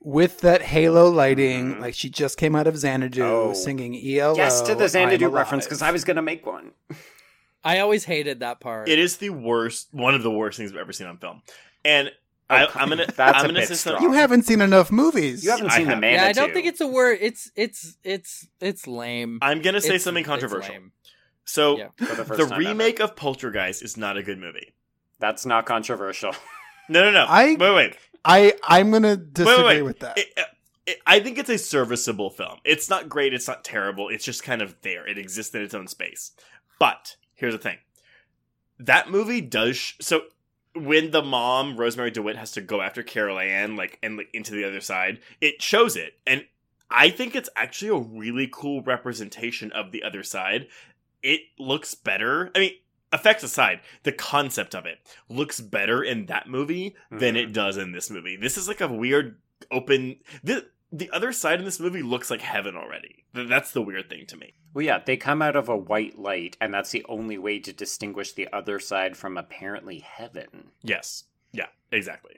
With that halo lighting, Mhm. like she just came out of Xanadu Oh. singing ELO. yes to the I'm Xanadu reference because I was gonna make one. I always hated that part. It is the worst, one of the worst things I've ever seen on film. And I, come I'm gonna. That's I'm a gonna bit say strong. You haven't seen enough movies. You haven't I seen the have. man. yeah, I don't think it's a word. It's it's it's it's lame. I'm gonna say It's- something it's controversial. lame. So Yeah. for the, first the time remake ever. of Poltergeist is not a good movie. That's not controversial. [laughs] No, no, no. I- wait, wait. I I'm gonna disagree wait. with that. It, it, I think it's a serviceable film. It's not great. It's not terrible. It's just kind of there. It exists in its own space. But here's the thing: that movie does sh- so. When the mom Rosemarie DeWitt has to go after Carol Anne, like and like into the other side, it shows it, and I think it's actually a really cool representation of the other side. It looks better. I mean, effects aside, the concept of it looks better in that movie than Mhm. it does in this movie. This is like a weird open. The the other side in this movie looks like heaven already. That's the weird thing to me. Well, yeah, they come out of a white light, and that's the only way to distinguish the other side from apparently heaven. Yes. Yeah. Exactly.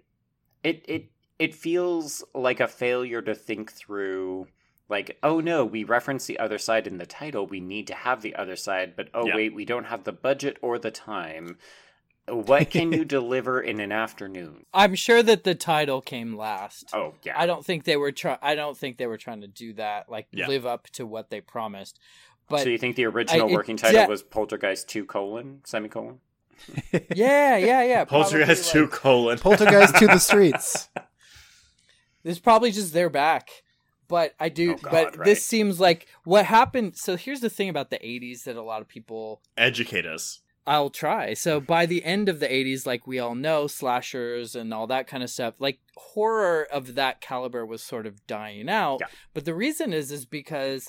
It it it feels like a failure to think through. Like, oh no, we reference the other side in the title. We need to have the other side, but oh Yeah. wait, we don't have the budget or the time. What can you [laughs] deliver in an afternoon? I'm sure that the title came last. Oh yeah, I don't think they were try- I don't think they were trying to do that. Like Yeah. live up to what they promised. But so you think the original I- it- working title yeah. was Poltergeist Two colon semicolon? [laughs] [laughs] yeah, yeah, yeah. Poltergeist two like- colon. Poltergeist to the streets. It's probably just their back. But I do Oh, God, but right. this seems like what happened so here's the thing about the 80s that a lot of people Educate us. I'll try. So by the end of the 80s, like we all know, slashers and all that kind of stuff, like horror of that caliber was sort of dying out. Yeah. But the reason is is because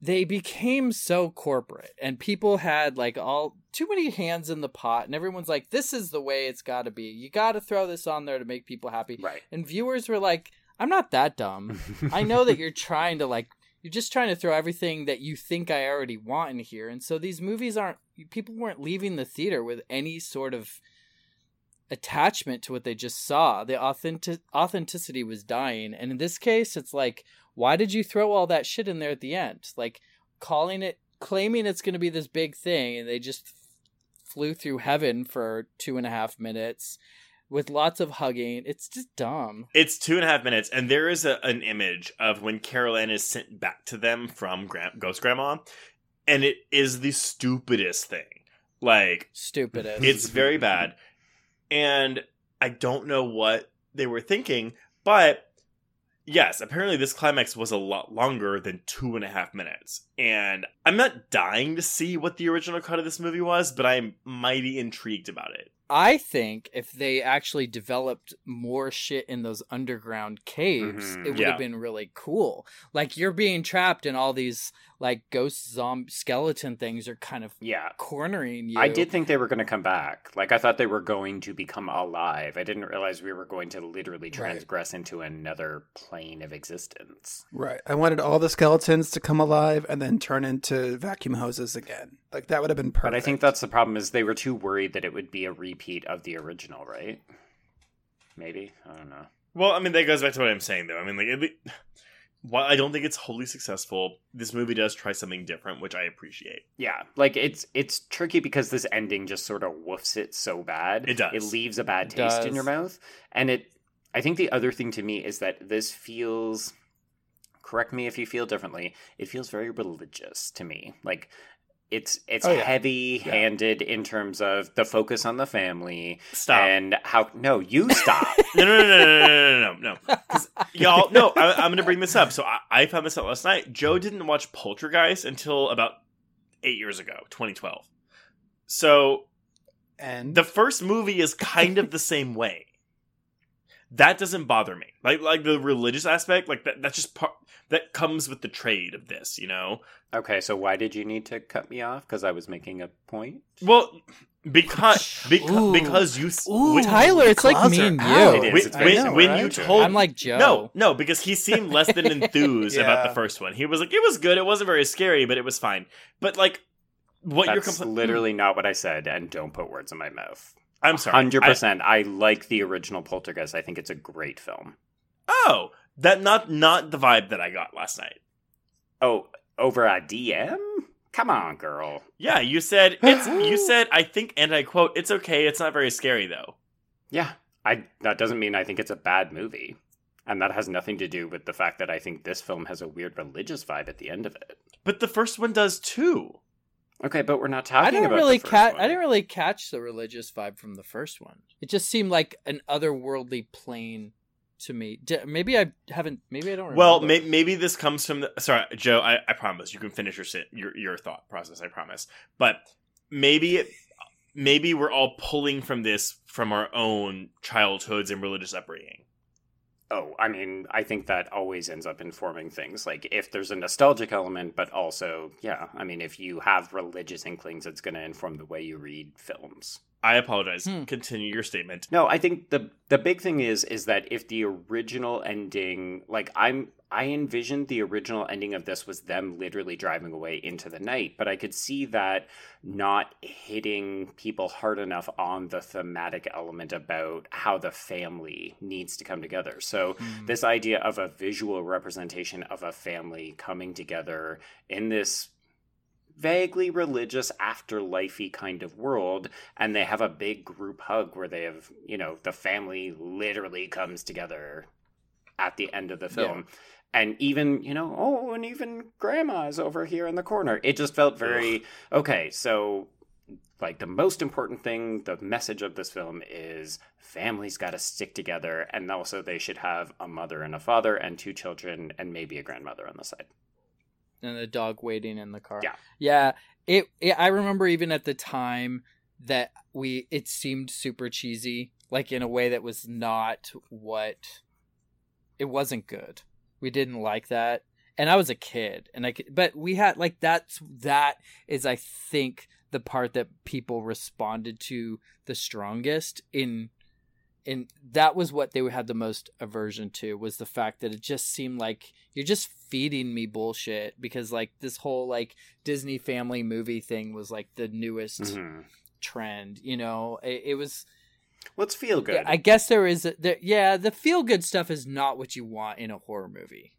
they became so corporate and people had like all too many hands in the pot and everyone's like this is the way it's got to be. You got to throw this on there to make people happy. Right. And viewers were like I'm not that dumb. I know that you're trying to like you're just trying to throw everything that you think I already want in here. And so these movies aren't people weren't leaving the theater with any sort of attachment to what they just saw. The authentic authenticity was dying. And in this case, it's like, why did you throw all that shit in there at the end? Like calling it claiming it's gonna be this big thing and they just flew through heaven for two and a half minutes with lots of hugging. It's just dumb. It's two and a half minutes, and there is a, an image of when Carol Anne is sent back to them from Gra- Ghost Grandma, and it is the stupidest thing. Like, stupidest. it's very bad. And I don't know what they were thinking, but yes, apparently this climax was a lot longer than two and a half minutes. And I'm not dying to see what the original cut of this movie was, but I'm mighty intrigued about it. I think if they actually developed more shit in those underground caves, Mhm. it would Yeah. have been really cool. Like you're being trapped in all these like ghost zombie skeleton things are kind of Yeah. cornering you. I did think they were going to come back. Like I thought they were going to become alive. I didn't realize we were going to literally Right. transgress into another plane of existence. Right. I wanted all the skeletons to come alive and then turn into vacuum hoses again. Like that would have been perfect. But I think that's the problem is they were too worried that it would be a repeat of the original, right? Maybe I don't know. Well, I mean, that goes back to what I'm saying, though. I mean, like, at le- while I don't think it's wholly successful, this movie does try something different, which I appreciate. Yeah, like it's it's tricky because this ending just sort of woofs it so bad. It does. It leaves a bad It taste in your mouth, and it. I think the other thing to me is that this feels. Correct me if you feel differently. It feels very religious to me. Like it's it's oh, yeah. heavy handed yeah. in terms of the focus on the family. Stop. And how? No, you stop. no, no, no, no, no, no, no, no. Because y'all, no, I, am going to bring this up. So I, I found this out last night. Joe didn't watch Poltergeist until about eight years ago, 2012. So, and the first movie is kind of the same way. That doesn't bother me. Like, like the religious aspect, like that. That's just part that comes with the trade of this, you know. okay, so why did you need to cut me off? Because I was making a point. Well, because because, because you Ooh, when- Tyler, it's like claws me are and you. out. It is, when, it's when, know, when right? you told I'm like Joe. No, no, because he seemed less than [laughs] enthused about the first one. He was like, it was good. It wasn't very scary, but it was fine. But like, what you're That's compl- literally not what I said, and don't put words in my mouth. I'm sorry. Hundred I- percent. I like the original Poltergeist. I think it's a great film. Oh, that not not the vibe that I got last night. Oh, over a DM? Come on, girl. Yeah, you said it's. [gasps] you said I think, and I quote, "It's okay. It's not very scary though." Yeah, I. That doesn't mean I think it's a bad movie, and that has nothing to do with the fact that I think this film has a weird religious vibe at the end of it. But the first one does too. Okay, but we're not talking I didn't about really the first catch. one. I didn't really catch the religious vibe from the first one. It just seemed like an otherworldly plane to me. D- Maybe I haven't. Maybe I don't. Remember. Well, may- maybe this comes from the. Sorry, Joe. I, I promise you can finish your sit your your thought process. I promise. But maybe it, maybe we're all pulling from this from our own childhoods and religious upbringing. Oh, I mean, I think that always ends up informing things. Like if there's a nostalgic element, but also, yeah, I mean, if you have religious inklings, it's going to inform the way you read films. I apologize. Hmm. Continue your statement. No, I think the the big thing is is that if the original ending, like I'm I envisioned the original ending of this was them literally driving away into the night, but I could see that not hitting people hard enough on the thematic element about how the family needs to come together. So Hmm. this idea of a visual representation of a family coming together in this vaguely religious afterlifey kind of world and they have a big group hug where they have you know the family literally comes together at the end of the film. And even you know oh and even grandma's over here in the corner. It just felt very okay so like the most important thing the message of this film is families got to stick together and also they should have a mother and a father and two children and maybe a grandmother on the side and the dog waiting in the car. Yeah. yeah. It, it. I remember even at the time that we. It seemed super cheesy, like in a way that was not what. It wasn't good. We didn't like that, and I was a kid, and I. But we had like that's that is I think the part that people responded to the strongest in and that was what they had the most aversion to was the fact that it just seemed like you're just feeding me bullshit because like this whole like Disney family movie thing was like the newest Mhm. trend you know? It, it was let's feel good. I guess there is a, there, yeah the feel good stuff is not what you want in a horror movie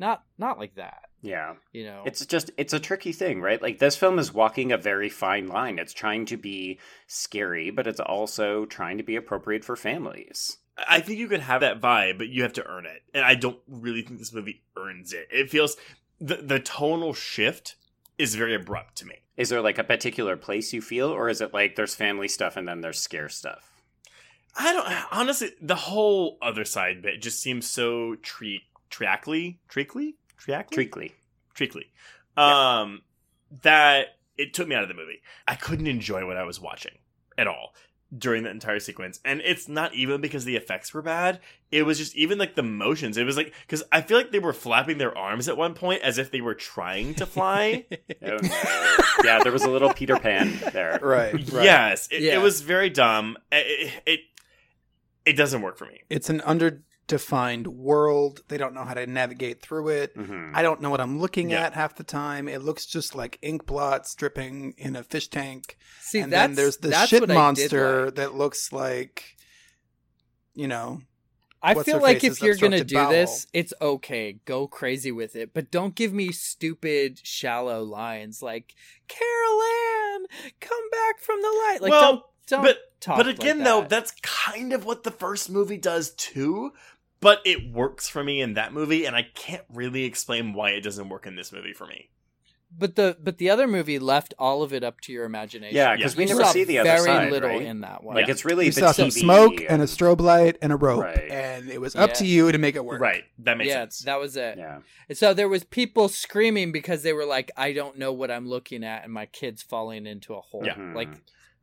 not not like that yeah you know It's just it's a tricky thing, right? Like this film is walking a very fine line. It's trying to be scary, but it's also trying to be appropriate for families. I think you can have that vibe, but you have to earn it. And I don't really think this movie earns it. It feels the the tonal shift is very abrupt to me. Is there like a particular place you feel or is it like there's family stuff and then there's scare stuff? I don't honestly the whole other side bit just seems so treat Triackley, Treacly, Triackley, Treacly. Treacly. Um, that it took me out of the movie. I couldn't enjoy what I was watching at all during the entire sequence. And it's not even because the effects were bad. It was just even like the motions. It was like because I feel like they were flapping their arms at one point as if they were trying to fly. [laughs] Oh, no. [laughs] yeah, there was a little Peter Pan there. [laughs] right, right. Yes, it, Yeah. it was very dumb. It, it it it doesn't work for me. It's an underdefined world. They don't know how to navigate through it. Mhm. I don't know what I'm looking Yeah. at half the time. It looks just like ink blots dripping in a fish tank. See, and that's then there's the that's shit what I did monster like. that looks like, you know, I what's feel like if you're gonna do bowel. this, it's okay. Go crazy with it, but don't give me stupid, shallow lines like "Carol Anne, come back from the light." Like, Well, don't, don't but talk but like again though, that's kind of what the first movie does too. But it works for me in that movie, and I can't really explain why it doesn't work in this movie for me. But the but the other movie left all of it up to your imagination. Yeah, because we You never saw see the other very side, little right? in that one. Like it's really you the saw some smoke and a strobe light and a rope, Right. and it was up Yeah. to you to make it work. Right, that makes yeah, sense. that was it. Yeah. And so there was people screaming because they were like, "I don't know what I'm looking at," and my kid's falling into a hole. Yeah. Mhm. Like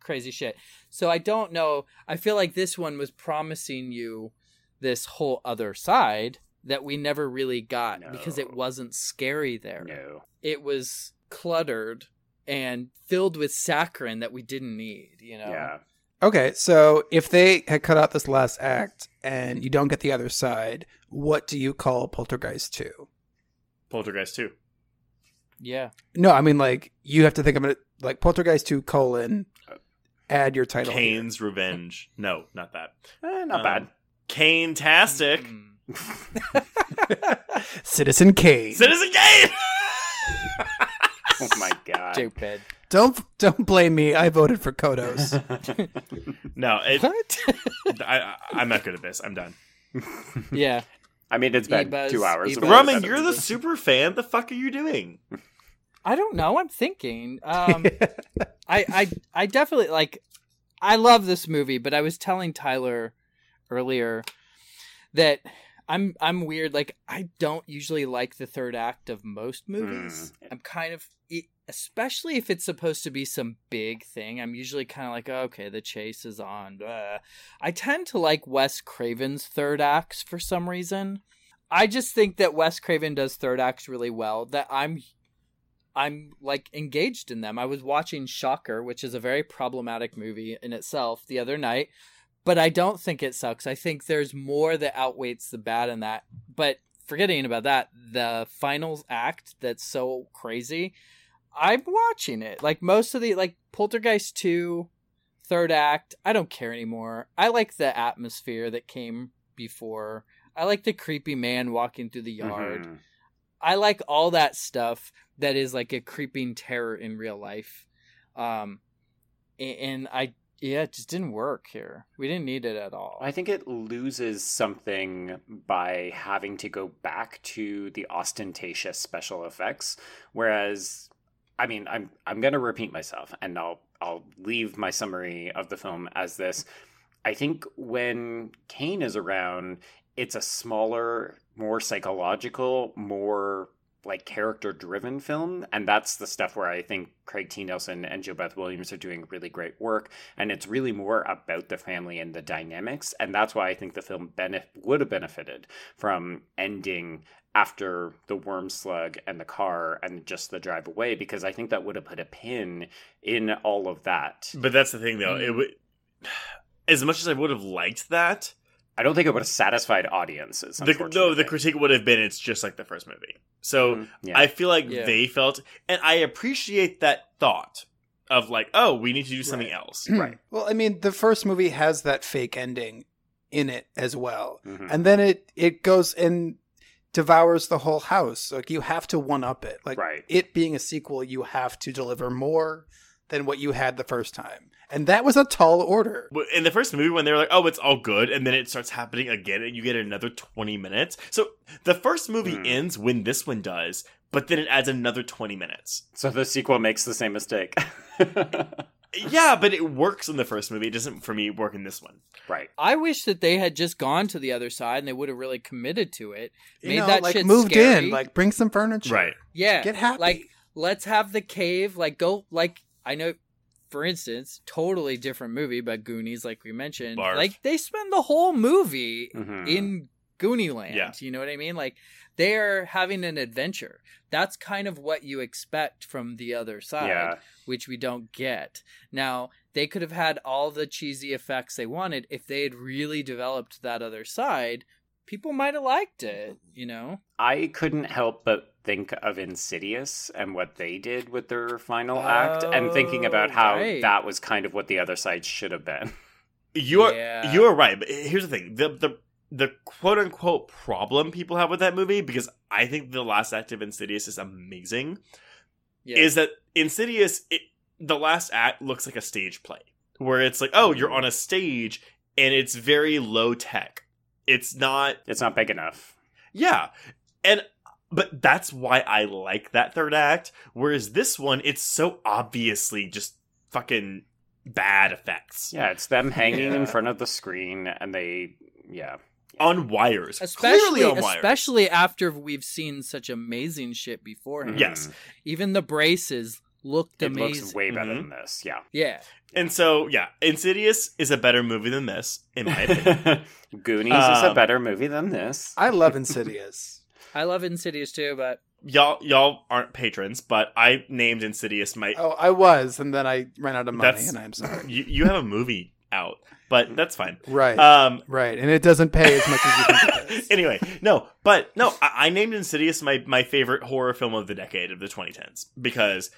crazy shit. So I don't know. I feel like this one was promising you this whole other side that we never really got because it wasn't scary there. No. It was cluttered and filled with saccharin that we didn't need, you know. Yeah. Okay, so if they had cut out this last act and you don't get the other side, what do you call Poltergeist 2? Poltergeist 2. Yeah. No, I mean like you have to think of it like Poltergeist 2 colon add your title. here. Kane's Revenge. No, not that. Eh, not Um, bad. Kane Tastic. Mm. [laughs] Citizen Kane. Citizen Kane. [laughs] Oh my god. Stupid. don't don't blame me. I voted for Kodos. [laughs] no, it, What? I, I, I'm not good at this. I'm done. yeah. I mean, it's been Ebuzz, two hours. Ebuzz. of Roman, you're the super fan. The fuck are you doing? I don't know. I'm thinking. Um, I, I, I definitely like. I love this movie, but I was telling Tyler earlier that I'm I'm weird. Like I don't usually like the third act of most hmm. movies. I'm kind of, e- especially if it's supposed to be some big thing. I'm usually kind of like, oh, okay, the chase is on. blah. I tend to like Wes Craven's third acts for some reason. I just think that Wes Craven does third acts really well. That I'm I'm like engaged in them. I was watching Shocker, which is a very problematic movie in itself, the other night, but I don't think it sucks. I think there's more that outweighs the bad in that. But forgetting about that, the final act that's so crazy, I'm watching it. Like most of the like Poltergeist 2 third act, I don't care anymore. I like the atmosphere that came before. I like the creepy man walking through the yard. Mhm. I like all that stuff that is like a creeping terror in real life. Um, and I, yeah, it just didn't work here. We didn't need it at all. I think it loses something by having to go back to the ostentatious special effects. Whereas, I mean, I'm I'm gonna repeat myself, and I'll I'll leave my summary of the film as this. I think when Kane is around, it's a smaller, more psychological, more like character driven film and that's the stuff where i think craig t. Nelson and jobeth williams are doing really great work and it's really more about the family and the dynamics and that's why i think the film benef- would have benefited from ending after the worm slug and the car and just the drive away because i think that would have put a pin in all of that. But that's the thing, though. It mm. would, [sighs] as much as I would have liked that, i don't think it would have satisfied audiences the, no, the critique would have been it's just like the first movie. So Mhm. yeah. I feel like Yeah. they felt, and I appreciate that thought of like, oh, we need to do something Right. else. [clears throat] Right. Well, I mean, the first movie has that fake ending in it as well. Mhm. And then it it goes and devours the whole house. Like you have to one up it. Like Right. it being a sequel, you have to deliver more than what you had the first time. And that was a tall order. In the first movie, when they were like, "Oh, it's all good," and then it starts happening again, and you get another twenty minutes. So the first movie Hmm. ends when this one does, but then it adds another twenty minutes. so the sequel makes the same mistake [laughs] yeah, but it works in the first movie. It doesn't for me work in this one. Right. I wish that they had just gone to the other side and they would have really committed to it. You Made know, that like shit moved scary. in, like bring some furniture. Right. Yeah. Get happy. Like, let's have the cave, like, go, like, I know, for instance, totally different movie, but Goonies, like we mentioned, Barf. like, they spend the whole movie Mhm. in Goonie Land. Yeah. You know what I mean? Like, they're having an adventure. That's kind of what you expect from the other side, Yeah. which we don't get. Now, they could have had all the cheesy effects they wanted if they had really developed that other side. People might have liked it, you know? I couldn't help but think of Insidious and what they did with their final act, and thinking oh, about Oh, how right. that was kind of what the other side should have been. [laughs] You are Yeah. you are right, but here's the thing: the the the quote unquote problem people have with that movie, because I think the last act of Insidious is amazing, Yeah. is that Insidious it, the last act looks like a stage play where it's like, oh, you're mm. on a stage and it's very low tech. It's not It's not big enough. Yeah. And but that's why I like that third act. Whereas this one, it's so obviously just fucking bad effects. Yeah, it's them hanging Yeah. in front of the screen, and they, yeah, On wires. especially Clearly on wires. especially after we've seen such amazing shit beforehand. Yes. Even the braces looked it amazing. looks way better Mhm. than this. Yeah. yeah. And so, yeah, Insidious is a better movie than this, in my opinion. [laughs] Goonies is a Um, better movie than this. [laughs] I love Insidious. I love Insidious too, but y'all y'all aren't patrons, but I named Insidious my oh, I was, and then I ran out of money, That's- and I'm sorry. [laughs] you, you have a movie out, but that's fine. Right, Um right, and it doesn't pay as much as you think it [laughs] does. anyway, no, but no, I, I named Insidious my my favorite horror film of the decade of the 2010s because ma-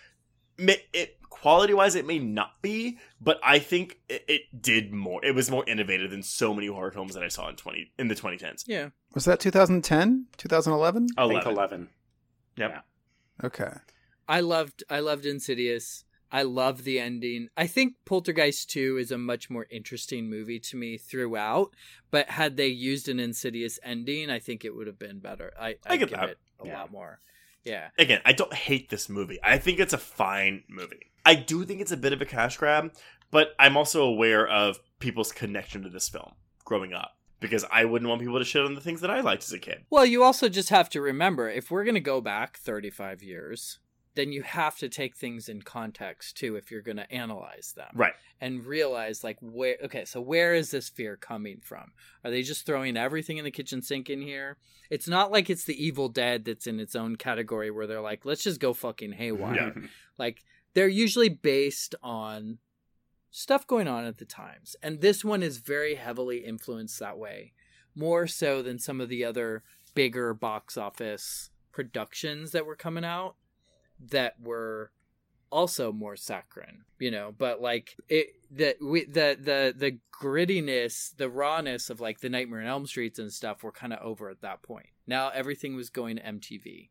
it quality wise it may not be, but I think it, it did more. It was more innovative than so many horror films that I saw in 20 in the 2010s. yeah. Was that 2010, 2011? I think 11. 11. Yep. Okay. I loved I loved Insidious. I love the ending. I think Poltergeist 2 is a much more interesting movie to me throughout, but had they used an Insidious ending, I think it would have been better. I I I'd get give that. it a Yeah. lot more. Yeah. Again, I don't hate this movie. I think it's a fine movie. I do think it's a bit of a cash grab, but I'm also aware of people's connection to this film growing up because I wouldn't want people to shit on the things that I liked as a kid. Well, you also just have to remember if we're going to go back 35 years, then you have to take things in context too if you're going to analyze them. Right. And realize like where okay, so where is this fear coming from? Are they just throwing everything in the kitchen sink in here? It's not like it's the Evil Dead that's in its own category where they're like, let's just go fucking haywire. Yeah. [laughs] Like they're usually based on stuff going on at the times. And this one is very heavily influenced that way. More so than some of the other bigger box office productions that were coming out that were also more saccharine, you know, but like it the we the the the grittiness, the rawness of like the Nightmare on Elm Streets and stuff were kind of over at that point. Now everything was going to MTV.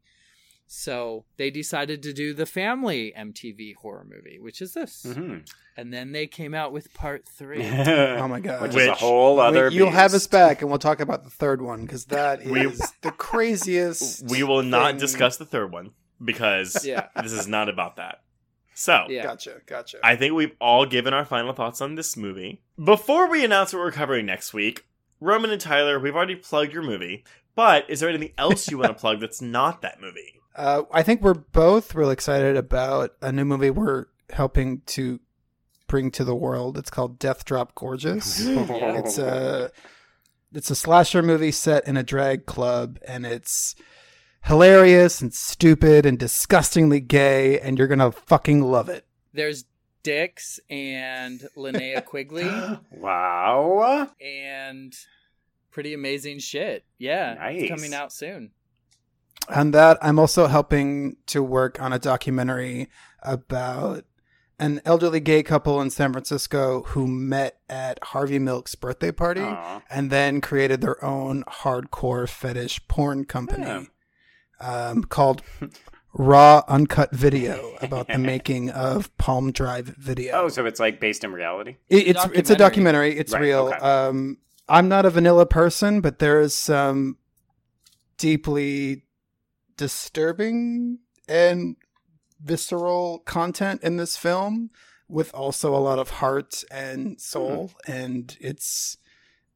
So they decided to do the family MTV horror movie, which is this. Mhm. And then they came out with part three. [laughs] Oh my god. Which, Which- is a whole other. Wait, you'll have us back, and we'll talk about the third one because that is We- the craziest. We will not thing. discuss the third one because [laughs] Yeah. this is not about that. So, Yeah. Gotcha, gotcha. I think we've all given our final thoughts on this movie. Before we announce what we're covering next week, Roman and Tyler, we've already plugged your movie, but is there anything else you want to [laughs] plug that's not that movie? Uh, I think we're both real excited about a new movie we're helping to bring to the world. It's called Death Drop Gorgeous. [laughs] it's a it's a slasher movie set in a drag club, and it's hilarious and stupid and disgustingly gay, and you're gonna fucking love it. There's Dix and Linnea Quigley [gasps] Wow. and pretty amazing shit. Yeah. Nice. It's coming out soon. And that, I'm also helping to work on a documentary about an elderly gay couple in San Francisco who met at Harvey Milk's birthday party Aw. and then created their own hardcore fetish porn company um, called Raw Uncut Video about the [laughs] making of Palm Drive Video. Oh, so it's like based in reality? It- it's it's a documentary. It's Right, real. okay. Um, I'm not a vanilla person, but there is some deeply disturbing and visceral content in this film, with also a lot of heart and soul, and it's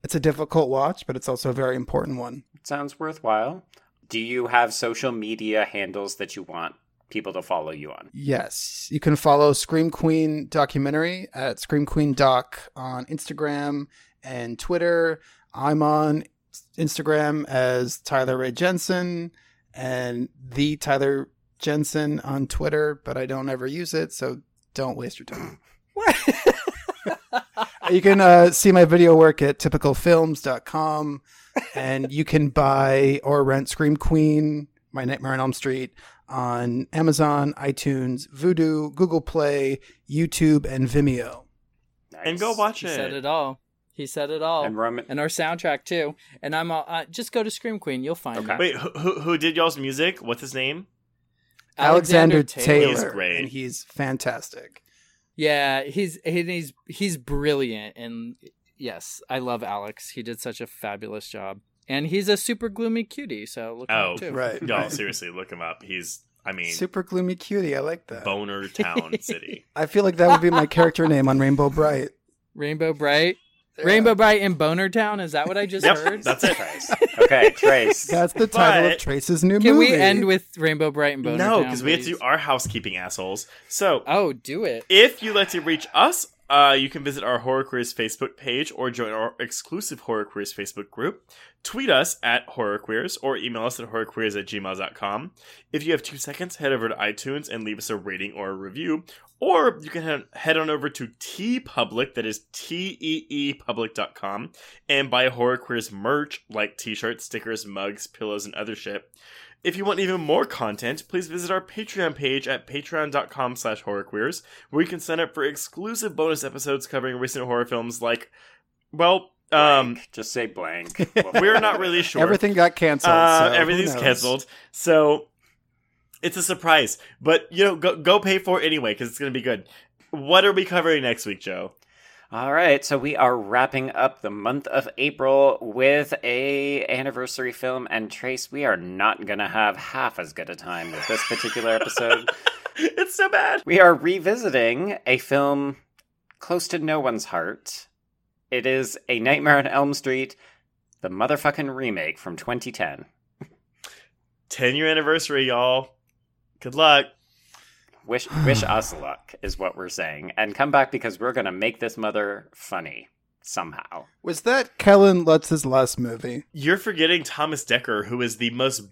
it's a difficult watch, but it's also a very important one. Sounds worthwhile. Do you have social media handles that you want people to follow you on? Yes, you can follow Scream Queen documentary at Scream Queen Doc on Instagram and Twitter. I'm on Instagram as Tyler Ray Jensen and the Tyler Jensen on Twitter, but I don't ever use it, so don't waste your time. [laughs] you can uh, see my video work at typicalfilms.com and you can buy or rent Scream Queen, My Nightmare on Elm Street on Amazon, iTunes, Vudu, Google Play, YouTube, and Vimeo. And go watch He it. He said it all. He said it all. And Roman- and our soundtrack too. And I'm all, uh, just go to Scream Queen. You'll find Okay. it. Wait, who, who who did y'all's music? What's his name? Alexander, Taylor, He's great. and he's fantastic. Yeah, he's he's he's brilliant, and yes, I love Alex. He did such a fabulous job, and he's a super gloomy cutie. So look him Oh, up too. Right. Y'all, right. seriously, look him up. He's, I mean, Super gloomy cutie. I like that. Boner Town [laughs] City. I feel like that would be my character name on Rainbow Brite. Rainbow Brite, Rainbow Brite in Boner Town. Is that what I just Yep, heard? that's [laughs] it. Trace. Okay, Trace. That's the title But- of Trace's new Can movie. Can we end with Rainbow Brite and Boner No, Town? because we have to do our housekeeping, assholes. So, Oh, do it. if you'd like to reach us, uh, you can visit our Horror Queers Facebook page or join our exclusive Horror Queers Facebook group. Tweet us at Horror Queers or email us at horrorqueers at gmail.com. If you have two seconds, head over to iTunes and leave us a rating or a review. Or you can head, on over to TeePublic, that is T E E Public.com, and buy Horror Queers merch like t shirts, stickers, mugs, pillows, and other shit. If you want even more content, please visit our Patreon page at patreon.com slash horrorqueers, where you can sign up for exclusive bonus episodes covering recent horror films like, well, um, Blank. Just say blank. [laughs] we're not really sure. Everything got canceled. Uh, so everything's canceled. So it's a surprise. But, you know, go, go pay for it anyway, because it's going to be good. What are we covering next week, Joe? All right, so we are wrapping up the month of April with a anniversary film, and Trace, we are not gonna have half as good a time with this particular episode. [laughs] it's so bad. we are revisiting a film close to no one's heart. It is A Nightmare on Elm Street, the motherfucking remake from 2010. 10 year anniversary, y'all. Good luck. Wish wish us luck is what we're saying, and come back because we're gonna make this mother funny somehow. Was that Kellen Lutz's last movie? You're forgetting Thomas Dekker, who is the most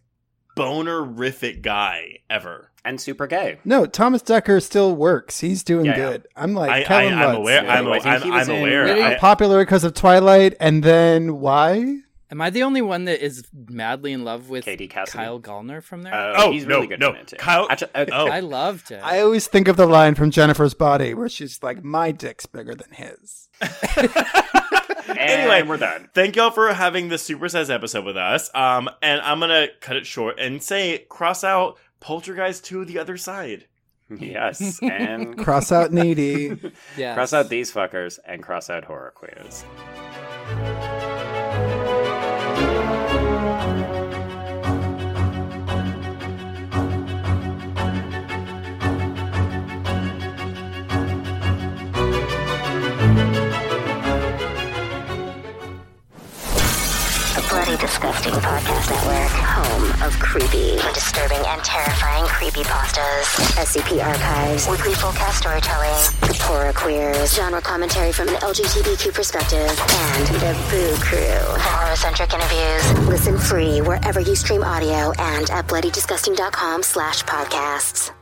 bonerific guy ever. And super gay. No, Thomas Dekker still works. He's doing Yeah, yeah. good. I'm like I, I, Kellen I'm aware. Yeah, I'm, I think I'm, I'm aware. Really? I- Popular because of Twilight, and then why? Am I the only one that is madly in love with Katie Cassidy. Kyle Gallner from there? Uh, Oh, he's no, really good no. in it too. Kyle- Actu- uh, oh. I loved him. I always think of the line from Jennifer's Body where she's like, "My dick's bigger than his." [laughs] Anyway. we're done. Thank y'all for having this supersized episode with us. Um, and I'm gonna cut it short and say, cross out Poltergeist 2 the other side. Yes, [laughs] and Cross out needy. Yes. [laughs] cross out these fuckers and cross out horror queers. Disgusting Podcast Network. Home of creepy, disturbing, and terrifying creepypastas. SCP archives. Weekly full cast storytelling. Horror queers. Genre commentary from an LGBTQ perspective. And the Boo Crew. For horror-centric interviews. Listen free wherever you stream audio and at bloodydisgusting.com slash podcasts.